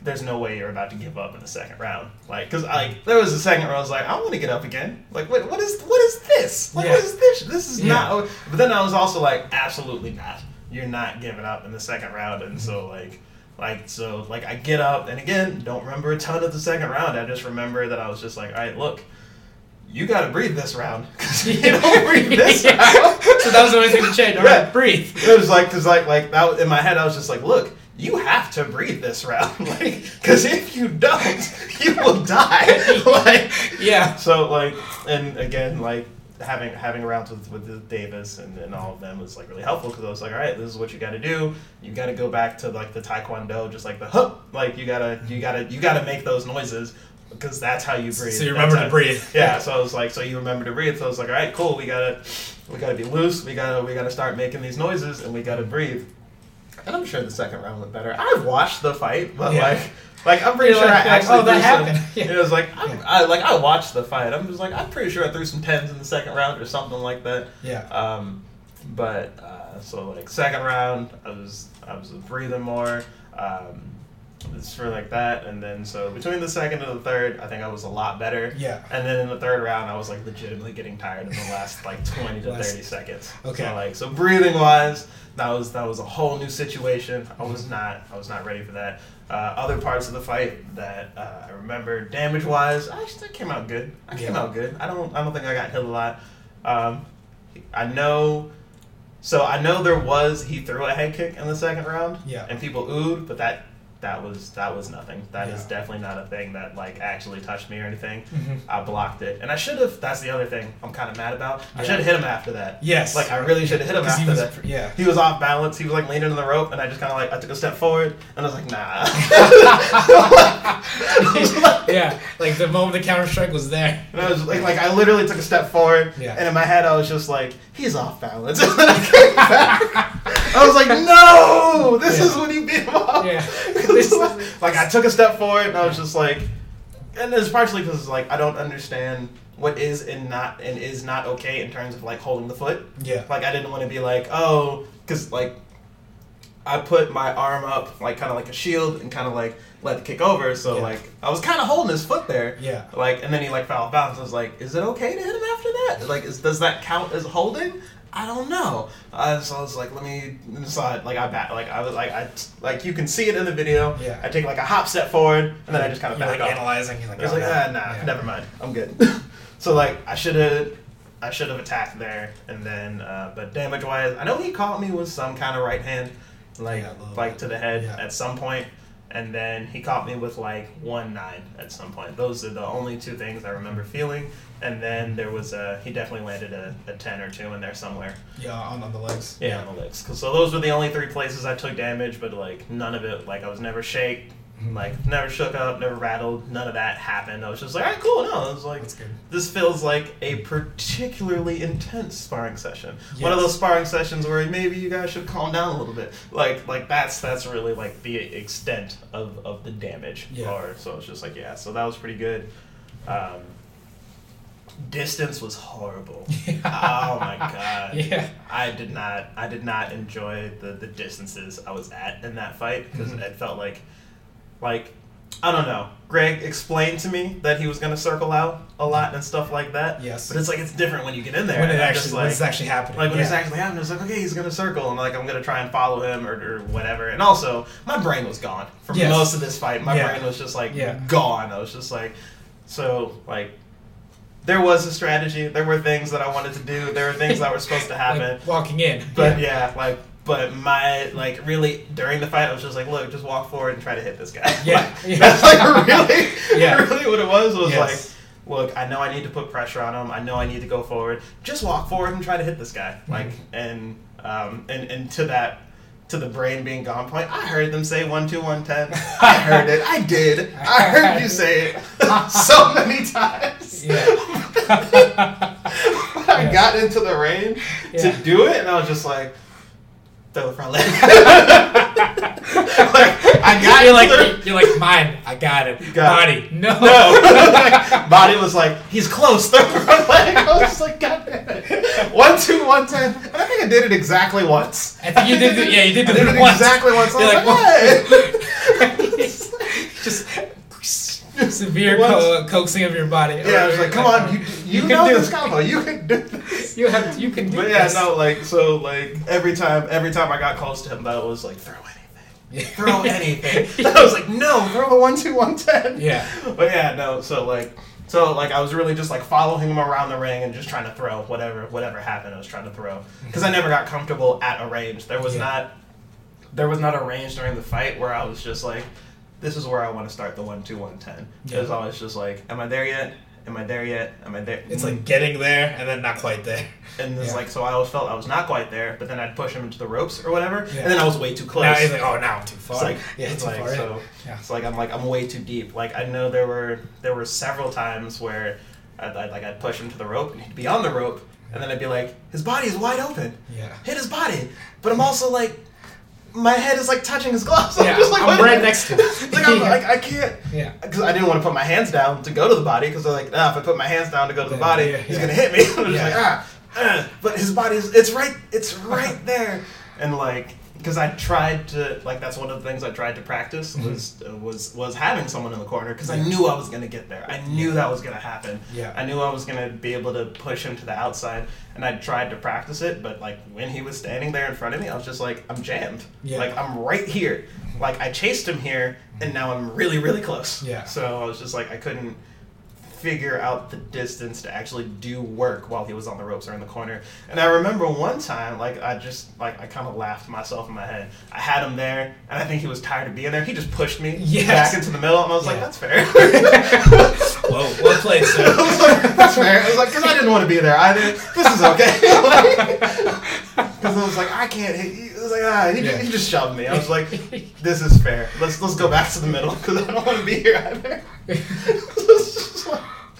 B: There's no way you're about to give up in the second round, like, cause like there was a second where I was like, I want to get up again. Like, what, what is, what is this? Like, what
A: Yeah.
B: is this? This is
A: Yeah.
B: not. But then I was also like, absolutely not. You're not giving up in the second round, and so like, like so like I get up, and again, don't remember a ton of the second round. I just remember that I was just like, all right, look, you got to breathe this round, cause you don't breathe this round.
A: so that was the only thing to change. All right,
B: Yeah.
A: breathe.
B: It was like, cause like, like that in my head, I was just like, look, you have to breathe this round, like, cause if you don't, you will die, like.
A: Yeah.
B: So like, and again, like having having rounds with with Davis and, and all of them was like really helpful because I was like, all right, this is what you got to do. You got to go back to like the Taekwondo, just like the huh, like you gotta you gotta you gotta make those noises because that's how you breathe.
A: So you remember to breathe.
B: Yeah. So I was like, so you remember to breathe. So I was like, all right, cool. We gotta we gotta be loose. We gotta we gotta start making these noises and we gotta breathe. And I'm sure the second round went better. I've watched the fight, but
A: Yeah.
B: like. Like I'm pretty
A: You're
B: sure
A: like-
B: I actually
A: oh, that
B: threw some-
A: Yeah.
B: It was like I'm,
A: Yeah.
B: I like I watched the fight. I'm just like I'm pretty sure I threw some tens in the second round or something like that.
A: Yeah.
B: Um, but uh, so like second round, I was I was breathing more. Um, it's for like that, and then so between the second and the third, I think I was a lot better.
A: Yeah.
B: And then in the third round, I was like legitimately getting tired in the last like twenty to
A: Last-
B: thirty seconds.
A: Okay.
B: So like so breathing wise, that was that was a whole new situation. I was not I was not ready for that. Uh, other parts of the fight that uh, I remember damage wise, I actually came out good. I came
A: Yeah.
B: out good. I don't I don't think I got hit a lot. Um, I know. So I know there was he threw a head kick in the second round.
A: Yeah.
B: And people oohed, but that that was that was nothing. That is
A: Yeah.
B: definitely not a thing that like actually touched me or anything.
A: Mhm.
B: I blocked it, and I should have. That's the other thing I'm kind of mad about. I
A: Yeah.
B: should have hit him after that.
A: Yes.
B: Like I really should have hit him after
A: was-
B: that.
A: yeah.
B: He was off balance. He was like leaning on the rope, and I just kind of like I took a step forward, and I was like, nah.
A: yeah. Like the moment the counter strike was there.
B: And I was like, like I literally took a step forward,
A: Yeah.
B: and in my head I was just like, he's off balance. I came back. I was like, no, this
A: Yeah.
B: is when he beat him up.
A: Yeah.
B: This like I took a step forward, and I was just like, and it's partially because like I don't understand what is and not and is not okay in terms of like holding the foot.
A: Yeah.
B: Like I didn't want to be like, oh, because like I put my arm up like kind of like a shield and kind of like let the kick over. So
A: Yeah.
B: like I was kind of holding his foot there.
A: Yeah.
B: Like and then he like fell off balance. I was like, is it okay to hit him after that? Like, is, does that count as holding? I don't know. Uh, so I was like, let me decide. Like I back. Like I was like I like you can see it in the video.
A: Yeah.
B: I take like a hop step forward and then I just kind of back
A: like
B: off.
A: analyzing. He's like,
B: I was
A: oh,
B: like,
A: no.
B: ah, nah,
A: Yeah.
B: never mind. I'm good. so like, I should have, I should have attacked there, and then, uh, but damage wise, I know he caught me with some kind of right hand, like
A: Yeah,
B: like
A: bit.
B: to the head
A: Yeah.
B: at some point, and then he caught me with like one nine at some point. Those are the only two things I remember feeling. And then there was a, he definitely landed a, a ten or two in there somewhere.
A: Yeah, on, on the legs.
B: Yeah, on the legs. so those were the only three places I took damage, but like none of it, like I was never shake,
A: Mhm.
B: like never shook up, never rattled. None of that happened. I was just like, all right, cool. No, it was like this feels like a particularly intense sparring session. One of those sparring sessions where maybe you guys should calm down a little bit. Like like that's that's really like the extent of, of the damage.
A: Yeah.
B: Or so it's just like yeah. So that was pretty good. Um, distance was horrible. oh my god.
A: Yeah.
B: I did not. I did not enjoy the the distances I was at in that fight because
A: Mhm.
B: it felt like, like, I don't know. Greg explained to me that he was gonna circle out a lot and stuff like that.
A: Yes.
B: But it's like it's different when you get in there.
A: When it actually,
B: just
A: when it's actually happening.
B: like when
A: yeah.
B: it's actually happening, it's like okay, he's gonna circle, and like I'm gonna try and follow him or, or whatever. And also, my brain was gone for
A: Yes.
B: most of this fight. My
A: Yeah.
B: brain was just like
A: Yeah.
B: gone. I was just like, so like, there was a strategy. There were things that I wanted to do. There were things that were supposed to happen.
A: Like, walking in.
B: But yeah. like, but my like really during the fight, I was just like, look, just walk forward and try to hit this guy.
A: Yeah,
B: Like,
A: yeah.
B: that's like really,
A: Yeah.
B: really what it was. Was
A: Yes.
B: like, look, I know I need to put pressure on him. I know I need to go forward. Just walk forward and try to hit this guy.
A: Mm-hmm.
B: Like, and um, and and to that. To the brain being gone point, I heard them say one two one ten. I heard it. I did. I heard you say it so many times.
A: Yeah.
B: I
A: Yeah.
B: got into the range
A: Yeah.
B: to do it, and I was just like, throw the front leg. like, I got
A: you're like
B: the-
A: you're like mine. I got it.
B: Got
A: Body. No.
B: no. Body was like, he's close. Leg. I was just like, God damn it. One, two, one, ten. And I think I did it exactly once.
A: I think you did. The, yeah, you did
B: did it
A: once.
B: exactly once. I
A: You're
B: was
A: like,
B: like,
A: just severe co- coaxing of your body.
B: Yeah, I was like, come on, you, you,
A: You can
B: know
A: do
B: this combo. You can do this.
A: You have. You can do
B: But yeah,
A: this.
B: no, like so, like every time, every time I got close to him, that was like throw anything, throw anything. I was like, no, throw the one two one ten.
A: Yeah.
B: But yeah, no. So like, so like I was really just like following him around the ring and just trying to throw whatever whatever happened. I was trying to throw mm-hmm. because I never got comfortable at a range. There was
A: Yeah.
B: not, there was not a range during the fight where I was just like, this is where I want to start the one two one ten. It was
A: Yeah.
B: always just like, am I there yet? Am I there yet? Am I there?
A: It's like getting there and then not quite there.
B: And it's
A: Yeah.
B: like, so I always felt I was not quite there, but then I'd push him into the ropes or whatever,
A: Yeah.
B: and then I was way too close.
A: Now he's like, oh, now I'm too far.
B: it's like,
A: yeah,
B: it's
A: too
B: like,
A: far.
B: so,
A: Yeah.
B: it's like I'm like I'm way too deep. Like I know there were there were several times where I'd, I'd like I'd push him to the rope and he'd be on the rope, and then I'd be like, his body is wide open,
A: Yeah.
B: hit his body, but I'm also like, my head is like touching his gloves.
A: Yeah,
B: I'm just like,
A: I'm right next to him.
B: Like I'm
A: Yeah.
B: like I can't
A: Yeah.
B: because I didn't want to put my hands down to go to the body because I'm like, nah, if I put my hands down to go to the body, he's gonna hit me. I'm just like, ah, ah. but his body's it's right, it's right there, and like because I tried to like that's one of the things I tried to practice was uh, was was having someone in the corner because I
A: Mm-hmm.
B: Knew I was gonna get there. I knew that was gonna happen.
A: Yeah.
B: I knew I was gonna be able to push him to the outside, and I tried to practice it. But like when he was standing there in front of me, I was just like, I'm jammed.
A: Yeah.
B: Like I'm right here. Like I chased him here, and now I'm really really close.
A: Yeah.
B: So I was just like I couldn't figure out the distance to actually do work while he was on the ropes or in the corner. And I remember one time, like I just like I kind of laughed myself in my head. I had him there, and I think he was tired of being there. He just pushed me
A: Yes.
B: back into the middle, and I was like, "That's fair."
A: Well, well played,
B: I
A: sir.
B: was like, That's fair. I was like, because I didn't want to be there either. This is okay. Because I was like, I can't hit you. I was like, ah, he,
A: Yeah.
B: just, he just shoved me. I was like, this is fair. Let's let's go back to the middle because I don't want to be here either.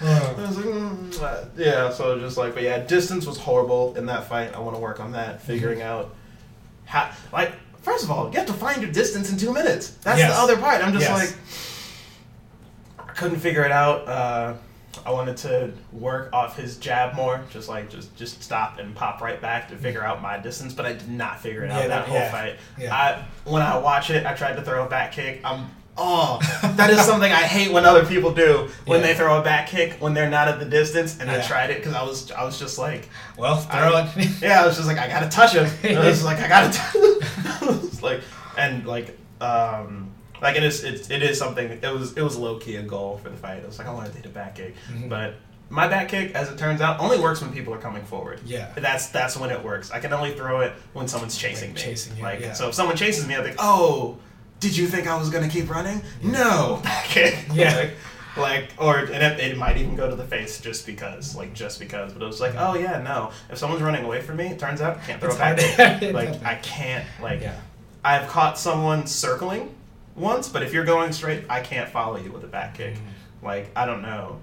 B: It's just like- I was like, mm, uh, yeah. So just like, but yeah, distance was horrible in that fight. I want to work on that, figuring out how. Like, first of all, you have to find your distance in two minutes. That's
A: Yes.
B: the other part. I'm just
A: Yes.
B: like, I couldn't figure it out. Uh, I wanted to work off his jab more, just like just just stop and pop right back to figure out my distance, but I did not figure it out
A: Yeah,
B: that
A: that-
B: whole
A: yeah.
B: fight.
A: Yeah.
B: I when I watch it, I tried to throw a back kick. I'm oh, that is something I hate when other people do when
A: Yeah.
B: they throw a back kick when they're not at the distance. And I tried it because I was I was just like,
A: Well, throw
B: I-
A: it.
B: yeah, I was just like, I gotta touch him. And I was like, I gotta. It's like, and like, um, like it is, it, it is something. It was, it was low key a goal for the fight. It was like, I wanted to hit a back kick,
A: Mhm.
B: but my back kick, as it turns out, only works when people are coming forward.
A: Yeah.
B: That's that's when it works. I can only throw it when someone's chasing
A: Like
B: me.
A: chasing you,
B: like
A: yeah.
B: so, if someone chases me, I think, oh, did you think I was gonna keep running? No, back kick.
A: Yeah.
B: like, like, or and it, it might even go to the face just because, like, just because. But it was like, oh yeah, no. If someone's running away from me, it turns out I can't throw
A: It's
B: a back kick. like, I can't. Like,
A: Yeah.
B: I've caught someone circling once, but if you're going straight, I can't follow you with a back kick.
A: Mm-hmm.
B: Like, I don't know.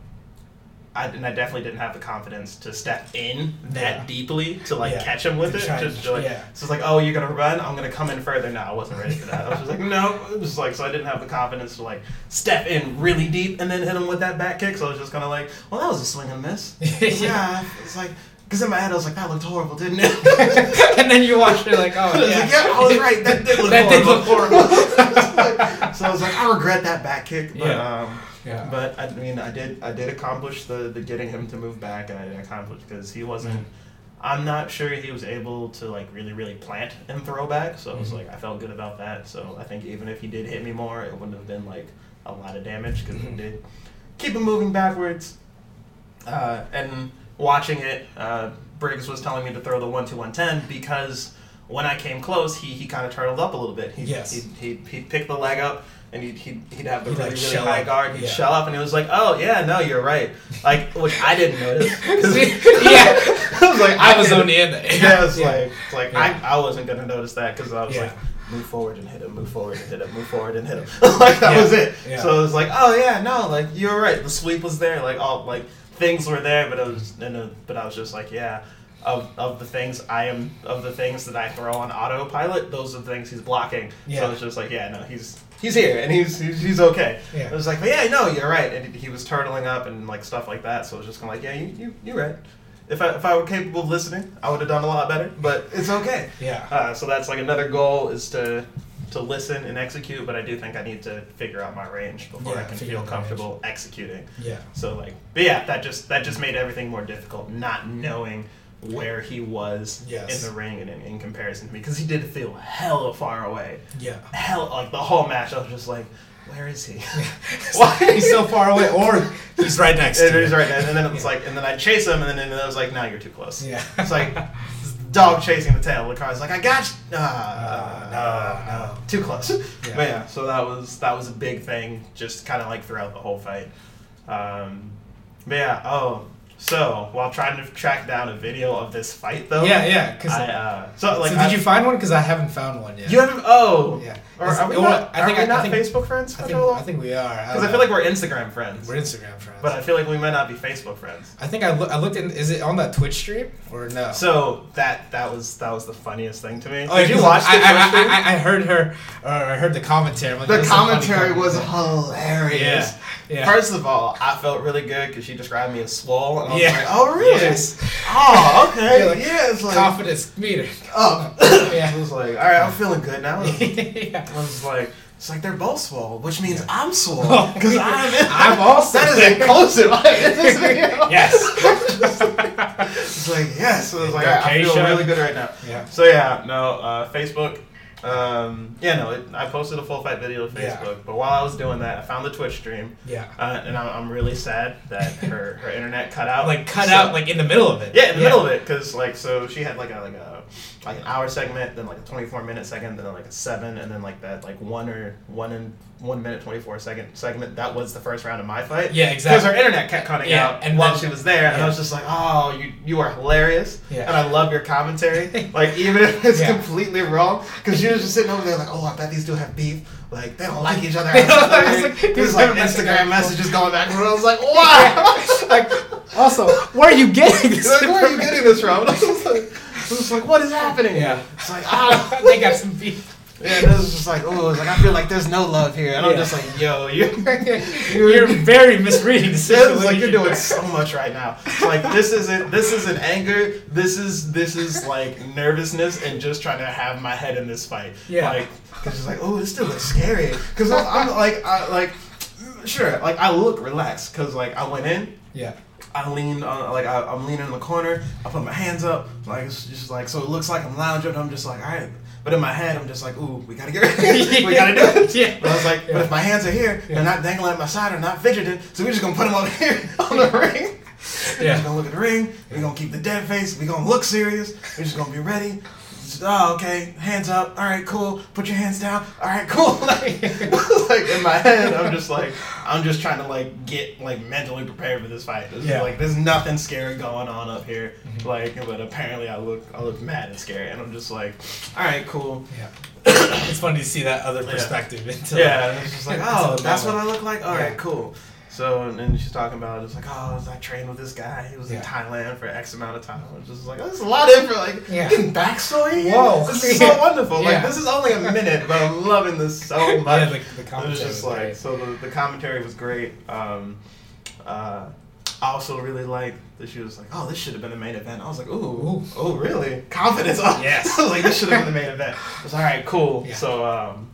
B: I, and I definitely didn't have the confidence to step in that
A: Yeah.
B: deeply to like
A: Yeah.
B: catch him with
A: To
B: it. Just
A: to-
B: like,
A: yeah.
B: so it's like, oh, you're gonna run? I'm gonna come in further. No, I wasn't ready for that. I was just like, no. It was like, so I didn't have the confidence to like step in really deep and then hit him with that back kick. So I was just kind of like, well, that was a swing and miss. yeah, it's like. Because in my head I was like, that looked horrible, didn't it?
A: and then you watched it like, oh
B: I
A: yeah.
B: like, yeah, I was right. That did look
A: That did
B: horrible.
A: look horrible.
B: so I was like, I regret that back kick. But,
A: Yeah.
B: um,
A: Yeah.
B: but I mean, I did I did accomplish the, the getting him to move back, and I did accomplish because he wasn't.
A: Mhm.
B: I'm not sure he was able to like really really plant and throw back. So I was
A: Mhm.
B: like, I felt good about that. So I think even if he did hit me more, it wouldn't have been like a lot of damage because he
A: Mhm.
B: did keep him moving backwards. Uh, and watching it, uh, Briggs was telling me to throw the one two one ten because when I came close, he, he kind of turtled up a little bit. He,
A: Yes.
B: He'd, he'd, he'd pick the leg up and he'd, he'd, he'd have the
A: He'd,
B: really,
A: like,
B: really high
A: up.
B: guard. He'd
A: Yeah.
B: shell up and he was like, oh, yeah, no, you're right. Like, which I didn't notice. 'Cause-
A: yeah.
B: I was like,
A: I was
B: didn't-
A: on the end.
B: Yeah, it's
A: Yeah.
B: like, it's like
A: Yeah.
B: I, I wasn't going to notice that because I was
A: Yeah.
B: like, move forward and hit him, move forward and hit him, move forward and hit him. like, that
A: Yeah.
B: was it.
A: Yeah.
B: So it was like, oh, yeah, no, like, you're right. The sweep was there. Like, all, like, things were there, but it was, and uh, but I was just like, yeah. Of, of the things I am of the things that I throw on autopilot, those are the things he's blocking.
A: Yeah.
B: So it's just like, yeah, no, he's he's here and he's he's, he's okay.
A: Yeah.
B: It was like, but yeah, no, you're right. And he was turtling up and like stuff like that. So it was just kind of like, yeah, you you you're right. If I if I were capable of listening, I would have done a lot better. But it's okay.
A: Yeah.
B: Uh, so that's like another goal is to to listen and execute. But I do think I need to figure out my range before
A: Yeah,
B: I can feel comfortable executing.
A: Yeah.
B: So like, but yeah, that just that just made everything more difficult, not knowing where he was
A: Yes.
B: in the ring and in, in comparison to me, because he did feel hella far away.
A: Yeah.
B: Hell, like the whole match, I was just like, where is he?
A: Why he's so far away, or he's right next
B: and
A: to
B: he's right there, and then it's
A: Yeah.
B: like, and then I chase him, and then and then I was like, now you're too close.
A: Yeah.
B: It's like dog chasing the tail. The car's like, I got you.
A: Uh,
B: Uh,
A: no, no.
B: Too close.
A: Yeah.
B: But yeah, so that was that was a big thing, just kind of like throughout the whole fight. Um, but yeah, oh, so while trying to track down a video of this fight though,
A: Yeah, yeah. Cause
B: I, uh, so like,
A: so
B: I-
A: did you find one? Because I haven't found one yet.
B: You haven't? Oh,
A: Yeah.
B: Or
A: Is-
B: are we not?
A: I
B: are
A: think
B: we
A: I- I
B: not
A: think-
B: Facebook friends?
A: I think I think we are.
B: Because I feel like we're Instagram friends,
A: we're Instagram friends.
B: but I feel like we might not be Facebook friends.
A: I think I, loo- I looked in. Is it on that Twitch stream or no?
B: So that that was that was the funniest thing to me.
A: Oh,
B: Did you
A: because
B: watch the
A: I, I,
B: stream?
A: I, I, I heard her, or I heard the commentary. Like,
B: the
A: "This is a funny
B: commentary was
A: commentary."
B: hilarious.
A: Yeah, yeah.
B: First of all, I felt really good because she described me as swole, and I was
A: Yeah.
B: like, "Oh, really?
A: Yes.
B: Oh, okay.
A: Yeah, like,
B: yeah, it's like
A: confidence meter.
B: Oh,
A: Yeah.
B: I was like, "All right, I'm feeling good now." I
A: yeah.
B: was like, "It's like they're both swole, which means
A: Yeah.
B: I'm swole
A: Oh,
B: because I'm
A: I'm also
B: that is inclusive in.
A: Yes.
B: It's like yes. So I was like,
A: Okay,
B: I feel really good right now.
A: Yeah.
B: So yeah, no, uh, Facebook. Um, yeah, no, it, I posted a full fight video to
A: Yeah.
B: Facebook, but while I was doing that, I found the Twitch stream,
A: Yeah.
B: uh, and I'm, I'm really sad that her, her internet cut out.
A: Like cut
B: So-
A: out like in the middle of it.
B: yeah, in the middle of it, because like so she had like a like a like an hour segment, then like a 24 minute segment, then like a seven, and then like that like one or one and one minute 24 second segment. That was the first round of my fight.
A: Yeah, exactly.
B: Because her internet kept cutting
A: Yeah,
B: out
A: and
B: while
A: then-
B: she was there, and. I was just like, "Oh, you you are hilarious,"
A: Yeah.
B: and I love your commentary. like even if it's
A: Yeah.
B: completely wrong, because she was just sitting over there like, "Oh, I bet these two have beef. Like they don't like each other."
A: Like-
B: There's like
A: like-
B: Instagram messages going back and. I was like, "Wow!"
A: like also, where are you getting this?
B: like, where are you getting this from? I was like, I was like, what is happening?
A: Yeah.
B: It's like, ah.
A: they got some beef.
B: Yeah, it was just like, oh, it's like I feel like there's no love here, and I'm
A: Yeah.
B: just like, yo, you're
A: You're very misreading the
B: It
A: situation.
B: like you're doing so much right now. It's like this isn't this isn't anger. This is this is like nervousness and just trying to have my head in this fight.
A: Yeah.
B: Like it's like oh this still looks scary. Cause I'm, I'm like I like sure like I look relaxed because like I went in.
A: Yeah.
B: I lean on, like I, I'm leaning in the corner. I put my hands up, like it's just like so. It looks like I'm lounging. I'm just like, all right. But in my head, I'm just like, ooh, we gotta get ready. we gotta do it.
A: Yeah.
B: But I was like,
A: Yeah.
B: but if my hands are here,
A: Yeah.
B: they're not dangling at my side or not fidgeting. So we're just gonna put them over here on the ring.
A: Yeah.
B: We're just gonna look at the ring. We're gonna keep the dead face. We're gonna look serious. We're just gonna be ready. Oh, okay. Hands up. All right, cool. Put your hands down. All right, cool. Like, like in my head, I'm just like, I'm just trying to like get like mentally prepared for this fight. It's
A: Yeah.
B: like there's nothing scary going on up here.
A: Mhm.
B: Like, but apparently I look, I look mad and scary, and I'm just like, all right, cool.
A: Yeah. it's funny to see that other
B: Yeah.
A: perspective. Into
B: Yeah, it's just like, oh, that's what. I look like. All right,
A: Yeah.
B: cool. So and then she's talking about it's like, oh, I trained with this guy. He was in Thailand for X amount of time. It's just like, oh, there's a lot of info, like
A: Yeah.
B: getting backstory.
A: Whoa.
B: this is so
A: Yeah.
B: wonderful. Like this is only a minute, but I'm loving this so much.
A: Yeah, the, the
B: it was
A: commentary
B: just
A: was
B: like
A: great.
B: so. The, the commentary was great. Um, uh, I also really liked that she was like, "Oh, this should have been the main event." I was like, "Ooh,
A: Ooh.
B: oh, really? Confidence? Oh.
A: Yes.
B: I was like, "This should have been the main event." I was all right, cool.
A: Yeah.
B: So, um,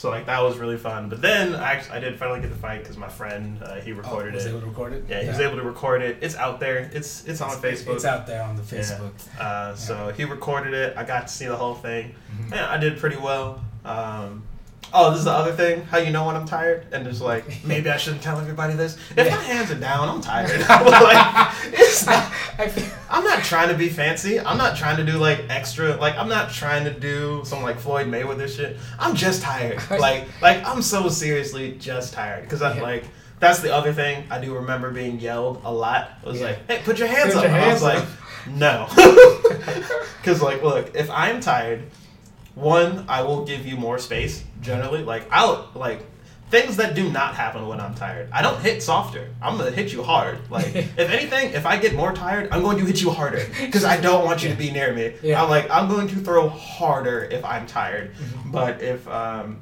B: so like that was really fun. But then I actually, I did finally get the fight because my friend uh, he
A: Oh,
B: recorded
A: was
B: it.
A: able to record it?
B: yeah, he was able to record it. It's out there. It's it's on
A: It's-
B: Facebook.
A: It's out there on the
B: Yeah.
A: Facebook.
B: Uh, so he recorded it. I got to see the whole thing. Yeah, I did pretty well. Um, oh, this is the other thing. How you know when I'm tired? And just like maybe I shouldn't tell everybody this. If
A: Yeah.
B: my hands are down, I'm tired. like, it's not,
A: I
B: I'm not trying to be fancy. I'm not trying to do like extra. Like I'm not trying to do some like Floyd Mayweather shit. I'm just tired. Like like I'm so seriously just tired because I'm
A: Yeah.
B: like. That's the other thing. I do remember being yelled a lot. It was
A: Yeah.
B: like, "Hey, put your hands
A: Put
B: up!"
A: your
B: And I was
A: hands
B: like, no. Because, like, look, if I'm tired, one, I will give you more space, generally. Like, I'll, like, things that do not happen when I'm tired. I don't hit softer. I'm going to hit you hard. Like, if anything, if I get more tired, I'm going to hit you harder. Because I don't want you to be near me.
A: Yeah.
B: I'm like, I'm going to throw harder if I'm tired.
A: Mhm.
B: But if, um,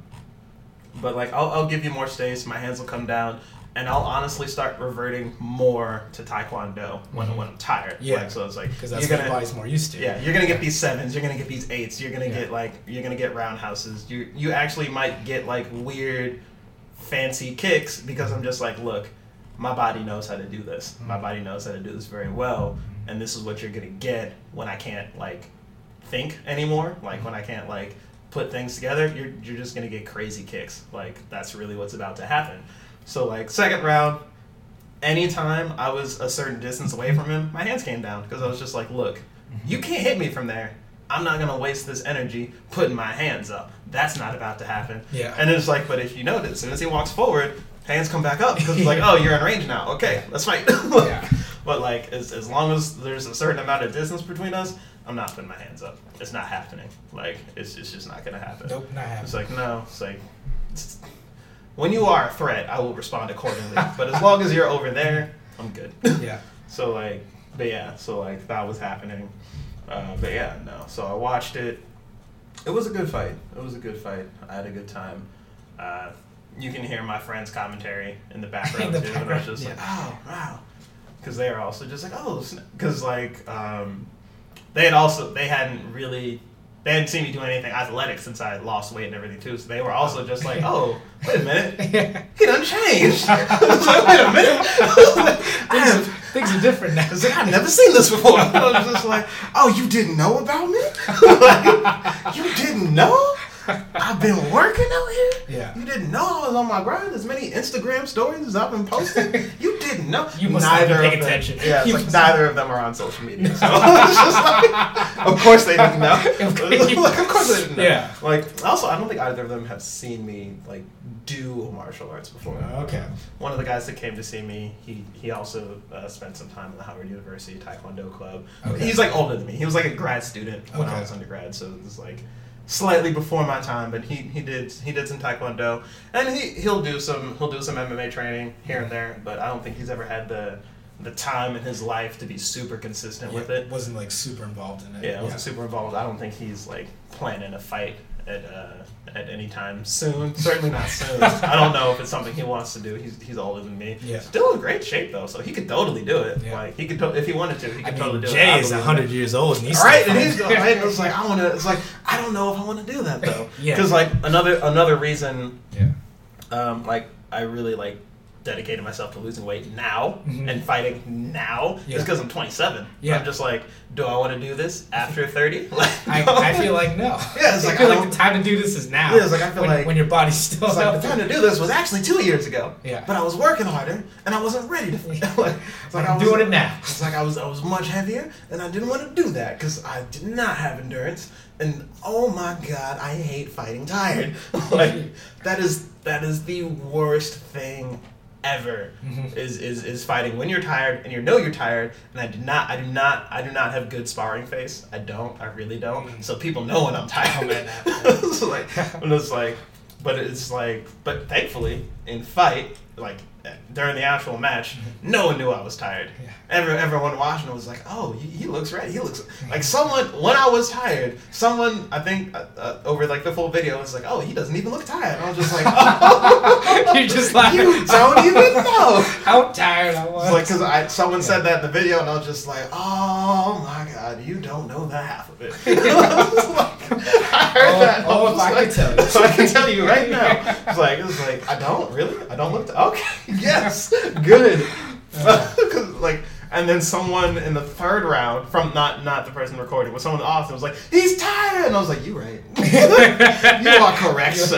B: but like, I'll, I'll give you more space, my hands will come down. And I'll honestly start reverting more to Taekwondo when,
A: Mhm.
B: when I'm tired.
A: Yeah.
B: Like, so it's like,
A: because that's
B: you're
A: what
B: gonna,
A: your body's more used to.
B: yeah, you're gonna get these sevens. You're gonna get these eights. You're gonna
A: Yeah.
B: get like you're gonna get roundhouses. You you actually might get like weird, fancy kicks because I'm just like, look, my body knows how to do this. My
A: Mhm.
B: body knows how to do this very well, and this is what you're gonna get when I can't like think anymore. Like when I can't like put things together. You're you're just gonna get crazy kicks. Like that's really what's about to happen. So like second round, anytime I was a certain distance away from him, my hands came down because I was just like, look, you mhm. can't hit me from there. I'm not gonna waste this energy putting my hands up. That's not about to happen.
A: Yeah.
B: And it's like, but if you notice, as soon as he walks forward, hands come back up because it's like, oh, you're in range now. Okay, let's fight.
A: Yeah.
B: But like, as, as long as there's a certain amount of distance between us, I'm not putting my hands up. It's not happening. Like, it's, it's just not gonna happen.
A: Nope, not happening.
B: It's like no. It's like it's, when you are a threat, I will respond accordingly. but as long as you're over there, I'm good.
A: yeah.
B: So like, but yeah, so like that was happening. Uh, but yeah, no. So I watched it. It was a good fight. It was a good fight. I had a good time. Uh, you can hear my friend's commentary in the background
A: the
B: too, and I was
A: background,
B: just like, oh wow, because they are also just like, oh, because like um, they had also they hadn't really. They hadn't seen me do anything athletic since I lost weight and everything too. So they were also just like, "Oh, wait a minute, he done changed." I was like, "Wait a minute,
A: Things,
B: have
A: things are different now.
B: I was like, I've never seen this before. I was just like, oh, you didn't know about me? like, you didn't know? I've been working out here?
A: Yeah.
B: You didn't know I was on my grind? As many Instagram stories as I've been posting? You didn't know?
A: You must not be paying
B: of them,
A: attention.
B: Yeah, it's like neither of them are on social media. So it's just like, of course they didn't know.
A: Of course.
B: like, of course they didn't know.
A: Yeah.
B: Like, also, I don't think either of them have seen me, like, do martial arts before.
A: Okay.
B: One of the guys that came to see me, he he also uh, spent some time in the Howard University Taekwondo club.
A: Okay.
B: He's like older than me. He was like a grad student when I was undergrad, so it was like slightly before my time. But he, he did he did some Taekwondo, and he he'll do some he'll do some MMA training here and there. But I don't think he's ever had the the time in his life to be super consistent with it.
A: Wasn't like super involved in it.
B: Yeah, wasn't super involved. I don't think he's like planning a fight at uh, at any time soon. Certainly not soon. I don't know if it's something he wants to do. He's he's older than me.
A: Yeah.
B: Still in great shape though, so he could totally do it.
A: Yeah.
B: Like he could to- if he wanted to, he
A: I
B: could
A: mean,
B: totally do it.
A: Jay is hundred years old, and he's
B: Right, and he's right. It's like I want to. It's like I don't know if I want to do that though.
A: Yeah.
B: Because like another another reason,
A: yeah.
B: um, like I really like dedicated myself to losing weight now
A: Mhm.
B: and fighting now
A: Yeah.
B: is because I'm 27.
A: Yeah.
B: I'm just like, do I want to do this after 30? Like,
A: I,
B: no.
A: I feel like no.
B: Yeah, it's
A: I
B: like,
A: feel
B: I
A: like the time to do this is now.
B: Yeah, it's like, I feel
A: when,
B: like-
A: when your body's still
B: It's like the time to do this was actually two years ago.
A: Yeah.
B: But I was working harder and I wasn't ready to. Like, it's like
A: I'm
B: I was,
A: doing it now.
B: It's like I was I was much heavier and I didn't want to do that because I did not have endurance. And oh my god, I hate fighting tired. like that is that is the worst thing ever.
A: Mhm.
B: Is, is is fighting when you're tired and you know you're tired. And I do not I do not I do not have good sparring face. I don't. I really don't. So people know when I'm tired.
A: Oh, man,
B: it's like and it's like but it's like but thankfully in fight like during the actual match no one knew i was tired
A: Yeah.
B: Every, everyone watching was like oh he, he looks ready he looks like someone when i was tired someone i think uh, uh, over like the full video was like oh he doesn't even look tired and i was just like oh
A: You're just laughing.
B: you don't even know
A: How tired I was.
B: like because I someone said that in the video and I was just like, oh my god, you don't know the half of it. I was like- I heard
A: Oh,
B: that. and
A: oh,
B: was
A: if I
B: like-
A: could tell you.
B: so I can tell you right now. It's like it's like I don't really. I don't look. To, okay, yes, good. 'Cause, like. And then someone in the third round, from not not the person recording, but someone in Austin was like, "He's tired," and I was like, "You right? you are correct, sir."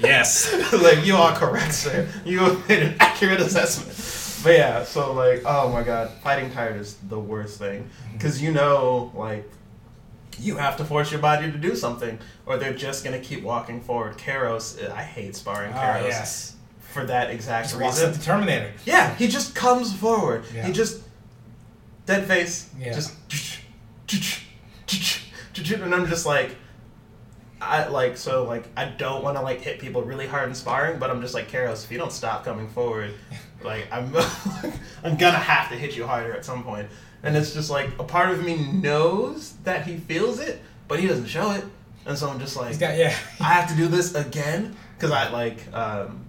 A: yes.
B: like you are correct, sir. You have made an accurate assessment. But yeah, so like, oh my god, fighting tired is the worst thing because you know, like, you have to force your body to do something, or they're just gonna keep walking forward. Karos, I hate sparring
A: Oh,
B: Karos
A: yes.
B: for that exact
A: Just
B: reason.
A: the Terminator.
B: Yeah, he just comes forward.
A: Yeah.
B: He just dead face.
A: Yeah.
B: Just and I'm just like I like so like I don't want to like hit people really hard in sparring, but I'm just like Karos, if you don't stop coming forward, like I'm I'm gonna have to hit you harder at some point. And it's just like a part of me knows that he feels it, but he doesn't show it. And so I'm just like
A: got yeah.
B: I have to do this again because I like um,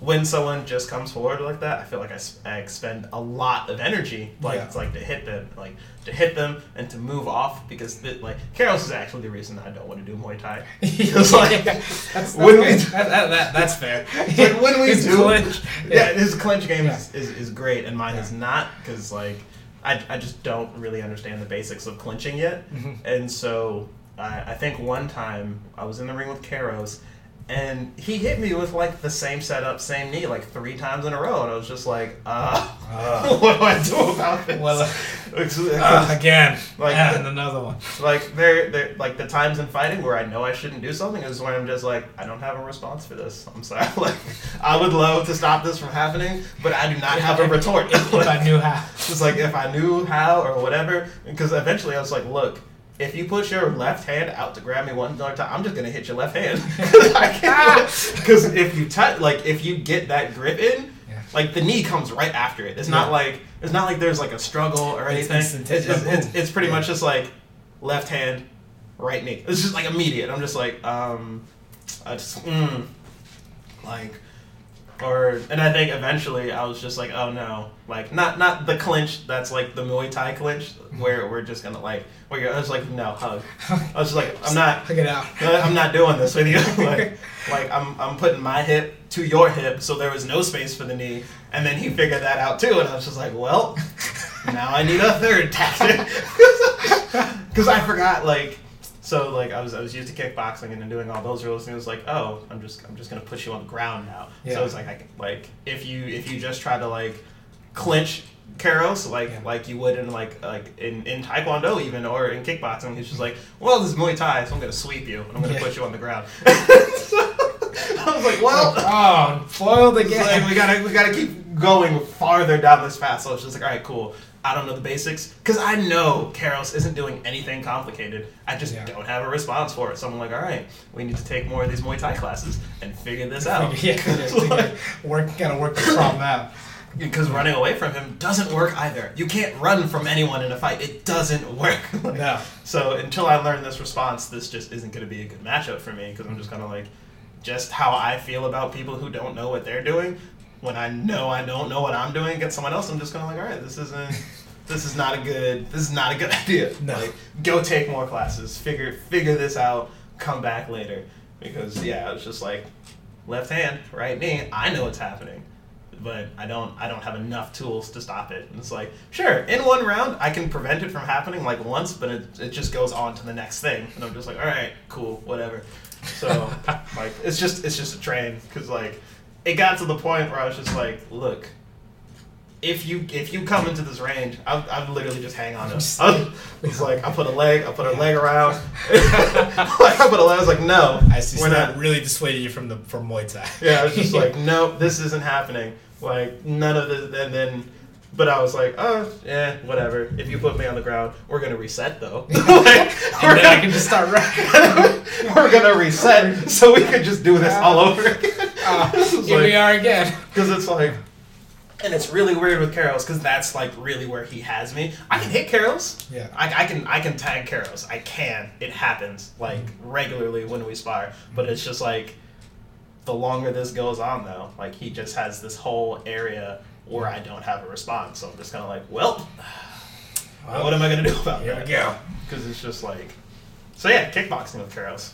B: when someone just comes forward like that. I feel like I expend a lot of energy, like
A: Yeah.
B: it's like to hit them, like to hit them and to move off because the, like Karos is actually the reason I don't want to do Muay Thai. It's like
A: that's, that's,
B: when we-
A: that, that, that, that's fair.
B: Like, when we
A: His
B: do-
A: clinch,
B: yeah, his clinch game
A: Yeah.
B: is, is, is great and mine is not because like I, I just don't really understand the basics of clinching yet
A: Mhm.
B: and so I, I think one time I was in the ring with Karos and he hit me with like the same setup same knee like three times in a row and I was just like uh,
A: Uh.
B: what do I do about this
A: Well, uh, Uh, again.
B: Like-
A: and another one.
B: like there, there, like the times in fighting where I know I shouldn't do something is when I'm just like, I don't have a response for this. I'm sorry. Like, I would love to stop this from happening, but I do not have a retort.
A: If, if I knew how.
B: It's like if I knew how or whatever. Because eventually I was like, look, if you push your left hand out to grab me one more time, I'm just gonna hit your left hand. Because if you touch, like, if you get that grip in.
A: Yeah.
B: Like the knee comes right after it. It's not
A: Yeah.
B: like it's not like there's like a struggle or
A: It's
B: anything.
A: instant-
B: It's, it's, it's, it's pretty
A: Yeah.
B: much just like left hand, right knee. It's just like immediate. I'm just like, um, I just, mm, like, or, and I think eventually I was just like, oh no, like not not the clinch that's like the Muay Thai clinch mm-hmm. where we're just gonna like, where you're, I was like, no hug. I was just like, I'm not.
A: Hug it out.
B: I'm not doing this with you. like, like I'm, I'm putting my hip to your hip, so there was no space for the knee. And then he figured that out too, and I was just like, well, now I need a third tactic because I forgot like. So like I was I was used to kickboxing and then doing all those rules and it was like oh I'm just I'm just gonna put you on the ground now
A: Yeah.
B: so it was like I, like if you if you just try to like clinch Karos like
A: Yeah.
B: like you would in like like in, in Taekwondo even or in kickboxing he's just like well this is Muay Thai so I'm gonna sweep you and I'm gonna
A: Yeah.
B: put you on the ground I was like well
A: oh, foiled again.
B: like we gotta we gotta keep going farther down this path. So it's just like, all right, cool. I don't know the basics because I know Karos isn't doing anything complicated. I just
A: Yeah.
B: don't have a response for it. So I'm like, all right, we need to take more of these Muay Thai classes and figure this out.
A: yeah, work, gotta work the problem out.
B: because running away from him doesn't work either. You can't run from anyone in a fight. It doesn't work. Like,
A: No.
B: So until I learn this response, this just isn't going to be a good matchup for me because I'm just kind of like, just how I feel about people who don't know what they're doing. When I know I don't know what I'm doing against someone else, I'm just kind of like, all right, this isn't. This is not a good. This is not a good idea.
A: No.
B: Like, go take more classes. Figure figure this out. Come back later. Because yeah, it's just like left hand, right knee. I know what's happening, but I don't. I don't have enough tools to stop it. And it's like, sure, in one round I can prevent it from happening like once, but it, it just goes on to the next thing, and I'm just like, all right, cool, whatever. So like, it's just it's just a train because like it got to the point where I was just like, look. If you if you come into this range, I I literally just hang on to. I was like, I put a leg, I put a leg around. like I put a leg. I was like, no,
A: I see.
B: we're not.
A: really dissuading you from the from Muay Thai.
B: Yeah, I was just like, no, this isn't happening. Like none of this, and then, but I was like, oh, yeah, whatever. If you put me on the ground, we're gonna reset though. like,
A: and then
B: gonna,
A: can just start running.
B: we're gonna reset, so we could just do this all over again.
A: Uh, here we are again.
B: Because it's like, and it's really weird with Karos because that's like really where he has me. I can hit Karos.
A: Yeah.
B: I, I can I can tag Karos. I can. It happens like regularly when we spar. But it's just like the longer this goes on though, like he just has this whole area where I don't have a response. So I'm just kind of like, well, what am I gonna do about
A: Here
B: that?
A: we go.
B: Because it's just like, so yeah, kickboxing with Karos.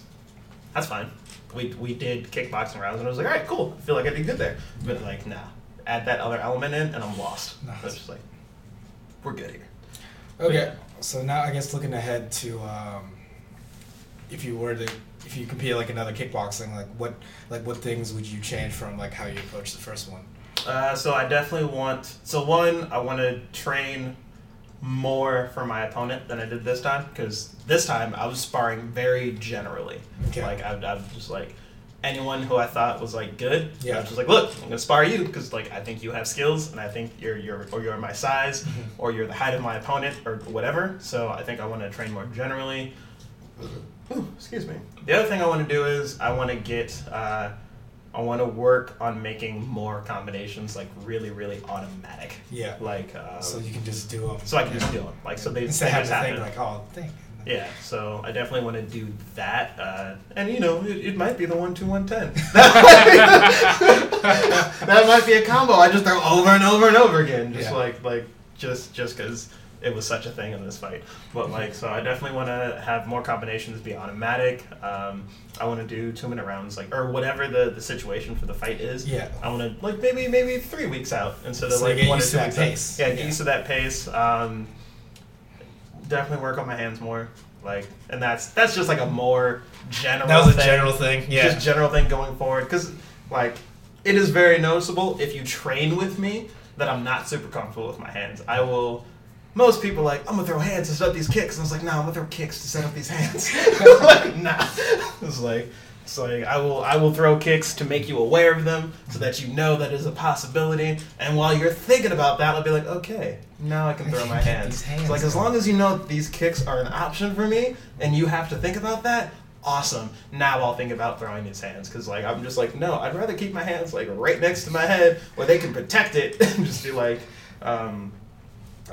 B: That's fine. We, we did kickboxing rounds and I was like, all right, cool. I feel like I did good there. But like, nah, add that other element in and I'm lost.
A: Nice.
B: So it's just like, we're good here.
A: Okay, so now I guess looking ahead to um, if you were to if you compete like another kickboxing, like what like what things would you change from like how you approached the first one?
B: Uh, so I definitely want. So one, I want to train more for my opponent than I did this time because this time I was sparring very generally.
A: Okay.
B: Like I, I was just like anyone who I thought was like good.
A: Yeah.
B: I was just like, look, I'm gonna spar you because like I think you have skills and I think you're you're or you're my size
A: Mhm.
B: or you're the height of my opponent or whatever. So I think I want to train more generally. Ooh, excuse me. The other thing I want to do is I want to get. Uh, I want to work on making more combinations like really, really automatic.
A: Yeah.
B: Like, uh,
A: so you can just do them.
B: So I can just do them. Like, so they,
A: instead of having to think like, oh, think.
B: yeah. So I definitely want to do that. Uh, and you know, it, it might be the one two one ten. That might be a combo. I just throw over and over and over again, just
A: Yeah.
B: like like just just because it was such a thing in this fight. But like, so I definitely want to have more combinations be automatic. Um, I want to do two minute rounds, like or whatever the, the situation for the fight is.
A: Yeah.
B: I want to like maybe maybe three weeks out instead of
A: So you
B: like
A: get
B: one or two
A: to that
B: weeks out.
A: pace.
B: Yeah, get
A: Yeah.
B: used to that pace. Um, definitely work on my hands more. Like, and that's that's just like a more general.
A: That was a
B: thing
A: general thing. Yeah.
B: just general thing going forward because like it is very noticeable if you train with me that i'm not super comfortable with my hands i will most people are like i'm gonna throw hands to set up these kicks. And i was like no i'm gonna throw kicks to set up these hands. Like nah. It's like it's like i will i will throw kicks to make you aware of them so that you know that is a possibility. And while you're thinking about that i'll be like okay now i can throw my hands,
A: hands
B: like as long as you know these kicks are an option for me and you have to think about that awesome. Now i'll think about throwing these hands because like i'm just like no i'd rather keep my hands like right next to my head where they can protect it. And just be like um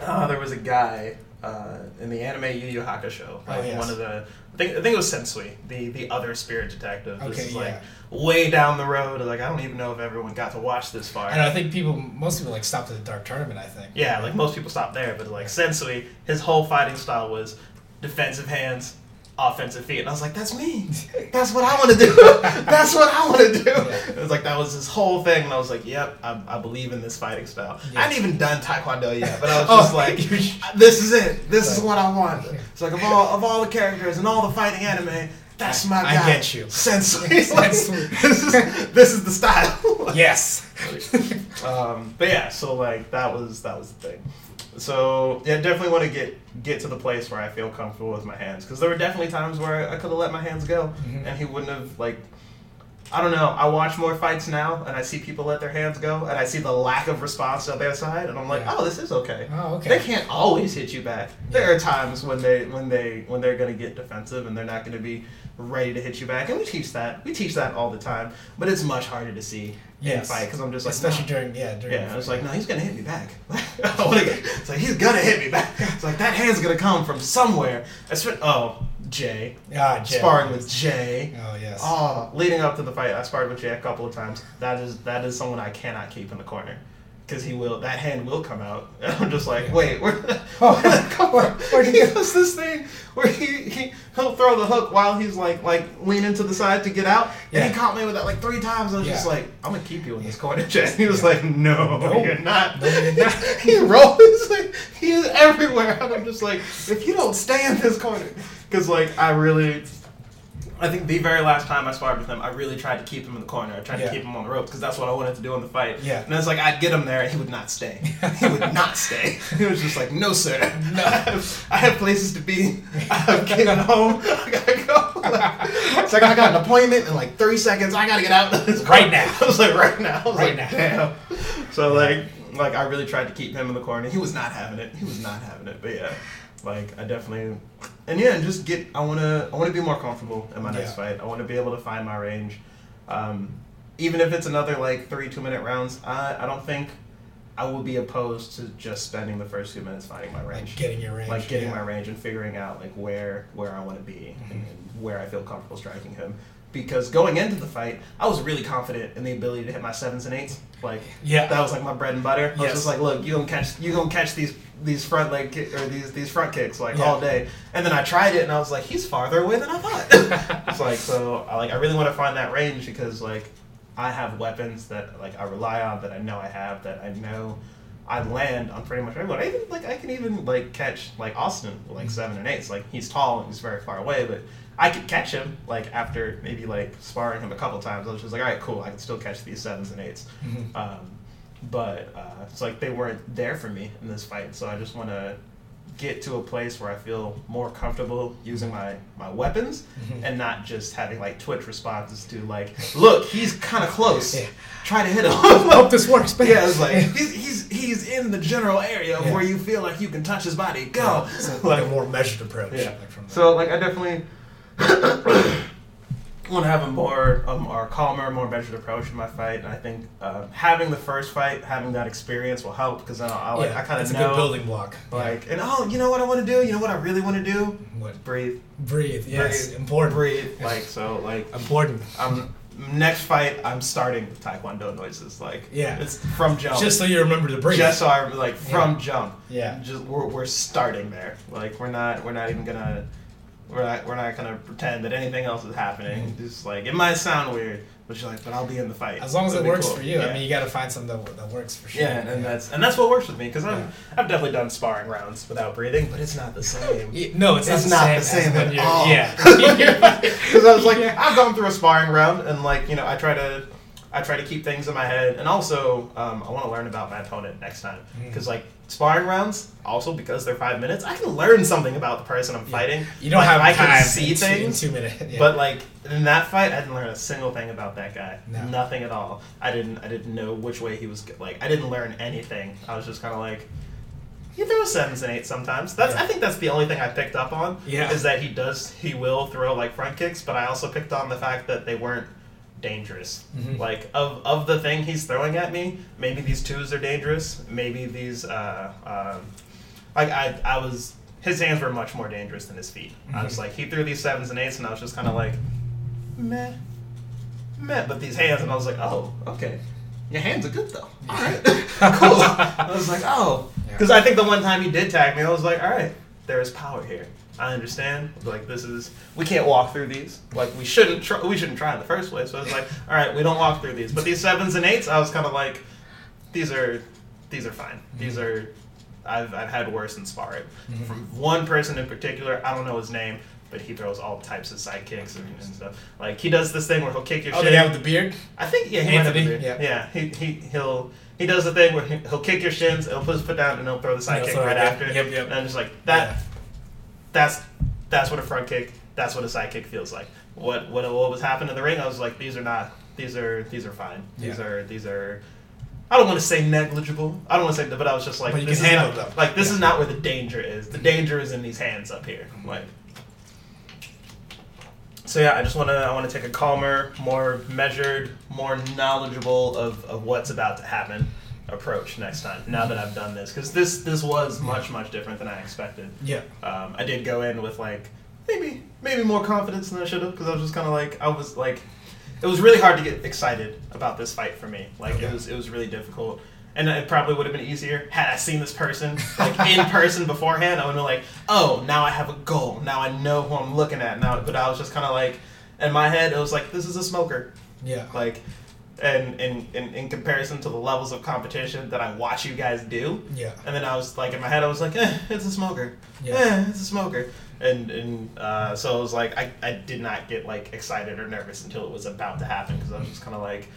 B: oh, there was a guy uh, in the anime Yu Yu Hakusho, like
A: Oh, yes.
B: one of the, I think, I think it was Sensui, the the other spirit detective. This
A: Okay,
B: is like
A: yeah.
B: way down the road. Like I don't even know if everyone got to watch this far.
A: And I think people, most people like stopped at the dark tournament. I think.
B: Yeah, like most people stopped there, but like Sensui, his whole fighting style was defensive hands, offensive feet, and I was like, that's me. That's what I want to do. That's what I want to do.
A: Yeah.
B: It was like that was this whole thing, and I was like, yep, I, I believe in this fighting style.
A: Yeah.
B: I hadn't even done Taekwondo yet, but I was
A: Oh,
B: just like, this is it. This is what I want. It's like of all of all the characters and all the fighting anime. That's my
A: I
B: guy.
A: get you.
B: Sensui. Like, this, is, this is the style.
A: Yes.
B: Um, but yeah, so like that was that was the thing. So yeah, definitely want to get get to the place where I feel comfortable with my hands because there were definitely times where I could have let my hands go
A: Mhm.
B: and he wouldn't have like I don't know. I watch more fights now, and I see people let their hands go, and I see the lack of response on their side, and I'm like,
A: Yeah.
B: oh, this is okay.
A: Oh, okay.
B: They can't always hit you back. There are times when they when they when they're gonna get defensive and they're not gonna be ready to hit you back, and we teach that. We teach that all the time, but it's much harder to see in
A: Yes.
B: fight because I'm just like,
A: Especially
B: no.
A: during yeah during.
B: Yeah, I was like, no, he's gonna hit me back. I it's like he's gonna hit me back. It's like that hand's gonna come from somewhere. I spent oh Jay
A: ah, Jay.
B: sparring with Jay.
A: Oh yes.
B: Oh, leading up to the fight, I sparred with Jay a couple of times. That is that is someone I cannot keep in the corner. Because he will, that hand will come out. And I'm just like, wait, where,
A: Oh,
B: where
A: where- he go?
B: does this thing where he, he he'll throw the hook while he's like like leaning to the side to get out, and he caught me with that like three times. I was just like, I'm gonna keep you in this corner, Jay. And he was like, No,
A: No.
B: you're not.
A: No, you're not.
B: he rolls. Like, he is everywhere, and I'm just like, if you don't stay in this corner, because like I really. I think the very last time I sparred with him, I really tried to keep him in the corner. I tried
A: Yeah.
B: to keep him on the ropes because that's what I wanted to do in the fight.
A: Yeah.
B: And it's like I'd get him there, and he would not stay. he would not stay. He was just like, "No, sir.
A: No.
B: I have, I have places to be. I have kids at home. I gotta go." it's like I got an appointment in like thirty seconds. I gotta get out.
A: Right now.
B: I was like, right now. I was
A: Right
B: like,
A: now.
B: Damn. So like, like I really tried to keep him in the corner. He was not having it. He was not having it. But yeah, like I definitely, and yeah, and just get. I wanna, I wanna be more comfortable in my next fight. I want to be able to find my range. Um, even if it's another like three two minute rounds, I, I don't think I will be opposed to just spending the first two minutes finding my range.
A: Like getting your range.
B: like getting
A: yeah.
B: my range and figuring out like where where I want to be and,
A: Mhm.
B: and where I feel comfortable striking him. Because going into the fight, I was really confident in the ability to hit my sevens and eights. Like
A: Yeah.
B: that was like my bread and butter. I was
A: Yes.
B: just like, look, you gonna catch you gonna catch these these front leg kick, or these these front kicks like
A: Yeah.
B: all day. And then I tried it and I was like, he's farther away than I thought. it's like so I like I really want to find that range because like I have weapons that like I rely on that I know I have that I know I land on pretty much everyone. I even like I can even like catch like Austin like seven and eights. Like he's tall and he's very far away, but I could catch him like after maybe like sparring him a couple times. I was just like, all right, cool. I can still catch these sevens and 8s
A: Mhm.
B: Um, but uh, it's like they weren't there for me in this fight, so I just want to get to a place where I feel more comfortable using my my weapons
A: Mhm.
B: and not just having like Twitch responses to like, look, he's kind of close.
A: Yeah.
B: Try to hit him.
A: Hope this works, man.
B: Yeah, it's like he's, he's he's in the general area
A: Yeah.
B: where you feel like you can touch his body. Go.
A: Yeah, so like a more measured approach.
B: Yeah.
A: Like from
B: So like I definitely want to have a more um, or calmer, more measured approach in my fight, and I think uh, having the first fight, having that experience will help because then I'll, like,
A: yeah,
B: I kind
A: it's
B: of
A: a good
B: know
A: building block.
B: like and oh you know what I want to do, you know what I really want to do,
A: what
B: breathe,
A: breathe. Yes,
B: Breathe.
A: important.
B: breathe. Like so like
A: Important.
B: um next fight I'm starting with Taekwondo noises like
A: Yeah.
B: it's from jump.
A: Just so you remember to breathe.
B: Just so I like from jump.
A: Yeah.
B: Just we're, we're starting there. Like we're not we're not even gonna we're not we're not gonna pretend that anything else is happening. Mm-hmm. Just like it might sound weird, but you're like, but I'll be in the fight.
A: As long as it
B: It'll be
A: works
B: cool.
A: for you.
B: Yeah.
A: I mean, you got to find something that, that works for sure.
B: yeah, and that's and that's what works with me because I've
A: Yeah.
B: I've definitely done sparring rounds without breathing, but it's not the same.
A: Yeah, no, it's,
B: It's
A: not, the
B: the
A: same,
B: same at all.
A: Yeah.
B: Because I was like,
A: Yeah.
B: I've gone through a sparring round, and like you know, I try to, I try to keep things in my head, and also um, I want to learn about my opponent next time.
A: Mm.
B: Because like sparring rounds, also because they're five minutes, I can learn something about the person I'm fighting.
A: You don't
B: Like,
A: have
B: I can see
A: in two-
B: things,
A: in two minutes. Yeah.
B: but like in that fight, I didn't learn a single thing about that guy.
A: No.
B: Nothing at all. I didn't. I didn't know which way he was. Like I didn't learn anything. I was just kind of like. He throws sevens and eights sometimes. That's
A: Yeah.
B: I think that's the only thing I picked up on.
A: Yeah.
B: Is that he does he will throw like front kicks, but I also picked on the fact that they weren't dangerous.
A: Mhm.
B: Like of of the thing he's throwing at me, maybe these twos are dangerous. Maybe these uh um like I I was his hands were much more dangerous than his feet. I was
A: Mhm.
B: like he threw these sevens and eights and I was just kind of like meh meh but these hands and I was like oh okay your hands are good though all right cool I was like oh because I think the one time he did tag me I was like all right there is power here I understand like this is we can't walk through these like we shouldn't try we shouldn't try in the first place so I was like all right we don't walk through these but these sevens and eights I was kind of like these are these are fine these are I've, I've had worse in sparring
A: Mhm.
B: from one person in particular I don't know his name but he throws all types of side kicks and, and stuff like he does this thing where he'll kick your
A: oh,
B: shin
A: the guy with the beard?
B: I think yeah, he might have
A: Anthony,
B: there.
A: yeah.
B: Yeah, he, he he'll he does the thing where he, he'll kick your shins, he'll put his foot down, and he'll throw the side kick right after.
A: Yep, yep.
B: And I'm just like that.
A: Yeah.
B: That's that's what a front kick. That's what a side kick feels like. what what what was happening in the ring, I was like, these are not these are these are fine. These
A: Yeah.
B: are these are. I don't want to say negligible. I don't want to say, that, but I was just like, this
A: can
B: is
A: handle
B: not,
A: them.
B: like this
A: Yeah.
B: is not where the danger is. The danger is in these hands up here. Mm-hmm. Like, so yeah, I just want to I want to take a calmer, more measured, more knowledgeable of, of what's about to happen approach next time. Now that I've done this, because this this was much much different than I expected.
A: Yeah.
B: Um, I did go in with like maybe maybe more confidence than I should have because I was just kind of like I was like it was really hard to get excited about this fight for me. Like
A: Okay.
B: it was it was really difficult. And it probably would have been easier had I seen this person like in person beforehand. I would have been like, oh, now I have a goal. Now I know who I'm looking at. Now, but I was just kind of like, in my head, it was like, this is a smoker.
A: Yeah.
B: Like, and in, in in comparison to the levels of competition that I watch you guys do,
A: Yeah.
B: and then I was like, in my head, I was like, eh, it's a smoker.
A: Yeah.
B: Eh, it's a smoker. And and uh, so it was like, I, I did not get like excited or nervous until it was about to happen because I was just kind of like,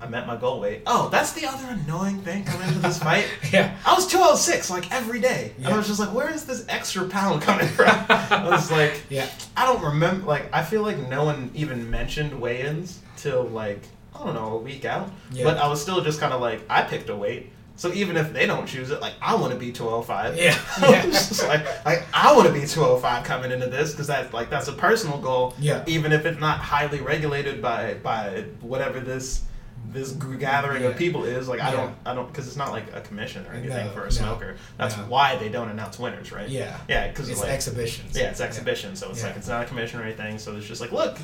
B: I met my goal weight. Oh, that's the other annoying thing coming into this fight.
A: Yeah.
B: I was 206 like every day. And I was just like, where is this extra pound coming from? I was like,
A: Yeah.
B: I don't remember. Like, I feel like no one even mentioned weigh-ins till like I don't know a week out.
A: Yeah.
B: But I was still just kind of like I picked a weight. So even if they don't choose it, like I want to be 205.
A: Yeah. Yeah.
B: just like, like I want to be 205 coming into this because that's like that's a personal goal.
A: Yeah.
B: Even if it's not highly regulated by by whatever this this gathering of people is, like I
A: Yeah.
B: don't I don't because it's not like a commission or anything
A: No,
B: for
A: no,
B: a smoker. That's
A: no.
B: why they don't announce winners, right?
A: Yeah.
B: Yeah, because
A: It's
B: like
A: exhibitions.
B: yeah, it's exhibition, so it's
A: Yeah.
B: like it's not a commission or anything. So it's just like, look,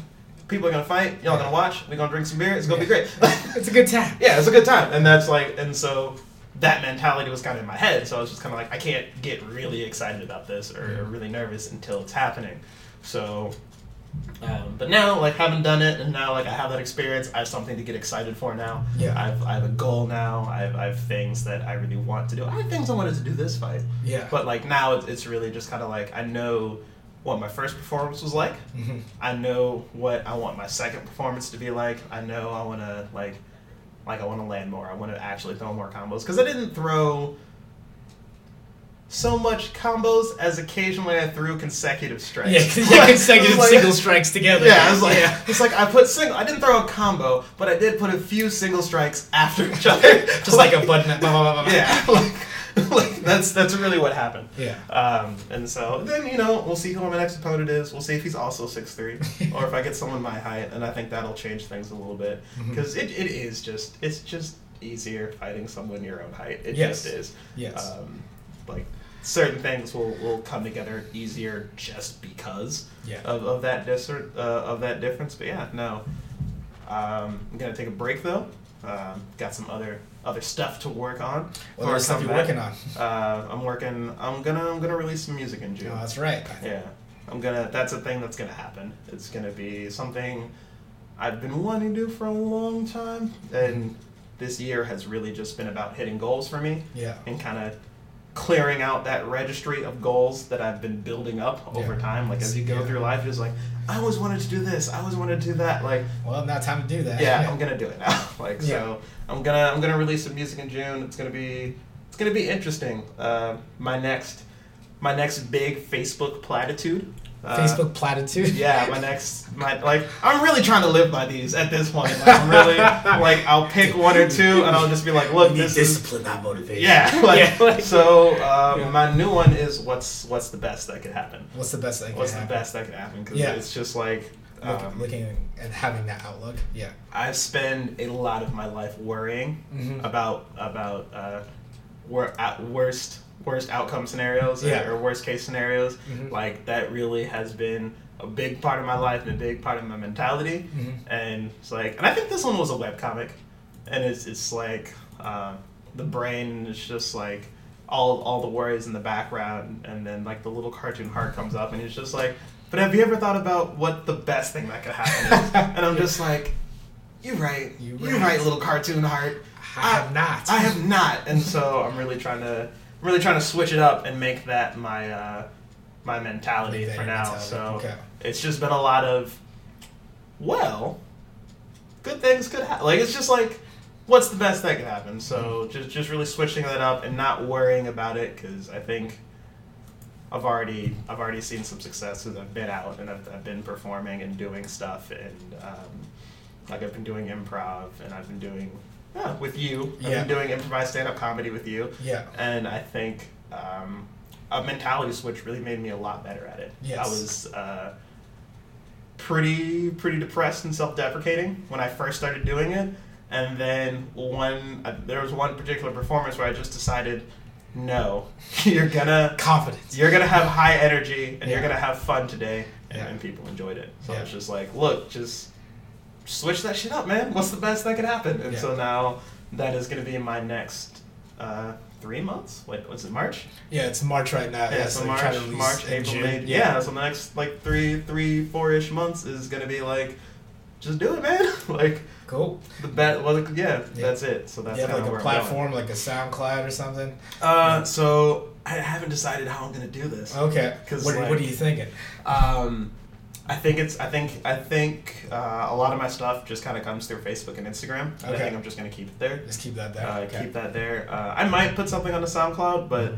B: people are gonna fight. Y'all
A: Yeah.
B: gonna watch. We gonna drink some beer. It's gonna be great.
A: It's a good time.
B: yeah, it's a good time, and that's like, and so that mentality was kind of in my head. So I was just kind of like, I can't get really excited about this or, or really nervous until it's happening. So, um, but now, like, having done it, and now like I have that experience, I have something to get excited for now.
A: Yeah.
B: I've I have a goal now. I have, I have things that I really want to do. I have things I wanted to do this fight.
A: Yeah.
B: But like now, it's, it's really just kind of like I know what my first performance was like.
A: Mhm.
B: I know what I want my second performance to be like. I know I want to like, like I want to land more. I want to actually throw more combos because I didn't throw so much combos as occasionally I threw consecutive strikes.
A: Yeah, yeah, consecutive
B: Like-
A: single strikes together.
B: Yeah, I was like,
A: yeah.
B: it's like I put single. I didn't throw a combo, but I did put a few single strikes after each other,
A: just like a button. blah, blah, blah.
B: yeah, like, like that's that's really what happened.
A: Yeah.
B: Um, and so then you know we'll see who my next opponent is. We'll see if he's also six three, or if I get someone my height, and I think that'll change things a little bit because it, it is just it's just easier fighting someone your own height. It
A: Yes.
B: just is.
A: Yes.
B: Um, like certain things will, will come together easier just because
A: Yeah.
B: of, of that dis- uh, of that difference. But yeah, no. Um, I'm gonna take a break though. Um, got some other other stuff to work on.
A: What other stuff you working on?
B: Uh, I'm working. I'm gonna. I'm gonna release some music in June.
A: Oh, that's right.
B: yeah, I'm gonna. That's a thing that's gonna happen. It's gonna be something I've been wanting to do for a long time, and this year has really just been about hitting goals for me
A: Yeah.
B: and kind of clearing out that registry of goals that I've been building up over
A: Yeah.
B: time. Like as you go
A: Yeah.
B: through life, just like I always wanted to do this. I always wanted to do that. Like
A: Well, now time to do that.
B: yeah, I'm gonna do it now. like
A: Yeah.
B: so, I'm gonna I'm gonna release some music in June. It's gonna be it's gonna be interesting. Uh, my next my next big Facebook platitude. Uh,
A: Facebook platitude.
B: Yeah, my next my like I'm really trying to live by these at this point. Like I'm really like I'll pick one or two and I'll just be like, look, this is
A: discipline, not motivation.
B: yeah. Like,
A: Yeah, like-
B: so um,
A: Yeah.
B: my new one is what's what's the best that could happen.
A: What's the best that
B: What's the best that could happen? Because
A: Yeah.
B: it's just like um,
A: looking and having that outlook. Yeah.
B: I spend a lot of my life worrying
A: Mhm.
B: about about uh, wor- at worst worst outcome scenarios or-
A: Yeah.
B: or, worst case scenarios.
A: Mhm.
B: Like that really has been a big part of my life and a big part of my mentality.
A: Mhm.
B: And it's like, and I think this one was a webcomic, and it's it's like uh, the brain is just like all all the worries in the background, and then like the little cartoon heart comes up, and it's just like, but have you ever thought about what the best thing that could happen is? and I'm just like, you're right,
A: You
B: you're
A: right.
B: right, little cartoon heart.
A: I have not.
B: I have not, and so I'm really trying to I'm really trying to switch it up and make that my uh, my mentality for now.
A: mentality.
B: So
A: Okay.
B: it's just been a lot of well, good things could happen. Like it's just like what's the best that could happen. So just just really switching that up and not worrying about it because I think I've already I've already seen some success because I've been out and I've, I've been performing and doing stuff and um, like I've been doing improv and I've been doing yeah, with you. I've
A: Yeah.
B: been doing improvised stand up comedy with you.
A: Yeah.
B: And I think um, a mentality switch really made me a lot better at it.
A: Yes.
B: I was uh, pretty pretty depressed and self deprecating when I first started doing it, and then one uh, there was one particular performance where I just decided, no, you're gonna
A: Confidence.
B: you're gonna have high energy and you're gonna have fun today, and,
A: Yeah.
B: and people enjoyed it. So
A: Yeah.
B: it's just like, look, just switch that shit up, man. What's the best that could happen? And
A: Yeah.
B: so now that is gonna be in my next uh, three months. Wait, what's it? March?
A: Yeah, it's March right now.
B: Yeah,
A: Yeah,
B: so
A: so
B: March,
A: to
B: March, April,
A: June.
B: May. Yeah. so the next like three, three, four ish months is gonna be like, just do it, man. like
A: Cool.
B: the bet. Well, yeah,
A: Yeah.
B: that's it. So that's
A: you have like a
B: going.
A: platform, like a SoundCloud or something.
B: Uh, so I haven't decided how I'm gonna do this.
A: Okay.
B: 'Cause,
A: What,
B: like-
A: what are you thinking?
B: Um, I think it's. I think. I think uh, a lot of my stuff just kind of comes through Facebook and Instagram. And I think I'm just gonna keep it there.
A: Just keep that there.
B: Uh,
A: okay.
B: Keep that there. Uh, I might put something on the SoundCloud, but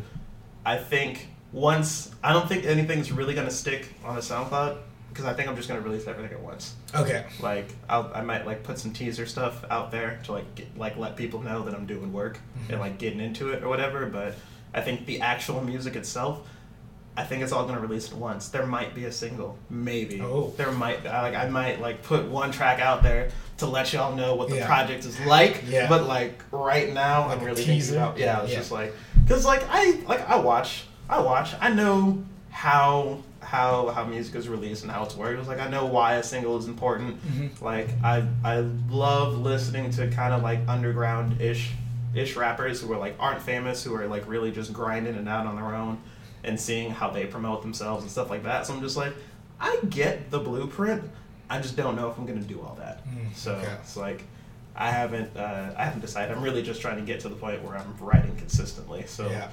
B: I think once I don't think anything's really gonna stick on the SoundCloud because I think I'm just gonna release everything at once.
A: Okay.
B: Like I'll, I might like put some teaser stuff out there to like get, like let people know that I'm doing work
A: Mhm.
B: and like getting into it or whatever. But I think the actual music itself, I think it's all gonna release at once. There might be a single, maybe.
A: Oh.
B: There might I, like I might like put one track out there to let y'all know what the
A: Yeah.
B: project is like.
A: Yeah.
B: But like right now,
A: Like
B: I'm really
A: teaser?
B: thinking about yeah. It's
A: Yeah.
B: just like because like I like I watch I watch I know how how how music is released and how it's worked. It's like I know why a single is important.
A: Mhm.
B: Like I I love listening to kind of like underground ish ish rappers who are like aren't famous who are like really just grinding it out on their own and seeing how they promote themselves and stuff like that. So I'm just like I get the blueprint. I just don't know if I'm gonna do all that.
A: Mm,
B: so
A: okay.
B: it's like I haven't uh, I haven't decided. I'm really just trying to get to the point where I'm writing consistently. So
A: yeah.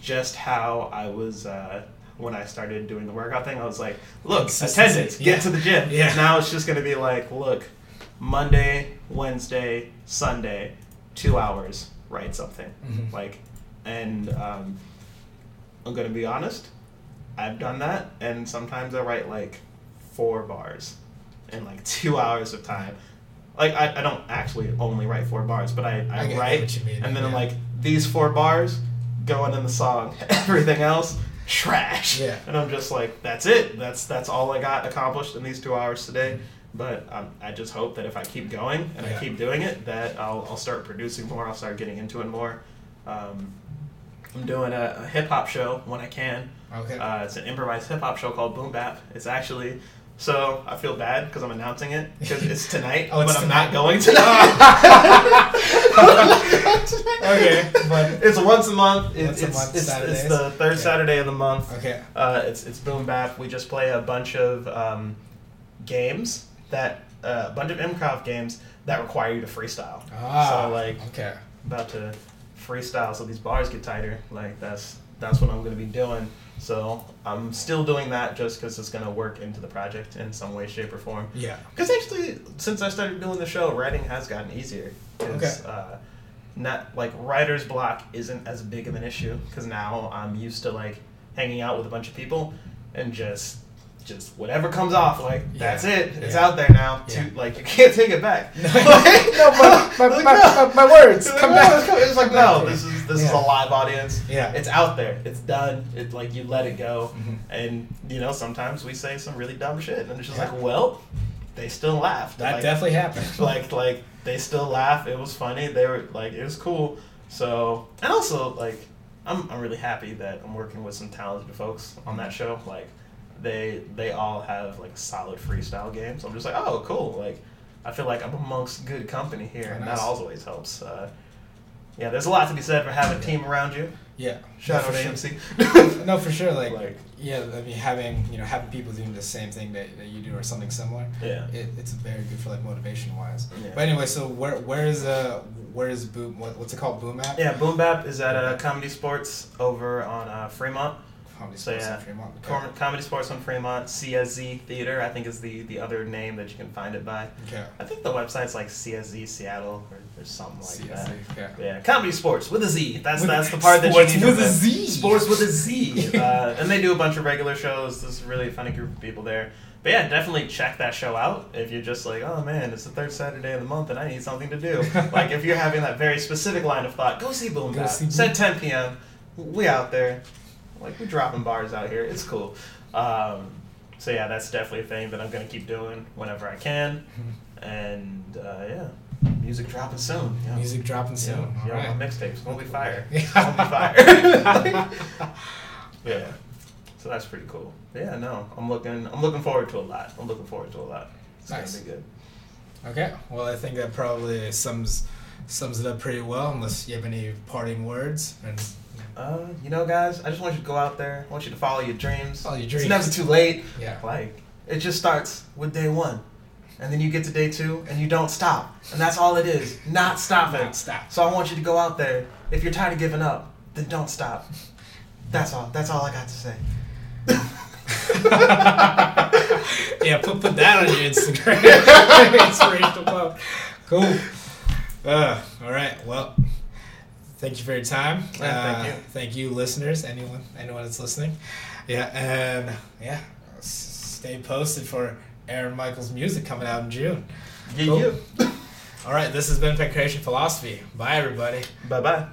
B: just how I was uh, when I started doing the workout thing. I was like, look, attendance, get
A: Yeah.
B: to the gym.
A: Yeah.
B: Now it's just gonna be like, look, Monday, Wednesday, Sunday, two hours, write something.
A: Mhm.
B: Like, and um, I'm gonna be honest, I've done that, and sometimes I write like four bars in like two hours of time. Like I, I don't actually only write four bars, but I, I,
A: I
B: write
A: what you mean,
B: and then I'm like these four bars going in the song. Everything else trash.
A: Yeah.
B: And I'm just like that's it. That's that's all I got accomplished in these two hours today. But um, I just hope that if I keep going and
A: Yeah.
B: I keep doing it, that I'll, I'll start producing more. I'll start getting into it more. Um, I'm doing a, a hip hop show when I can.
A: Okay.
B: Uh, it's an improvised hip hop show called Boom Bap. It's actually so I feel bad because I'm announcing it because it's tonight,
A: Oh, it's
B: but I'm not going tonight.
A: Okay, but-
B: it's once a month. It,
A: Once a month,
B: it's, it's the third
A: Okay.
B: Saturday of the month.
A: okay.
B: Uh, it's it's Boom Bap. We just play a bunch of um, games that uh, a bunch of improv games that require you to freestyle.
A: Ah.
B: so like
A: Okay.
B: about to freestyle so these bars get tighter. Like that's that's what I'm gonna be doing. So I'm still doing that just because it's gonna work into the project in some way, shape, or form.
A: Yeah.
B: Because actually, since I started doing the show, writing has gotten easier.
A: Okay.
B: Uh, not like writer's block isn't as big of an issue because now I'm used to like hanging out with a bunch of people and just just whatever comes off like that's it it's
A: Yeah.
B: out there now
A: Yeah.
B: to, like you can't take it back
A: No, my, my,
B: Like,
A: my,
B: no.
A: words
B: It's
A: come
B: like, no,
A: back.
B: it's It's like no, this is this is a live audience.
A: Yeah.
B: It's out there. It's done. It like you let it go,
A: Mhm.
B: and you know sometimes we say some really dumb shit, and it's just
A: Yeah.
B: like, well, they still laughed.
A: That
B: Like,
A: definitely happened.
B: like like they still laugh. It was funny. They were like it was cool. So and also like I'm I'm really happy that I'm working with some talented folks on that show. Like they they all have like solid freestyle games. I'm just like oh cool. Like I feel like I'm amongst good company here, and
A: nice.
B: that always helps. Uh, yeah, there's a lot to be said for having a team around you.
A: Yeah.
B: Shout out
A: for
B: AMC.
A: No, for sure. Like,
B: Like-
A: yeah, I mean, having you know having people doing the same thing that, that you do or something similar.
B: Yeah.
A: It, it's very good for like motivation wise.
B: Yeah.
A: But anyway, so where where is uh where is boom what, what's it called boom bap?
B: Yeah, Boom Bap is at uh, Comedy Sports over on uh, Fremont.
A: Comedy
B: So
A: Sports
B: yeah,
A: Fremont. Okay.
B: Com- Comedy Sports on Fremont. CSZ Theater, I think is the the other name that you can find it by.
A: Okay.
B: I think the website's like CSZ Seattle or, or something like
A: CSC,
B: that.
A: yeah.
B: Yeah, comedy sports with a Z. That's
A: With-
B: that's the part that
A: Sports
B: you need
A: with
B: to
A: a
B: Sports with a Z. Uh, and they do a bunch of regular shows. There's a really funny group of people there. But yeah, definitely check that show out if you're just like, oh man, it's the third Saturday of the month and I need something to do. like if you're having that very specific line of thought, go see Boom
A: Go see
B: It's at 10 p.m. We out there, like we're dropping bars out here. It's cool. Um, so yeah, that's definitely a thing that I'm gonna keep doing whenever I can. And uh, yeah, music dropping soon. Yeah.
A: Music dropping soon.
B: Yeah, yeah,
A: right.
B: my mixtape's gonna be fire. Gonna be fire. yeah. So that's pretty cool. Yeah, no, I'm looking. I'm looking forward to a lot. I'm looking forward to a lot. It's
A: Nice.
B: gonna be good.
A: Okay. Well, I think that probably sums sums it up pretty well. Unless you have any parting words. And
B: Uh, you know, guys, I just want you to go out there. I want you to follow your dreams.
A: Follow your dreams.
B: It's never too late.
A: yeah.
B: Like it just starts with day one, and then you get to day two, and you don't stop, and that's all it is. Not stopping.
A: Not stop.
B: So I want you to go out there. If you're tired of giving up, then don't stop. That's all. That's all I got to say.
A: yeah, put put that on your Instagram. Inspirational quote. Cool. Uh, all right. Well, thank you for your time.
B: Yeah, thank
A: Uh,
B: you.
A: Thank you, listeners. Anyone, anyone that's listening. Yeah, and yeah, stay posted for Aaron Michaels' music coming out in June.
B: Yeah,
A: Cool.
B: yeah.
A: All right. This has been Pankration Philosophy. Bye, everybody.
B: Bye bye.